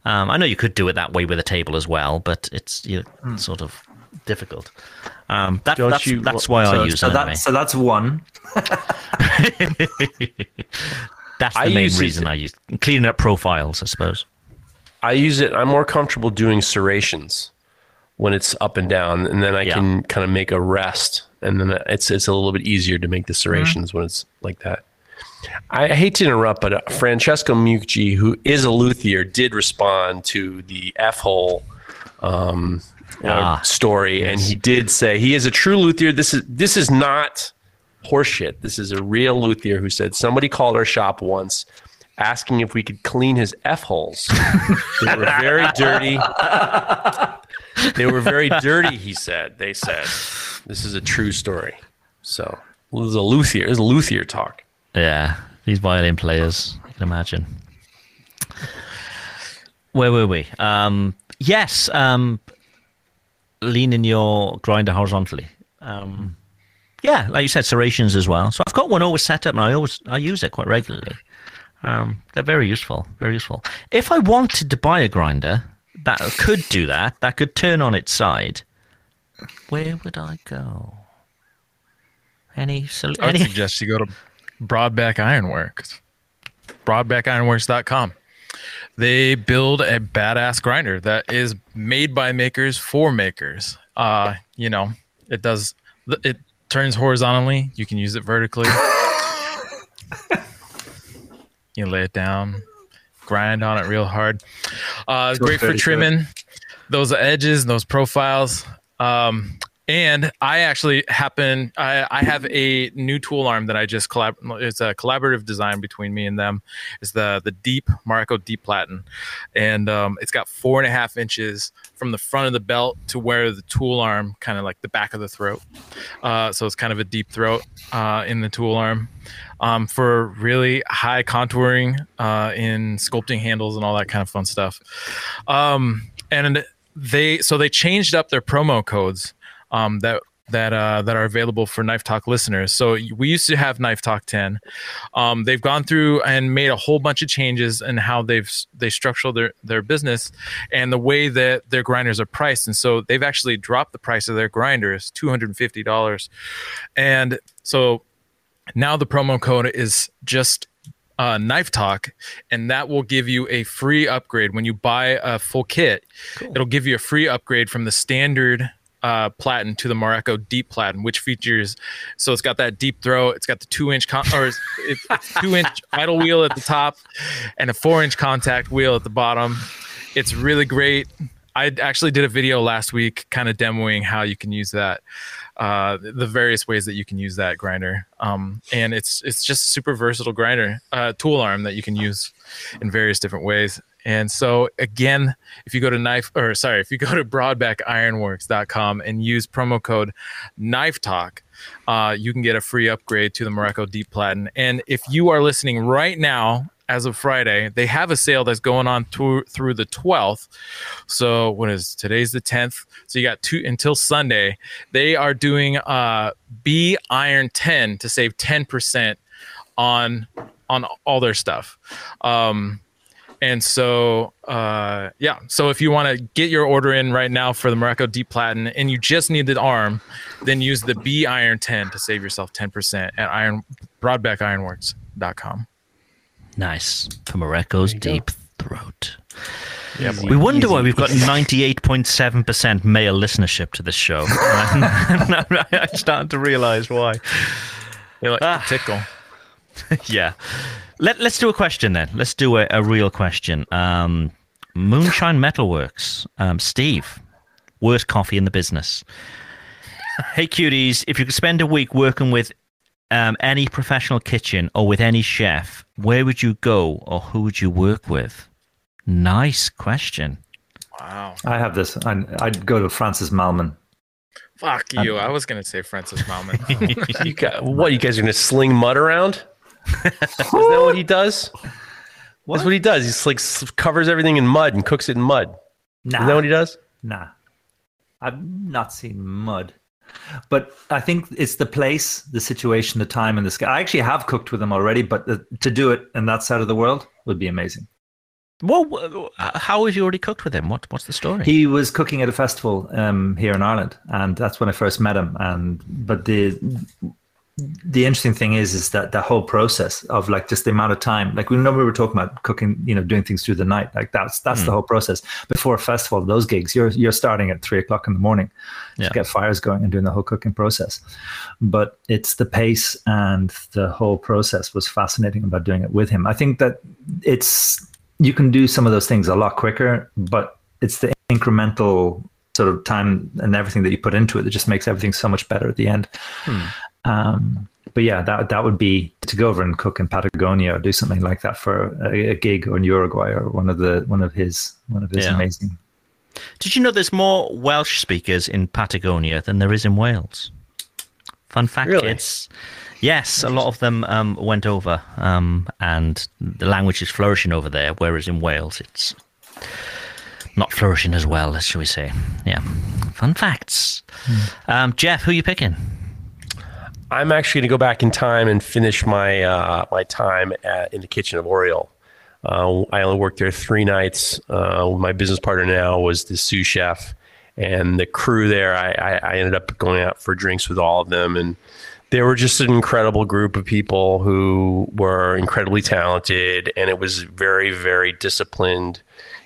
Um, I know you could do it that way with a table as well, but it's you know, sort of difficult. Um, that, that's you- that's why I use so, it. that, anyway. so that's one *laughs* That's the I main use it- reason I use cleaning up profiles, I suppose. I use it. I'm more comfortable doing serrations when it's up and down, and then I Yeah. can kind of make a rest, and then it's it's a little bit easier to make the serrations when it's like that. I hate to interrupt, but uh, Francesco Mucci, who is a luthier, did respond to the F hole um, uh, Ah, story, and he did say he is a true luthier. This is this is not horseshit. This is a real luthier who said somebody called our shop once asking if we could clean his F holes. they were very dirty. *laughs* They were very dirty, he said. They said. This is a true story. So this is a luthier. This is luthier talk. Yeah, these violin players, you can imagine. Where were we? Um, yes, um, leaning your grinder horizontally. Um, yeah, like you said, serrations as well. So I've got one always set up, and I always I use it quite regularly. Um, they're very useful, very useful. If I wanted to buy a grinder that could do that, that could turn on its side, where would I go? Any, sol- I would suggest you go to Broadback Ironworks. Broadbackironworks.com. They build a badass grinder that is made by makers for makers. Uh, you know, it does it turns horizontally. You can use it vertically. *laughs* you lay it down, grind on it real hard. Uh, So great for trimming those edges, those profiles. Um, and I actually happen, I, I have a new tool arm that I just collab. It's a collaborative design between me and them. It's the the Deep Marco Deep Platen, and um, it's got four and a half inches from the front of the belt to where the tool arm, kind of like the back of the throat. Uh, so it's kind of a deep throat uh, in the tool arm. Um, for really high contouring uh, in sculpting handles and all that kind of fun stuff. Um, and they so they changed up their promo codes um, that that uh, that are available for Knife Talk listeners. So we used to have Knife Talk 10. Um, they've gone through and made a whole bunch of changes in how they've they structure their their business and the way that their grinders are priced. And so they've actually dropped the price of their grinders two hundred and fifty dollars. And so now the promo code is just uh, Knife Talk, and that will give you a free upgrade when you buy a full kit. It'll give you a free upgrade from the standard uh, platen to the Mareko Deep Platen, which features so it's got that deep throw, it's got the two inch con- or it's, it's two inch *laughs* idle wheel at the top, and a four inch contact wheel at the bottom. It's really great. I actually did a video last week, kind of demoing how you can use that uh, the various ways that you can use that grinder. Um, and it's it's just a super versatile grinder uh, tool arm that you can use in various different ways. And so again, if you go to knife or sorry, if you go to broadbackironworks.com and use promo code knife talk, uh, you can get a free upgrade to the Mareko Deep Platen. And if you are listening right now, as of Friday, they have a sale that's going on through through the 12th. So what is today's the 10th? So you got two until Sunday. They are doing uh B Iron 10 to save 10% on on all their stuff. Um and so, uh, yeah. So if you want to get your order in right now for the Mareko Deep Platen, and you just need the arm, then use the B Iron 10 to save yourself 10% at Iron broadback BroadbackIronworks.com. Nice. For Mareko's deep throat. Yeah, We wonder why we've got 98.7% male listenership to this show. *laughs* *laughs* I'm starting to realize why. You're like Ah. tickle. *laughs* yeah. Let, let's do a question then. Let's do a, a real question. Um, Moonshine Metalworks. Um, Steve, worst coffee in the business. Hey, cuties, if you could spend a week working with um, any professional kitchen or with any chef, where would you go or who would you work with? Nice question. Wow. I have this. I'd, I'd go to Francis Mallmann. Fuck um, you. I was going to say Francis Mallmann. *laughs* You got, what? You guys are gonna sling mud around? Is that what he does? That's what he does. He's like covers everything in mud and cooks it in mud. Nah, Is that what he does? nah. I've not seen mud, but I think it's the place, the situation, the time, and the sky. I actually have cooked with him already, but the, to do it in that side of the world would be amazing. Well, how have you already cooked with him? What What's the story? He was cooking at a festival um, here in Ireland, and that's when I first met him. And but the the interesting thing is, is that the whole process of like just the amount of time, like we know we were talking about cooking, you know, doing things through the night, like that's that's the hmm. whole process. Before a festival, those gigs, you're you're starting at three o'clock in the morning Yeah. to get fires going and doing the whole cooking process. But it's the pace and the whole process was fascinating about doing it with him. I think that it's you can do some of those things a lot quicker, but it's the incremental sort of time and everything that you put into it that just makes everything so much better at the end. Hmm. Um, but yeah, that that would be to go over and cook in Patagonia or do something like that for a, a gig or in Uruguay or one of the one of his one of his Yeah. amazing. Did you know there's more Welsh speakers in Patagonia than there is in Wales? Fun fact, Really? kids. Yes, a lot of them um, went over, um, and the language is flourishing over there, whereas in Wales it's not flourishing as well, as shall we say? Yeah, fun facts. Um, Jeff, who are you picking? I'm actually going to go back in time and finish my uh, my time at, in the kitchen of Oriole. Uh, I only worked there three nights. Uh, my business partner now was the sous chef, and the crew there. I, I, I ended up going out for drinks with all of them, and they were just an incredible group of people who were incredibly talented, and it was very, very disciplined.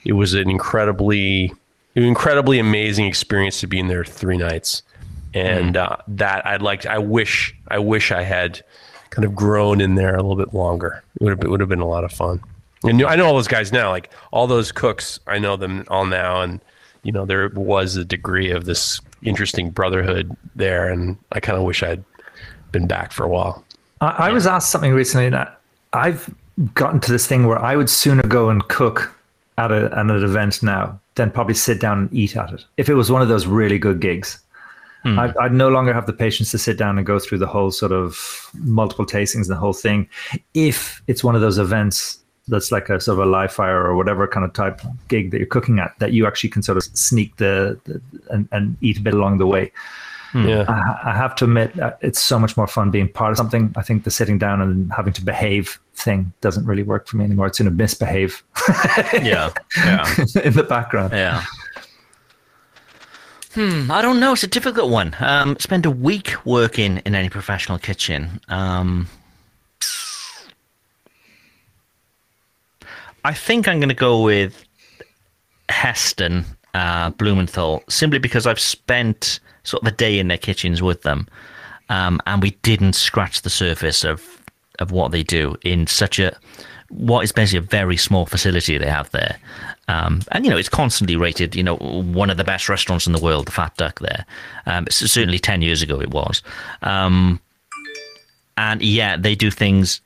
It was an incredibly, incredibly amazing experience to be in there three nights, and uh, that I'd like. I wish, I wish I had kind of grown in there a little bit longer. It would have been, would have been a lot of fun. And I know all those guys now, like all those cooks. I know them all now, and you know there was a degree of this interesting brotherhood there, and I kind of wish I'd been back for a while. I, I was asked something recently that I've gotten to this thing where I would sooner go and cook at, a, at an event now than probably sit down and eat at it. If it was one of those really good gigs, I, I'd no longer have the patience to sit down and go through the whole sort of multiple tastings and the whole thing. If it's one of those events that's like a sort of a live fire or whatever kind of type gig that you're cooking at, that you actually can sort of sneak the, the and, and eat a bit along the way. Yeah. I, I have to admit, uh, it's so much more fun being part of something. I think the sitting down and having to behave thing doesn't really work for me anymore. It's going to misbehave Yeah. *laughs* Yeah. in the background. Yeah. Hmm, I don't know. It's a difficult one. Um, spend a week working in any professional kitchen. Um, I think I'm going to go with Heston uh, Blumenthal simply because I've spent sort of a day in their kitchens with them, um, and we didn't scratch the surface of of what they do in such a what is basically a very small facility they have there. Um, and you know it's constantly rated, you know, one of the best restaurants in the world, the Fat Duck. There, um, certainly ten years ago it was, um, and yeah, they do things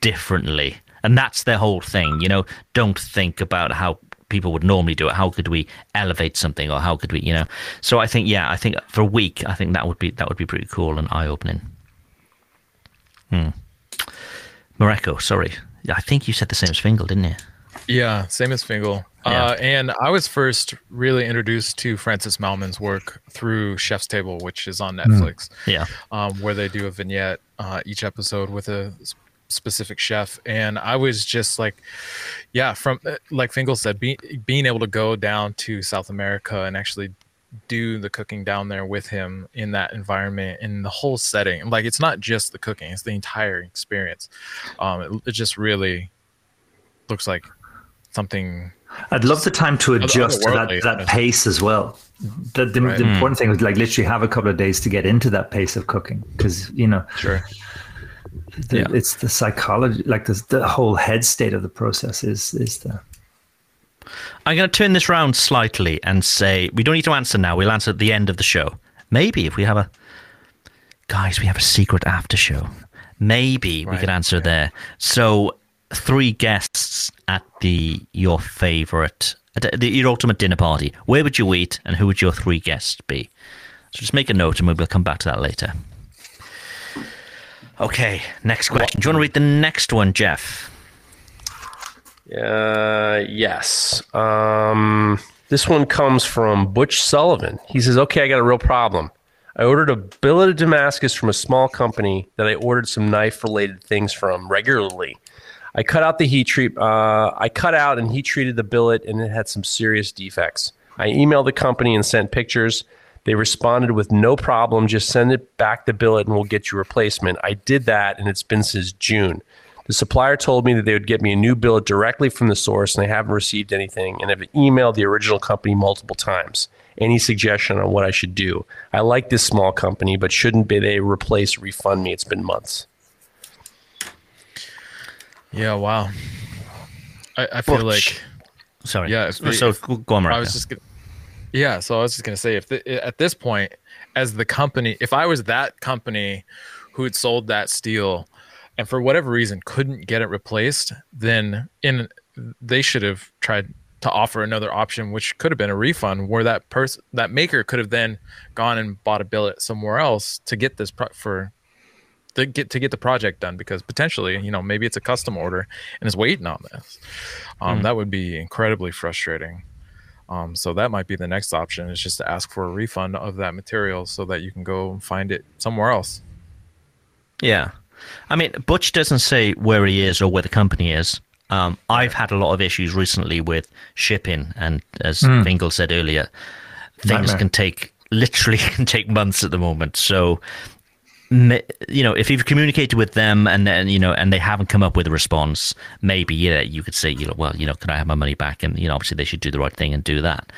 differently, and that's their whole thing. You know, don't think about how people would normally do it. How could we elevate something, or how could we, you know? So I think, yeah, I think for a week, I think that would be that would be pretty cool and eye opening. Hmm. Mareko, sorry, I think you said the same as Fingal, didn't you? Yeah, same as Fingal. Yeah. Uh, and I was first really introduced to Francis Mallmann's work through Chef's Table, which is on Netflix, Yeah. um, where they do a vignette uh, each episode with a specific chef. And I was just like, yeah, from uh, like Fingal said, be, being able to go down to South America and actually do the cooking down there with him in that environment in the whole setting. Like it's not just the cooking; it's the entire experience. Um, it, it just really looks like something I'd love the time to adjust to that, that pace as well. The, the, Right. the important thing is like literally have a couple of days to get into that pace of cooking because you know sure the, Yeah. it's the psychology, like the, the whole head state of the process is is the I'm going to turn this round slightly and say we don't need to answer now. We'll answer at the end of the show. Maybe if we have a guys, we have a secret after show. Maybe we could answer there. So three guests at the your favorite at the, your ultimate dinner party. Where would you eat, and who would your three guests be? So just make a note, and we'll come back to that later. Okay, next question. Do you want to read the next one, Jeff? Uh, yes. Um, this one comes from Butch Sullivan. He says, "Okay, I got a real problem. I ordered a billet of Damascus from a small company that I ordered some knife-related things from regularly. I cut out the heat treat. Uh, I cut out and heat treated the billet, and it had some serious defects. I emailed the company and sent pictures. They responded with no problem. Just send it back the billet, and we'll get you replacement. I did that, and it's been since June." The supplier told me that they would get me a new billet directly from the source, and I haven't received anything. And I've emailed the original company multiple times. Any suggestion on what I should do? I like this small company, but shouldn't be they replace refund me? It's been months. yeah wow i, I feel Butch. like Sorry. Yeah, if so if- go on, I Mareko. was just gonna, yeah. So I was just gonna say, if the, at this point, as the company, if I was that company who had sold that steel, and for whatever reason couldn't get it replaced, then in they should have tried to offer another option, which could have been a refund, where that person, that maker, could have then gone and bought a billet somewhere else to get this pro- for. To get to get the project done because potentially you know maybe it's a custom order and is waiting on this um, that would be incredibly frustrating um, so that might be the next option is just to ask for a refund of that material so that you can go and find it somewhere else. Yeah. I mean, Butch doesn't say where he is or where the company is. Um, I've had a lot of issues recently with shipping, and as Fingal said earlier, things Nightmare. can take *laughs* literally can take months at the moment. So you know, if you've communicated with them and then you know, and they haven't come up with a response, maybe yeah, you could say, you know, well, you know, can I have my money back? And you know, obviously they should do the right thing and do that.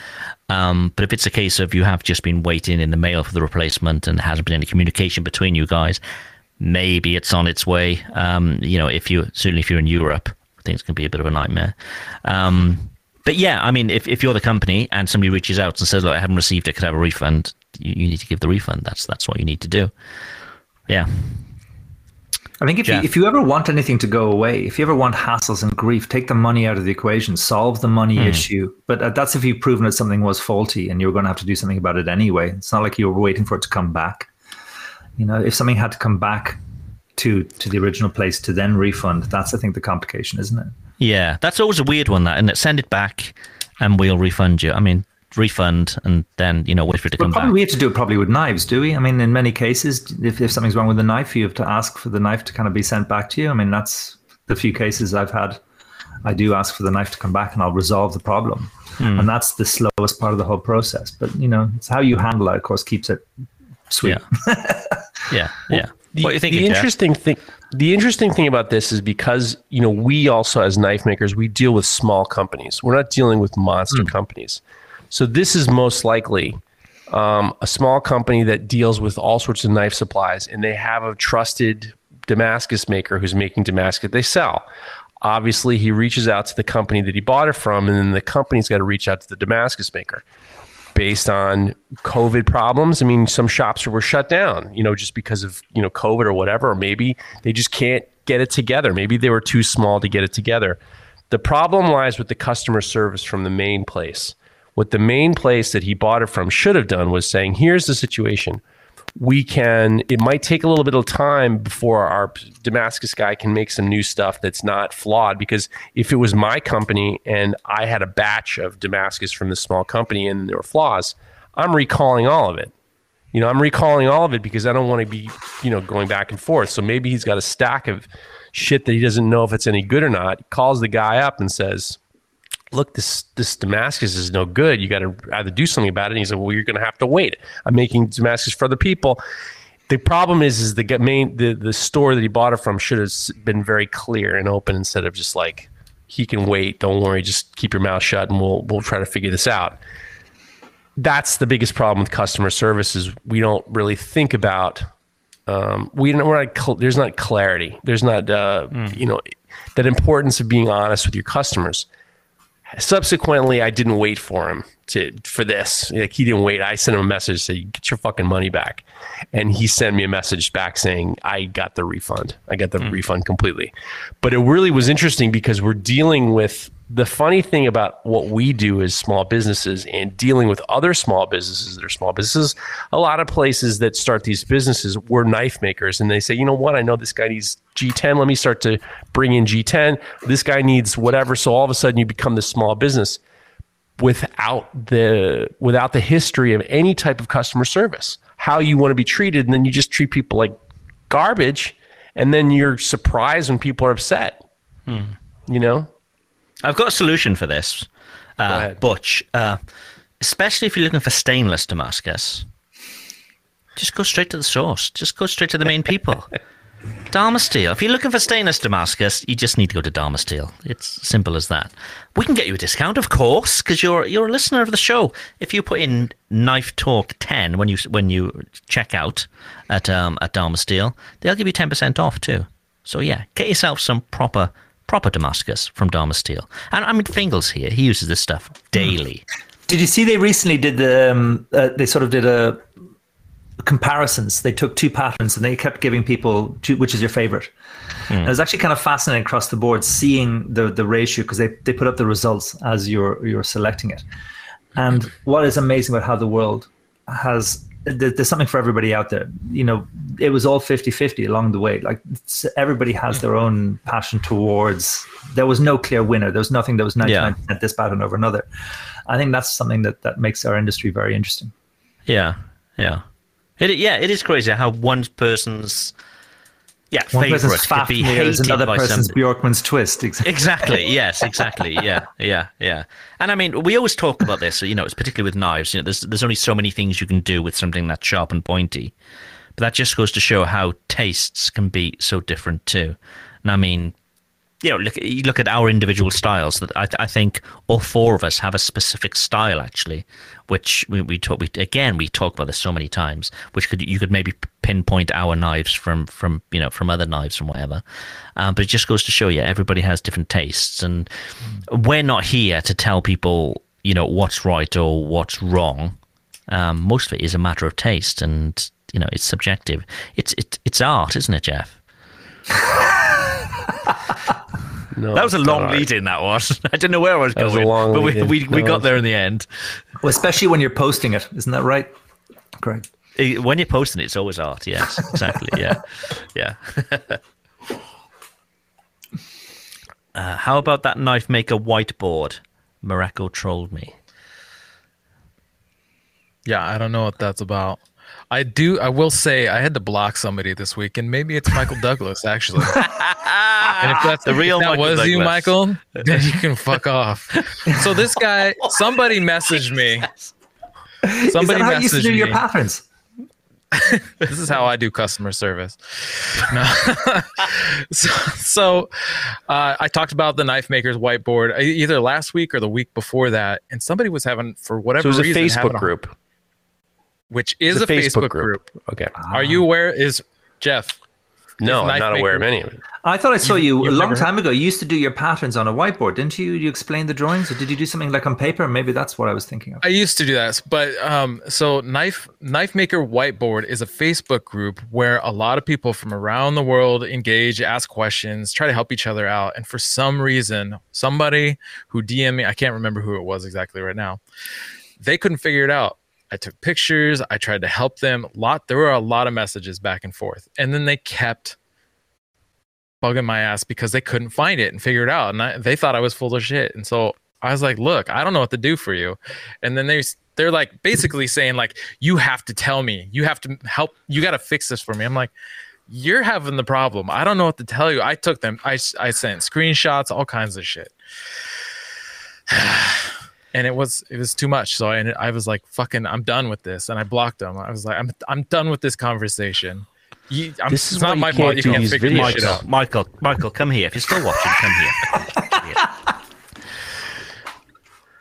Um, but if it's a case of you have just been waiting in the mail for the replacement and there hasn't been any communication between you guys, maybe it's on its way. Um, you know, if you certainly if you're in Europe, things can be a bit of a nightmare. Um, but yeah, I mean, if, if you're the company and somebody reaches out and says, "Look, I haven't received it, could I have a refund?" You, you need to give the refund. That's that's what you need to do. Yeah. I think if you, if you ever want anything to go away, if you ever want hassles and grief, take the money out of the equation, solve the money issue. But uh, that's if you've proven that something was faulty and you're going to have to do something about it anyway. It's not like you were waiting for it to come back. You know, if something had to come back to to the original place to then refund, that's I think the complication, isn't it? Yeah, that's always a weird one. That and it send it back, and we'll refund you. I mean, refund and then you know wait for it to But come probably back. we have to do it probably with knives, do we? I mean, in many cases, if, if something's wrong with the knife, you have to ask for the knife to kind of be sent back to you. I mean, that's the few cases I've had. I do ask for the knife to come back, and I'll resolve the problem. Hmm. And that's the slowest part of the whole process. But you know, it's how you handle it, of course, keeps it sweet. Yeah, *laughs* yeah. The, what you think? the interesting thing the interesting thing about this is because you know we also as knife makers we deal with small companies. We're not dealing with monster companies. So this is most likely um, a small company that deals with all sorts of knife supplies and they have a trusted damascus maker who's making damascus they sell. Obviously he reaches out to the company that he bought it from and then the company's got to reach out to the damascus maker based on COVID problems. I mean, some shops were shut down, you know, just because of, you know, COVID or whatever, or maybe they just can't get it together. Maybe they were too small to get it together. The problem lies with the customer service from the main place. What the main place that he bought it from should have done was saying, here's the situation. We can, it might take a little bit of time before our Damascus guy can make some new stuff that's not flawed. Because if it was my company and I had a batch of Damascus from this small company and there were flaws, I'm recalling all of it. You know, I'm recalling all of it because I don't want to be, you know, going back and forth. So maybe he's got a stack of shit that he doesn't know if it's any good or not. Calls the guy up and says, look, this this Damascus is no good. You got to either do something about it. And he said, well, you're going to have to wait. I'm making Damascus for other people. The problem is, is the main the the store that he bought it from should have been very clear and open instead of just like he can wait. Don't worry, just keep your mouth shut, and we'll we'll try to figure this out. That's the biggest problem with customer service is we don't really think about um, we don't, we're not cl- there's not clarity. There's not uh, you know that importance of being honest with your customers subsequently i didn't wait for him to for this. Like he didn't wait. I sent him a message saying get your fucking money back. And he sent me a message back saying i got the refund. I got the hmm. refund completely. But it really was interesting because we're dealing with the funny thing about what we do as small businesses and dealing with other small businesses that are small businesses, a lot of places that start these businesses were knife makers and they say, you know what, I know this guy needs G10. Let me start to bring in G10. This guy needs whatever. So all of a sudden you become this small business without the without the history of any type of customer service, how you want to be treated, and then you just treat people like garbage, and then you're surprised when people are upset. Hmm. You know? I've got a solution for this, uh. Butch. Uh, especially if you're looking for stainless Damascus, just go straight to the source. Just go straight to the main people. *laughs* Dharma Steel. If you're looking for stainless Damascus, you just need to go to Dharma Steel. It's simple as that. We can get you a discount, of course, because you're you're a listener of the show. If you put in Knife Talk ten when you when you check out at um at Dharma Steel, they'll give you ten percent off too. So yeah, get yourself some proper proper Damascus from Dharma Steel. And I mean, Fingal's here. He uses this stuff daily. Did you see they recently did the um, uh, they sort of did a comparisons. They took two patterns and they kept giving people two, which is your favorite. And it was actually kind of fascinating across the board seeing the the ratio because they, they put up the results as you're you're selecting it. And what is amazing about how the world has there's something for everybody out there. You know, it was all 50-50 along the way. Like everybody has hmm. their own passion towards. There was no clear winner. There was nothing that was 99% this pattern over another. I think that's something that that makes our industry very interesting. Yeah, yeah. It, yeah, it is crazy how one person's yeah One person's Fafnir is another by person's somebody. Bjorkman's twist. Exactly. Exactly. *laughs* Yes. Exactly. Yeah. Yeah. Yeah. And I mean, we always talk about this. You know, it's particularly with knives. You know, there's there's only so many things you can do with something that's sharp and pointy. But that just goes to show how tastes can be so different too. And I mean, you know, look you look at our individual styles. That I, I think all four of us have a specific style actually, which we, we talk. We again we talk about this so many times. Which could you could maybe pinpoint our knives from from you know from other knives from whatever. Um, but it just goes to show you everybody has different tastes, and we're not here to tell people you know what's right or what's wrong. Um, most of it is a matter of taste, and you know it's subjective. It's it, it's art, isn't it, Jeff? *laughs* No, That was a long not. lead in. That was. *laughs* I didn't know where I was That was a going, long but we lead-in. we, we No, got there in the end. Well, especially when you're posting it, isn't that right? Great. Eh, When you're posting it, it's always art. Yes, exactly. Yeah, *laughs* yeah. *laughs* uh, how about that knife maker whiteboard? Mareko trolled me. Yeah, I don't know what that's about. I do. I will say I had to block somebody this week, and maybe it's Michael Douglas actually. And if that's The real that Michael was you, Michael, then you can fuck *laughs* off. So this guy, somebody messaged me. *laughs* Somebody how you used to messaged do your me. patterns? *laughs* this is how I do customer service. No. so so uh, I talked about the knife maker's whiteboard either last week or the week before that, and somebody was having for whatever So it was a reason having Facebook a- group. which is It's a, Facebook, group. Okay. Are you aware? Is Jeff? No, I'm not aware of any of it. I thought I saw you, you've a long time ago. You used to do your patterns on a whiteboard, didn't you? You explain the drawings, or did you do something like on paper? Maybe that's what I was thinking of. I used to do that, but um, so knife knife maker whiteboard is a Facebook group where a lot of people from around the world engage, ask questions, try to help each other out. And for some reason, somebody who DM me, I can't remember who it was exactly right now, they couldn't figure it out. I took pictures, I tried to help them. A Lot there were a lot of messages back and forth, and then they kept bugging my ass because they couldn't find it and figure it out, and I, they thought I was full of shit. And so I was like, "Look, I don't know what to do for you." And then they they're like basically saying like, "You have to tell me. You have to help. You got to fix this for me." I'm like, "You're having the problem. I don't know what to tell you." I took them. I I sent screenshots, all kinds of shit. *sighs* *sighs* And it was it was too much, so I I was like, "Fucking, I'm done with this," and I blocked them. I was like, "I'm I'm done with this conversation." You, I'm, This is it's not my fault. You can't these figure this shit out. Michael, Michael, Michael, come here. If you're still watching, come here. Come here.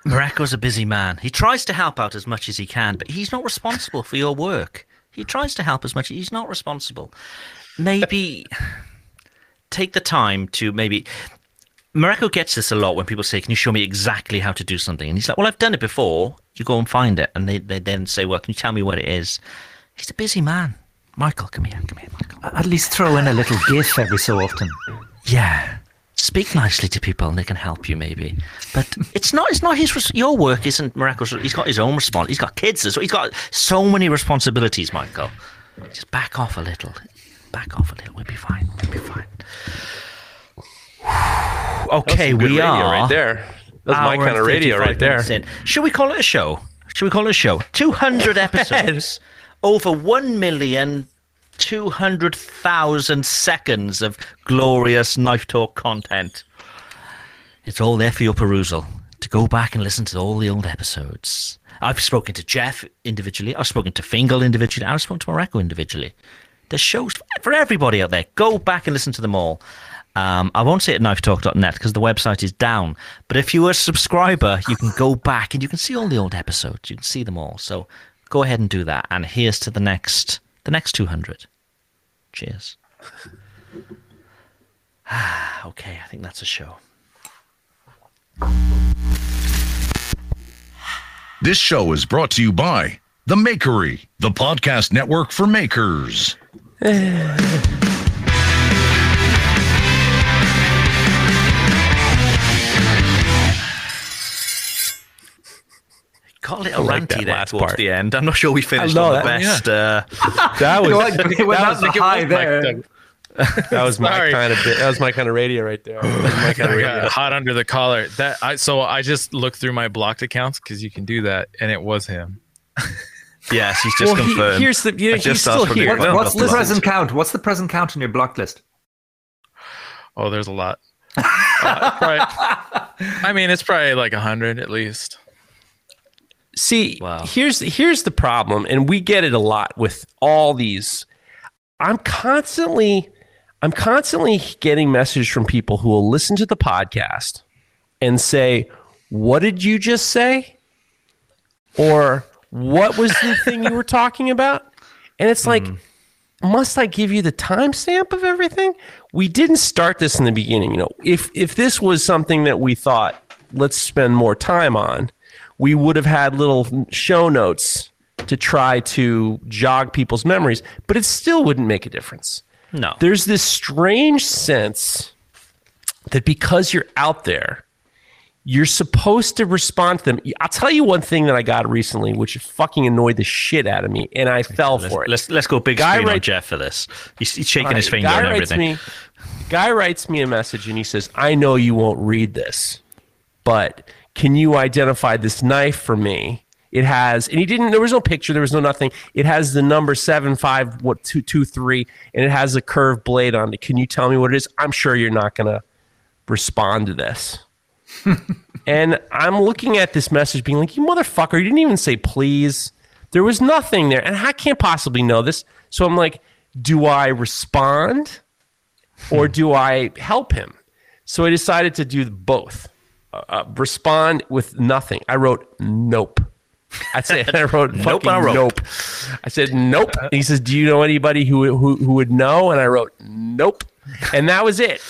Mareko's a busy man. He tries to help out as much as he can, but he's not responsible for your work. He tries to help as much. He's not responsible. Maybe take the time to maybe. Mareko gets this a lot when people say, "Can you show me exactly how to do something?" And he's like, "Well, I've done it before. You go and find it." And they, they then say, "Well, can you tell me what it is?" He's a busy man. Michael, come here, come here, Michael. At least throw in a little GIF every so often. Yeah. Speak nicely to people and they can help you maybe. But it's not it's not his res- your work isn't Mareko's he's got his own response. He's got kids as well. He's got so many responsibilities, Michael. Just back off a little. Back off a little. We'll be fine. We'll be fine. Okay, we are right there. That's my kind of radio right there. in. Should we call it a show? Should we call it a show? 200 *laughs* episodes. over 1 million 200,000 seconds of glorious Knife Talk content. It's all there for your perusal to go back and listen to all the old episodes. I've spoken to Jeff individually. I've spoken to Fingal individually. I've spoken to Mareko individually. There's shows for everybody out there. Go back and listen to them all. Um, I won't say at knifetalk.net because the website is down. But if you're a subscriber, you can go back and you can see all the old episodes. You can see them all. So go ahead and do that. And here's to the next, the next 200. Cheers. *sighs* okay, I think that's a show. This show is brought to you by The Makery, the podcast network for makers. *sighs* *laughs* Got a little I like ranty there towards part. the end. I'm not sure we finished know on the that, best. Uh, *laughs* That was Well, it that was, the high was Mike there. That was my kind of bit. That was my kind of radio right there. My *laughs* kind of radio. hot under the collar. That I so I just looked through my blocked accounts because you can do that, and it was him. *laughs* yes, he's just Well, he- confirmed. here's the. Yeah, I he's still asked for the here. email. What's the Blocked. present count? What's the present count on your blocked list? Oh, there's a lot. Uh, probably- I mean, it's probably like a hundred at least. See, Wow. here's here's the problem, and we get it a lot with all these I'm constantly I'm constantly getting messages from people who will listen to the podcast and say, "What did you just say?" or "What was the *laughs* thing you were talking about?" And it's like, hmm. must I give you the timestamp of everything? We didn't start this in the beginning. You know, if if this was something that we thought let's spend more time on, we would have had little show notes to try to jog people's memories, but it still wouldn't make a difference. No. There's this strange sense that because you're out there, you're supposed to respond to them. I'll tell you one thing that I got recently, which fucking annoyed the shit out of me, and I fell let's, for it. Let's let's go big Guy screen on Jeff for this. He's, he's shaking All his finger guy and writes everything. Me, guy writes me a message and he says, "I know you won't read this, but can you identify this knife for me?" It has, and he didn't. There was no picture. There was no nothing. It has the number seven five what two two three, and it has a curved blade on it. Can you tell me what it is? I'm sure you're not gonna respond to this. *laughs* and I'm looking at this message, being like, "You motherfucker! You didn't even say please. There was nothing there, and I can't possibly know this." So I'm like, "Do I respond, or *laughs* do I help him?" So I decided to do both. Uh, respond with nothing. I wrote nope. I said *laughs* I wrote Nope a rope. nope. I said nope. And he says, "Do you know anybody who, who who would know?" And I wrote nope, and that was it.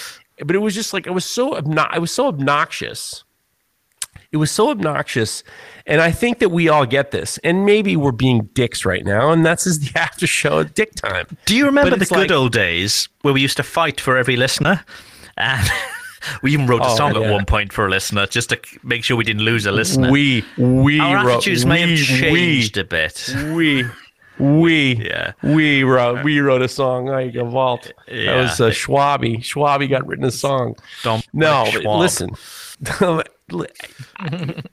But it was just like it was so obno- I was so obnoxious. It was so obnoxious, and I think that we all get this. And maybe we're being dicks right now, and that's is the *laughs* after show dick time. Do you remember the good like- old days where we used to fight for every listener? And *laughs* we even wrote a Oh, song yeah. at one point for a listener just to make sure we didn't lose a listener. We we Our wrote, attitudes may have we- changed a bit. We we Yeah. we wrote we wrote a song like a vault. That was uh, Schwabi. Schwabi got written a song. Dom- No, listen. *laughs*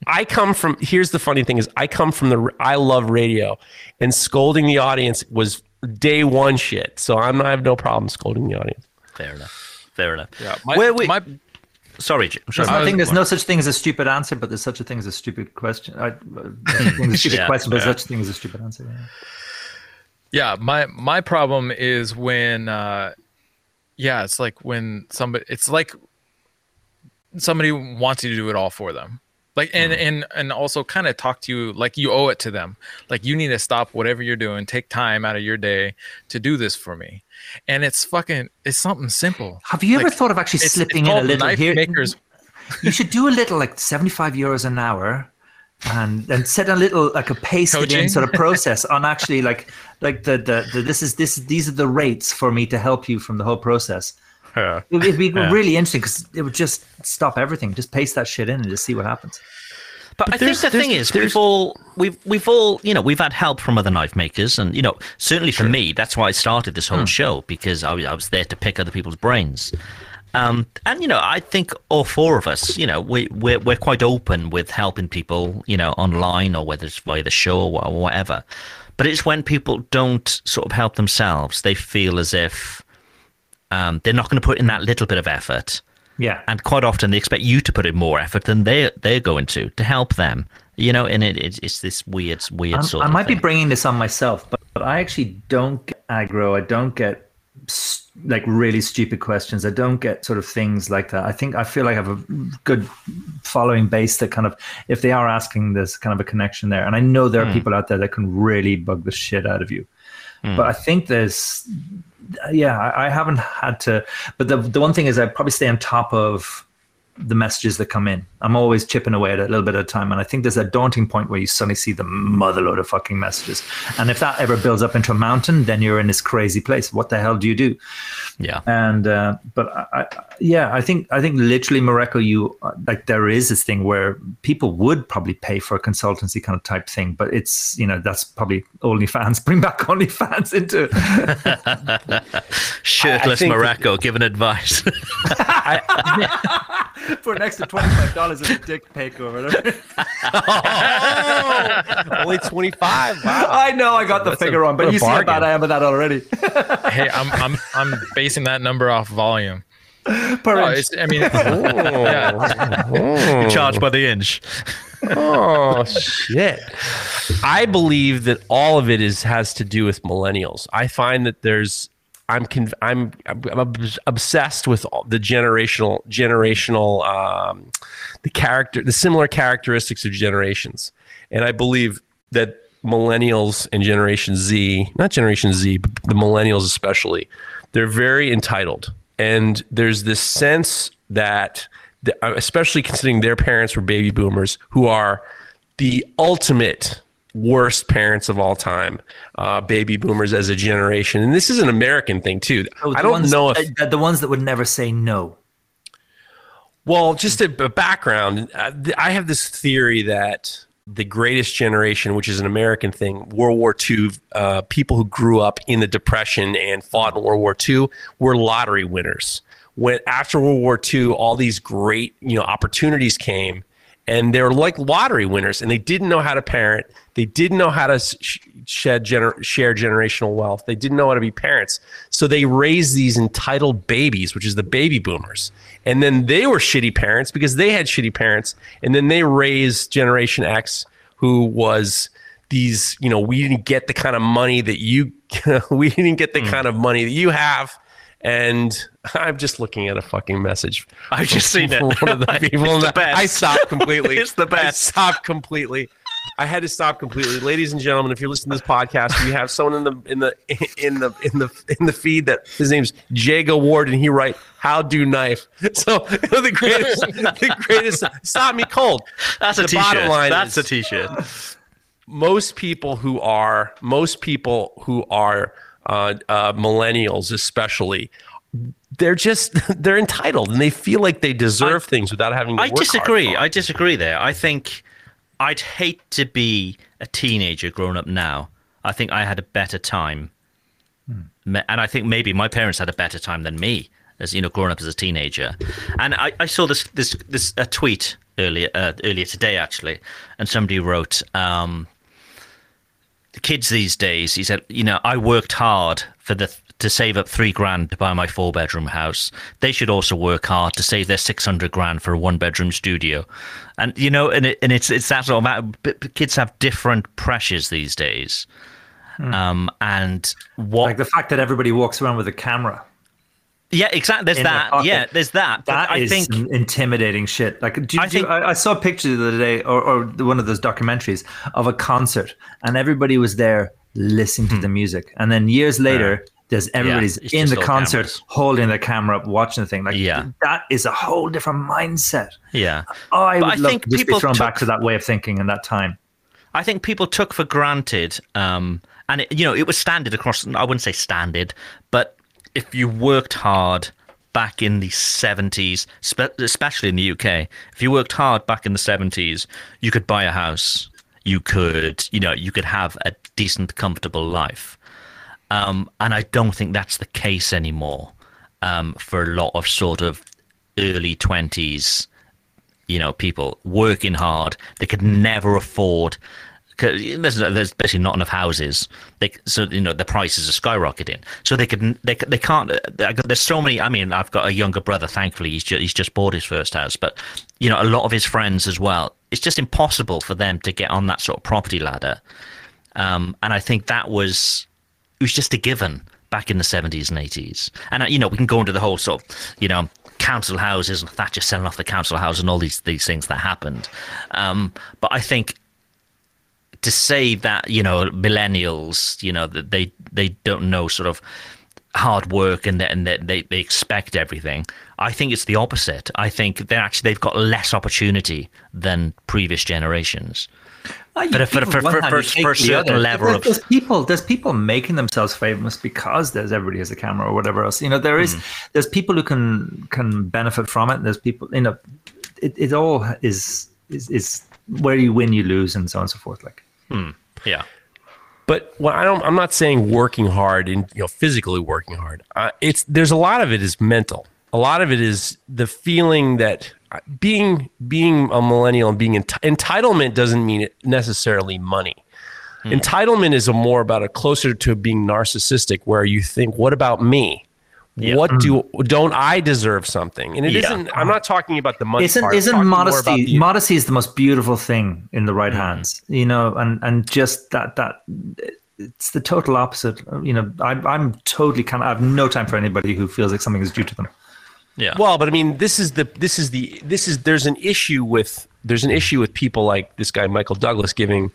I come from. Here's the funny thing: is I come from the. I love radio, and scolding the audience was day one shit. So I'm. I have no problem scolding the audience. Fair enough. Fair enough. Yeah, my, Where we- my Sorry, J- sorry. I was- think there's no such thing as a stupid answer, but there's such a thing as a stupid question. I, there's *laughs* such a thing as a stupid Yeah, question, but yeah. there's such a thing as a stupid answer. yeah. yeah my my problem is when uh yeah it's like when somebody it's like somebody wants you to do it all for them like and and and also kind of talk to you like you owe it to them like you need to stop whatever you're doing take time out of your day to do this for me and it's fucking it's something simple Have you ever thought of actually it's, slipping it's in a little here? makers You should do a little like 75 euros an hour and and set a little like a pasted in sort of *laughs* process on actually like like the, the the this is this these are the rates for me to help you from the whole process. Yeah. It, would be really interesting because it would just stop everything. Just paste that shit in and just see what happens. But, I think the thing there's- is, we've all we've we've all you know we've had help from other knife makers, and you know certainly for me, that's why I started this whole show because I was, I was there to pick other people's brains. Um, and you know, I think all four of us, you know, we we're, we're quite open with helping people, you know, online or whether it's via the show or wha- whatever. But it's when people don't sort of help themselves, they feel as if um, they're not going to put in that little bit of effort Yeah. and quite often they expect you to put in more effort than they they're going to to help them. You know, and it, it's it's this weird weird I'm- sort. I might be bringing this on myself, but, but I actually don't get aggro. I don't get like really stupid questions. I don't get sort of things like that. I think I feel like I have a good following base that kind of, if they are asking, there's kind of a connection there. And I know there are hmm. people out there that can really bug the shit out of you. Hmm. But I think there's, yeah, I, I haven't had to. But the the one thing is, I probably stay on top of the messages that come in. I'm always chipping away at it a little bit at a time. And I think there's a daunting point where you suddenly see the motherload of fucking messages. And if that ever builds up into a mountain, then you're in this crazy place. What the hell do you do? Yeah. And uh, but I, I, yeah, I think I think literally Mareko, you like there is this thing where people would probably pay for a consultancy kind of type thing, but it's you know that's probably OnlyFans. *laughs* Bring back OnlyFans into *laughs* Shirtless think that- Mareko giving advice. *laughs* *laughs* for an extra twenty five dollars a dick pic or whatever. Only 25. Wow. I know I got the That's a- figure wrong, but a you see how bad bargain. I am at that already. *laughs* hey i'm i'm i'm basing that number off volume Per No, inch. i mean *laughs* oh. yeah oh. Charged by the inch. Oh shit! I believe that all of it is has to do with millennials. I find that there's I'm I'm I'm obsessed with the generational generational um, the character the similar characteristics of generations, and I believe that millennials and Generation Z, not Generation Z, but the millennials especially, they're very entitled, and there's this sense that, especially considering their parents were baby boomers, who are the ultimate worst parents of all time, uh, baby boomers as a generation, and this is an American thing too. Oh, I the don't ones- know if uh, the ones that would never say no. well, just a, a background. uh, I have this theory that the greatest generation, which is an American thing, World War II, uh, people who grew up in the Depression and fought in World War II were lottery winners. When after World War II, all these great you know opportunities came, and they were like lottery winners, and they didn't know how to parent. They didn't know how to sh- shed gener- share generational wealth. They didn't know how to be parents. So they raised these entitled babies, which is the baby boomers. And then they were shitty parents because they had shitty parents. And then they raised Generation X, who was these, you know, we didn't get the kind of money that you, *laughs* we didn't get the hmm. kind of money that you have. And *laughs* I'm just looking at a fucking message. *laughs* I've just seen it. One of the *laughs* people. the best. I stopped completely. It's the best. I stopped completely. I had to stop completely, ladies and gentlemen. If you're listening to this podcast, we have someone in the in the in the in the in the feed that his name's Jago Ward, and he write "How do knife." So the greatest, the greatest. Stop me cold. That's a The t-shirt. bottom line That's is- a t-shirt. most people who are most people who are uh, uh, millennials, especially, they're just *laughs* they're entitled and they feel like they deserve things without having. to I disagree. I disagree there. I think I'd hate to be a teenager growing up now. I think I had a better time. Me- And I think maybe my parents had a better time than me as you know growing up as a teenager. And I, I saw this this this a tweet earlier uh, earlier today actually, and somebody wrote um, the kids these days. He said, you know, I worked hard for the to save up three grand to buy my four bedroom house. They should also work hard to save their six hundred grand for a one bedroom studio. And you know, and it, and it's it's that sort of matter. but- Kids have different pressures these days. Um, and what Like the fact that everybody walks around with a camera. Yeah, exactly. There's that. Yeah, there's that. That I is think intimidating shit. Like, do, I do, think- I, I saw a picture the other day, or, or one of those documentaries of a concert, and everybody was there listening to the music. And then years later, there's everybody's it's in the concert, cameras. holding the camera up, watching the thing. Like, Yeah. that is a whole different mindset. yeah. Oh, I But would I love think to just be people thrown took- back to that way of thinking in that time. I think people took for granted, um, and it, you know, it was standard across. I wouldn't say standard, but if you worked hard back in the seventies, spe- especially in the UK, if you worked hard back in the seventies, you could buy a house. You could, you know, you could have a decent, comfortable life. Um, and I don't think that's the case anymore um, for a lot of sort of early twenties you know, people working hard. They could never afford. There's, there's basically not enough houses. They so you know the prices are skyrocketing. So they could they they can't. There's so many. I mean, I've got a younger brother. Thankfully, he's just, he's just bought his first house. But you know, a lot of his friends as well. It's just impossible for them to get on that sort of property ladder. Um, and I think that was it was just a given back in the 70s and 80s. And, uh, you know, we can go into the whole sort of, you know, council houses and Thatcher selling off the council house and all these, these things that happened. Um, but I think to say that, you know, millennials, you know, that they, they don't know sort of hard work and, that and that they, they expect everything. I think it's the opposite. I think they're actually, they've got less opportunity than previous generations. Ah, For- you for- for- for- for- for certain level There's- of- there's people there's people making themselves famous because there's everybody has a camera or whatever else you know there is there's people who can can benefit from it there's people you know it, it all is, is is where you win you lose and so on and so forth like Yeah. But what I don't, I'm not saying working hard and you know physically working hard. Uh, it's there's a lot of it is mental. A lot of it is the feeling that uh, being being a millennial and being enti- entitlement doesn't mean necessarily money. Entitlement is a more about a closer to being narcissistic, where you think, "What about me? What do mm. don't I deserve something?" And it Yeah. not I'm not talking about the money. isn't part. Isn't talking more about modesty the- modesty is the most beautiful thing in the right mm. hands you know and and just that that it's the total opposite. You know, I'm I'm totally kind of I have no time for anybody who feels like something is due to them. Yeah. Well, but I mean, this is the this is the this is there's an issue with there's an issue with people like this guy Michael Douglas giving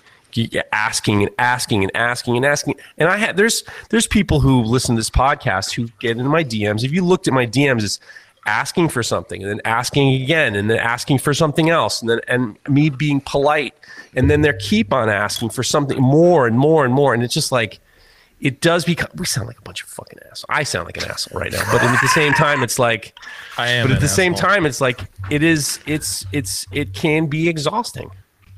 asking and asking and asking and asking and I had there's there's people who listen to this podcast who get into my DMs. If you looked at my DMs, it's asking for something and then asking again and then asking for something else and then and me being polite and then they keep on asking for something more and more and more and it's just like it does become we sound like a bunch of fucking assholes. I sound like an asshole right now. But at the same time it's like I am. but at the same time it's like it is it's it's it can be exhausting.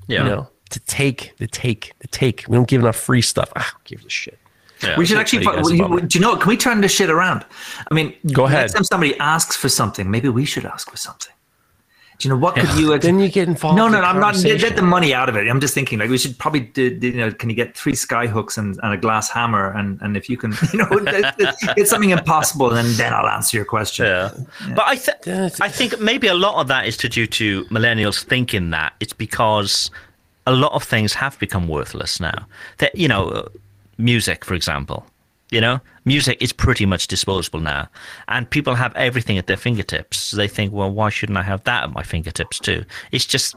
Yeah. You know, to take the take the take. We don't give enough free stuff. Ah, I don't give a shit. Yeah. we should actually. tell you guys put- you- about it. do you know? what? Can we turn this shit around? I mean, Go ahead. Next time somebody asks for something, maybe we should ask for something. Do you know what could you? Then you get involved. No, in no, I'm not. Get the money out of it. I'm just thinking, like, we should probably do. do, You know, can you get three sky hooks and, and a glass hammer, and and if you can, *laughs* you know, *laughs* it's something impossible, and then I'll answer your question. Yeah. But I, th- I think maybe a lot of that is to due to millennials thinking that it's because a lot of things have become worthless now. That you know, music, for example. You know, music is pretty much disposable now, and people have everything at their fingertips. So they think, well, why shouldn't I have that at my fingertips too? It's just,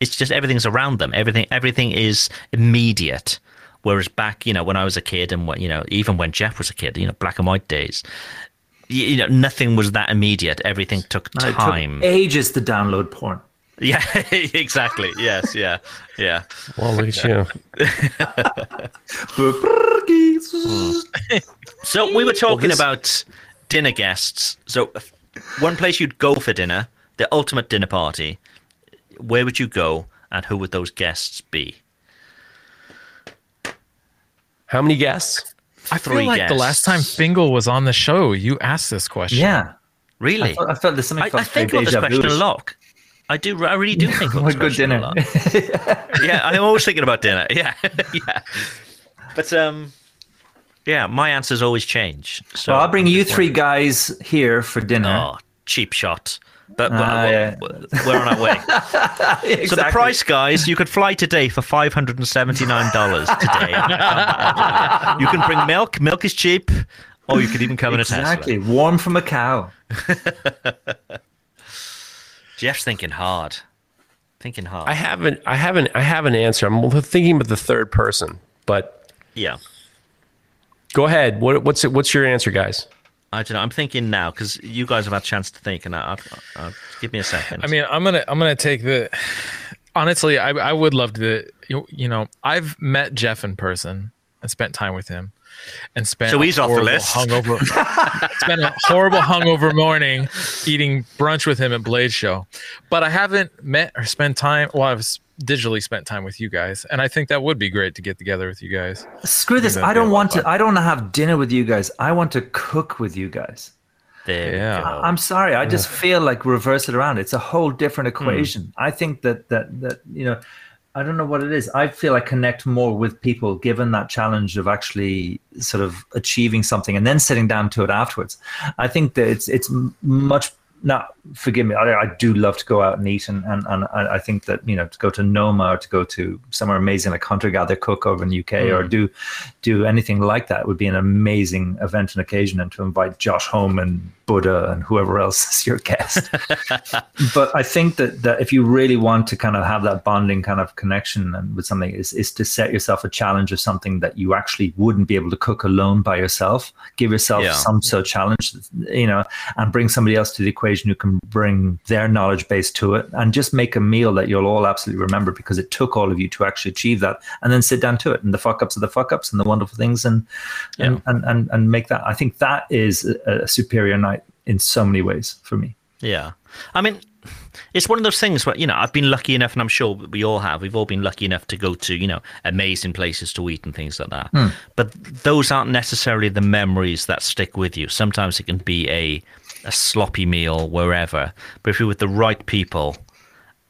it's just everything's around them. Everything, everything is immediate. Whereas back, you know, when I was a kid, and when, you know, even when Jeff was a kid, you know, black and white days, you, you know, nothing was that immediate. Everything took time. took ages to download porn. Yeah, *laughs* exactly. Yes, yeah, yeah. Well, look at you. *laughs* So we were talking this- about dinner guests. So one place you'd go for dinner, the ultimate dinner party. Where would you go, and who would those guests be? How many guests? I feel Three like the last time Fingal was on the show, you asked this question. Yeah, Really? I, felt, I felt there's something. I, felt I think very about this question a vu-ish. lot. I do. I really do think *laughs* What good a dinner. *laughs* yeah, I'm always thinking about dinner. Yeah, *laughs* yeah. But um, yeah, my answers always change. So well, I'll bring you three guys here for dinner. Oh, cheap shot. But, but Ah, we're, yeah. we're on our way. So the price, guys, you could fly today for five hundred and seventy nine dollars today. you can bring milk. Milk is cheap, or you could even come Exactly, in a Tesla. warm from a cow. Jeff's thinking hard. Thinking hard. I haven't. I haven't. I have an answer. I'm thinking about the third person, but yeah. go ahead. What, what's it? What's your answer, guys? I don't know. I'm thinking now because you guys have had a chance to think, and I, I, I, give me a second. I mean, I'm gonna I'm gonna take the. Honestly, I I would love to. You, you know, I've met Jeff in person and spent time with him, and spent So he's a off the horrible list. Hungover, *laughs* spent a horrible hungover morning eating brunch with him at Blade Show, but I haven't met or spent time. Well, I've digitally spent time with you guys, and I think that would be great to get together with you guys. Screw this. I don't want of to. I don't want to have dinner with you guys. I want to cook with you guys. there Yeah. we. I'm sorry. I just feel like reverse it around. It's a whole different Hmm. equation. I think that that that you know, I don't know what it is. I feel I connect more with people given that challenge of actually sort of achieving something and then sitting down to it afterwards. I think that it's it's much. Now, forgive me. I, I do love to go out and eat, and, and, and I I think that you know to go to Noma or to go to somewhere amazing like Hunter Gather Cook over in the UK or mm. do do anything like that would be an amazing event and occasion, and to invite Josh Homme and Buddha and whoever else *laughs* is your guest. *laughs* but I think that, that if you really want to kind of have that bonding kind of connection and with something is, is to set yourself a challenge of something that you actually wouldn't be able to cook alone by yourself. Give yourself Yeah. some sort of challenge, you know, and bring somebody else to the equation who can bring their knowledge base to it and just make a meal that you'll all absolutely remember because it took all of you to actually achieve that and then sit down to it and the fuck ups are the fuck ups and the wonderful things and and, and, and and make that I think that is a, a superior night in so many ways for me. Yeah. I mean, it's one of those things where, you know, I've been lucky enough, and I'm sure we all have, we've all been lucky enough to go to, you know, amazing places to eat and things like that. Hmm. But those aren't necessarily the memories that stick with you. Sometimes it can be a, a sloppy meal wherever. But if you're with the right people,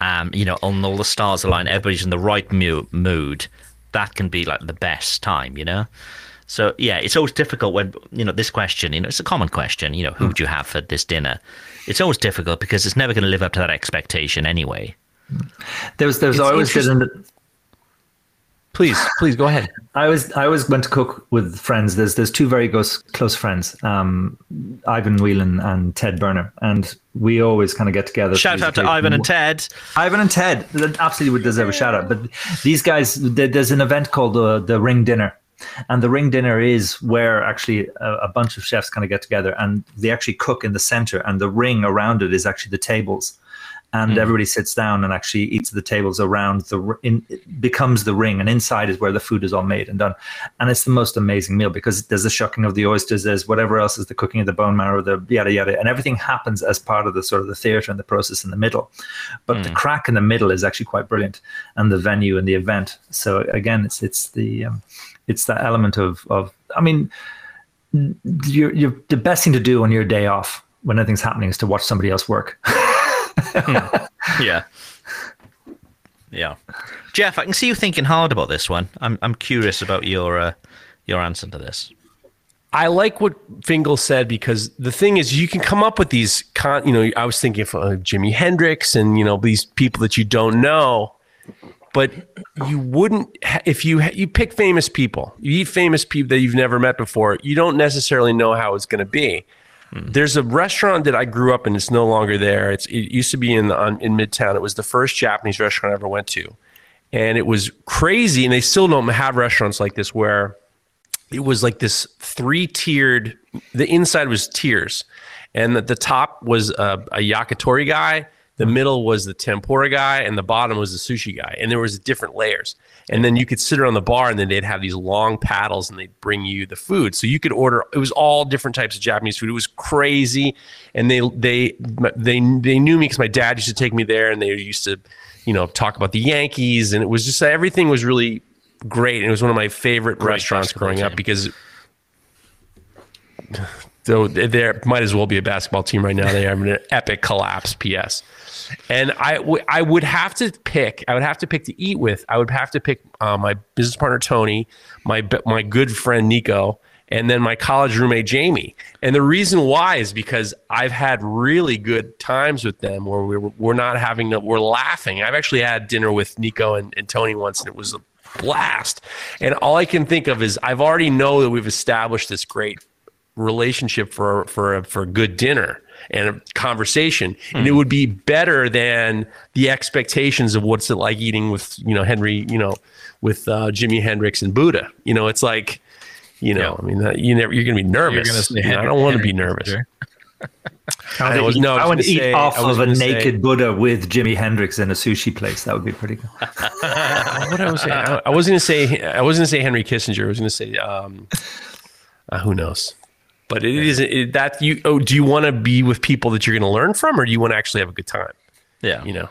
um, you know, on all the stars align, everybody's in the right mu- mood, that can be like the best time, you know? So yeah, it's always difficult when you know this question. You know, it's a common question. You know, who would you have for this dinner? It's always difficult because it's never going to live up to that expectation anyway. There's there's It's always been an, Please, please go ahead. I was I was went to cook with friends. There's there's two very close close friends, um, Ivan Whelan and Ted Burner, and we always kind of get together. Shout out to Ivan and Ted. Ivan and Ted absolutely would deserve a shout out. But these guys, there's an event called the the Ring Dinner, and the Ring Dinner is where actually a, a bunch of chefs kind of get together and they actually cook in the center, and the ring around it is actually the tables. And everybody sits down and actually eats at the tables around the in it becomes the ring, and inside is where the food is all made and done. And it's the most amazing meal because there's the shucking of the oysters, there's whatever else is the cooking of the bone marrow, the yada yada, and everything happens as part of the sort of the theater and the process in the middle. But the crack in the middle is actually quite brilliant, and the venue and the event. So again, it's it's the um, it's that element of of I mean, you're, you're the best thing to do on your day off when nothing's happening is to watch somebody else work. *laughs* Yeah. Yeah. Jeff, I can see you thinking hard about this one. I'm I'm curious about your uh, your answer to this. I like what Fingal said because the thing is, you can come up with these. Con- you know, I was thinking of uh, Jimi Hendrix and you know these people that you don't know, but you wouldn't ha- if you ha- you pick famous people, you eat famous people that you've never met before. You don't necessarily know how it's going to be. There's a restaurant that I grew up in. It's no longer there. It's it used to be in on, in Midtown. It was the first Japanese restaurant I ever went to, and it was crazy. And they still don't have restaurants like this where it was like this three tiered. The inside was tiers, and the, the top was a, a yakitori guy. The middle was the tempura guy, and the bottom was the sushi guy. And there was different layers. And then you could sit around the bar, and then they'd have these long paddles, and they'd bring you the food. So you could order. It was all different types of Japanese food. It was crazy, and they they they they knew me because my dad used to take me there, and they used to, you know, talk about the Yankees, and it was just everything was really great. And it was one of my favorite restaurants basketball growing up because so there might as well be a basketball team right now. They in an epic collapse. P.S. And I, w- I would have to pick. I would have to pick to eat with. I would have to pick uh, my business partner Tony, my my good friend Nico, and then my college roommate Jamie. And the reason why is because I've had really good times with them where we're we're not having to, we're laughing. I've actually had dinner with Nico and, and Tony once, and it was a blast. And all I can think of is I've already know that we've established this great relationship for for a, for a good dinner and a conversation and it would be better than the expectations of what's it like eating with you know henry you know with uh, jimi hendrix and buddha you know it's like you know i mean uh, you never you're gonna be nervous gonna say You know, i don't want to be nervous Kissinger. *laughs* I was, no, I I want to eat say- off of a gonna say- naked Buddha with Jimi Hendrix in a sushi place. That would be pretty cool. *laughs* what I was saying, I, I wasn't gonna say I wasn't gonna say Henry Kissinger. I was gonna say um, uh, who knows. But it is it, that you. Oh, do you want to be with people that you're going to learn from, or do you want to actually have a good time? Yeah. You know.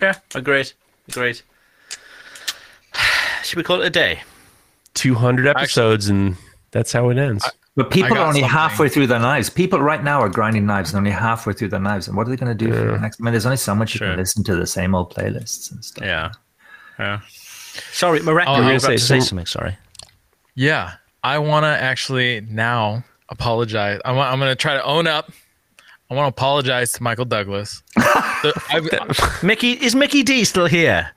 Yeah. Agreed. Agreed. *sighs* Should we call it a day? 200 episodes, and that's how it ends. But people are only something. halfway through their knives. People right now are grinding knives and only halfway through their knives. And what are they going to do for the next? I mean, there's only so much you Sure. can listen to the same old playlists and stuff. Yeah. Yeah. Sorry, Marek, Oh, you I were was about gonna say say something. Sorry. Yeah, I want to actually now apologize. I want, I'm going to try to own up. I want to apologize to Michael Douglas. So *laughs* I've- Mickey is Mickey D still here?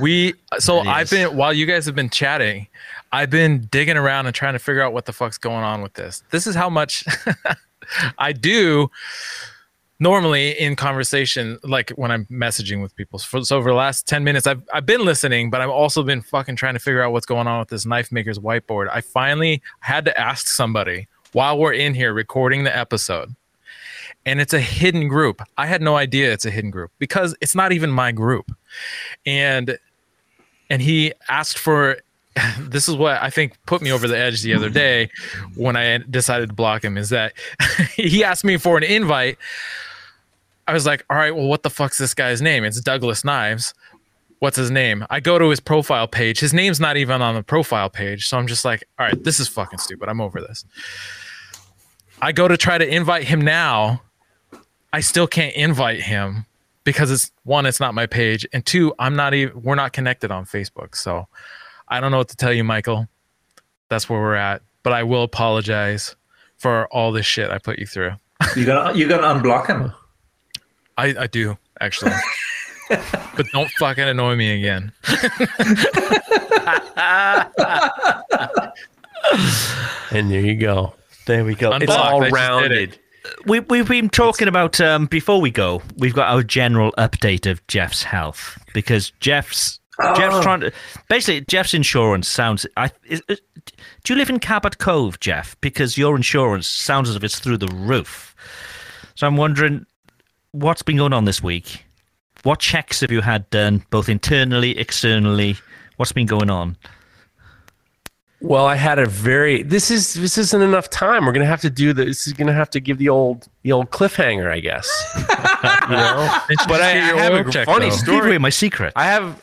we so I've been while you guys have been chatting, I've been digging around and trying to figure out what the fuck's going on with this. This is how much *laughs* I do normally in conversation, like when I'm messaging with people. So, so over the last 10 minutes, I've, I've been listening, but I've also been fucking trying to figure out what's going on with this knife maker's whiteboard. I finally had to ask somebody while we're in here recording the episode. And it's a hidden group. I had no idea it's a hidden group because it's not even my group. And and he asked for *laughs* this is what I think put me over the edge the other day when I decided to block him is that *laughs* he asked me for an invite. I was like, all right, well, what the fuck's this guy's name? It's Douglas Knives. What's his name? I go to his profile page. His name's not even on the profile page. So I'm just like, all right, this is fucking stupid. I'm over this. I go to try to invite him now. I still can't invite him because it's one, it's not my page, and two, I'm not even we're not connected on Facebook. So I don't know what to tell you, Michael. That's where we're at. But I will apologize for all this shit I put you through. You to you to unblock him. I, I do actually. *laughs* but don't fucking annoy me again. *laughs* And there you go. There we go. Unblocked. It's all just rounded. We, we've been talking about um, before we go. We've got our general update of Jeff's health because Jeff's Jeff's trying to basically Jeff's insurance sounds. I is, is- do you live in Cabot Cove, Jeff? Because your insurance sounds as if it's through the roof. So I'm wondering what's been going on this week. What checks have you had done, both internally, externally? What's been going on? Well, I had a very. This is this isn't enough time. We're gonna have to do the. This is gonna have to give the old the old cliffhanger, I guess. *laughs* you know. But I, I have a check, funny though. Give away story. my secret. I have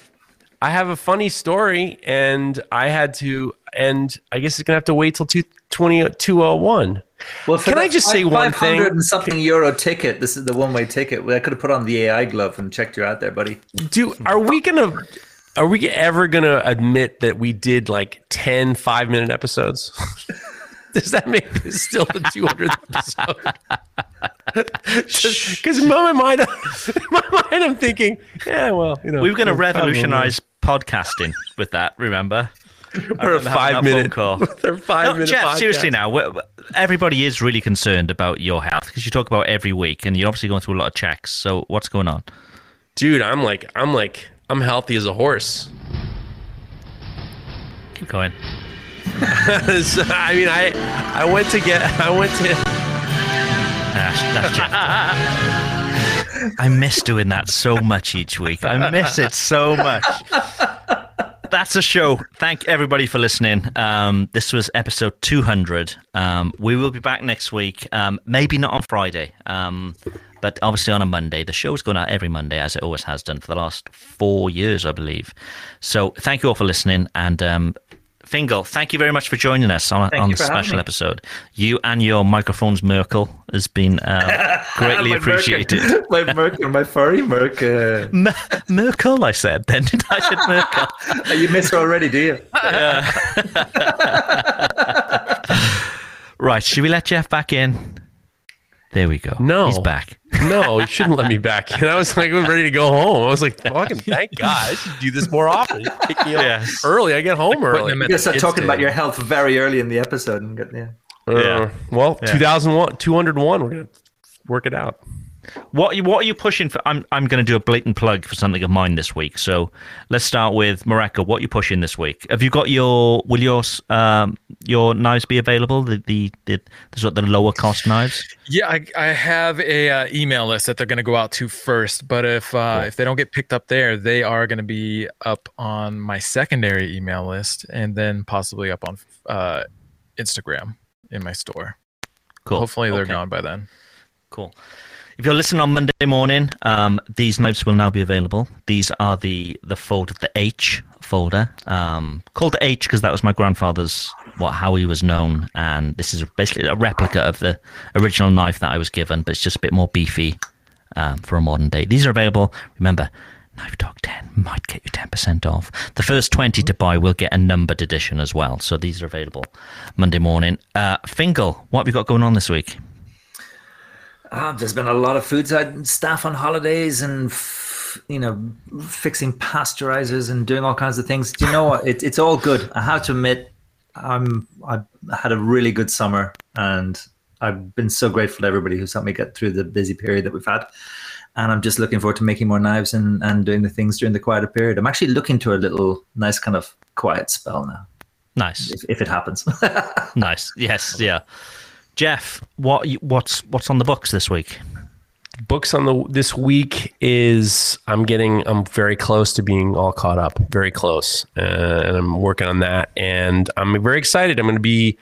I have a funny story, and I had to. And I guess it's gonna have to wait till two, 20, 201. Well, for Can I just say five- one 500 thing? and something euro ticket. This is the one way ticket. I could have put on the AI glove and checked you out there, buddy. Do are we gonna? Are we ever gonna admit that we did like 10 five minute episodes? *laughs* Does that make this still the 200th episode? Because in my mind, *laughs* in my mind, I'm thinking, yeah, well, you know, we were going to revolutionize podcasting with that. Remember? We're a remember having that five minute call. *laughs* They're five No, minute. Jeff, seriously now, everybody is really concerned about your health because you talk about every week, and you're obviously going through a lot of checks. So, what's going on? dude, I'm like, I'm like, I'm healthy as a horse. Keep going. *laughs* So, I mean, I, I went to get, I went to. That's, that's Jeff. I miss doing that so much each week. I miss it so much. *laughs* That's a show. Thank everybody for listening. Um, this was episode 200. Um, we will be back next week. Um, maybe not on Friday, um, but obviously on a Monday. The show's going out every Monday, as it always has done for the last four years, I believe. So thank you all for listening. And um, Fingal, thank you very much for joining us on, Thank on the special episode. You and your microphone's Merkel has been uh, *laughs* greatly My appreciated. Merkin, *laughs* my Merkin, my furry Merc. Uh, *laughs* M- Merkel, I said. Then I said Merkel? you miss her already, do you? Right, should we let Jeff back in? There we go. No. he's back. *laughs* No, you shouldn't let me back. And I was like, I was ready to go home. I was like, fucking thank *laughs* God. I should do this more often. Pick me up Yes. early. I get home early. him You at gotta start kids' talking about your health very early in the episode. And get, yeah. Uh, Yeah. well, Yeah. 2001, 201. We're gonna work it out. What you what are you pushing for? I'm I'm going to do a blatant plug for something of mine this week. So let's start with Mareko. What are you pushing this week? Have you got your will your um your knives be available? The the the, the the lower cost knives. Yeah, I, I have a uh, email list that they're going to go out to first. But if uh, if they don't get picked up there, they are going to be up on my secondary email list, and then possibly up on uh, Instagram in my store. Cool. Hopefully, they're Okay. gone by then. Cool. If you're listening on Monday morning, um, these knives will now be available. These are the the folder, the H folder, um, called the H because that was my grandfather's what how he was known, and this is basically a replica of the original knife that I was given, but it's just a bit more beefy um, for a modern day. These are available. Remember. Knife Talk 10 might get you 10% off. The first 20 to buy will get a numbered edition as well. So these are available Monday morning. Uh, Fingal, what have you got going on this week? Ah, there's been a lot of food side staff on holidays and you know fixing pasteurizers and doing all kinds of things. Do you know what? It, it's all good. I have to admit, I'm I had a really good summer and I've been so grateful to everybody who's helped me get through the busy period that we've had. And I'm just looking forward to making more knives and, and doing the things during the quieter period. I'm actually looking to a little nice kind of quiet spell now, Nice. if, if it happens. *laughs* Nice. Yes. Yeah. Jeff, what what's what's on the books this week? Books on the this week is I'm getting I'm very close to being all caught up, very close, uh, and I'm working on that, and I'm very excited. I'm going to be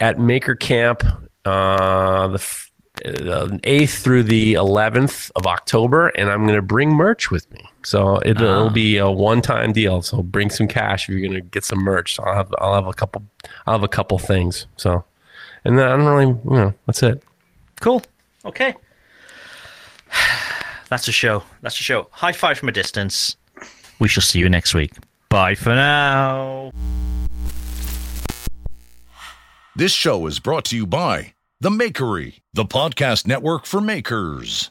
at Maker Camp uh, the f- the eighth through the eleventh of October, and I'm going to bring merch with me. So it, it'll be a one time deal. So bring some cash if you're going to get some merch. So I'll have I'll have a couple I'll have a couple things. So and then I don't really you know that's it. Cool. Okay. *sighs* That's a show. That's a show. High five from a distance. We shall see you next week. Bye for now. This show is brought to you by The Makery, the podcast network for makers.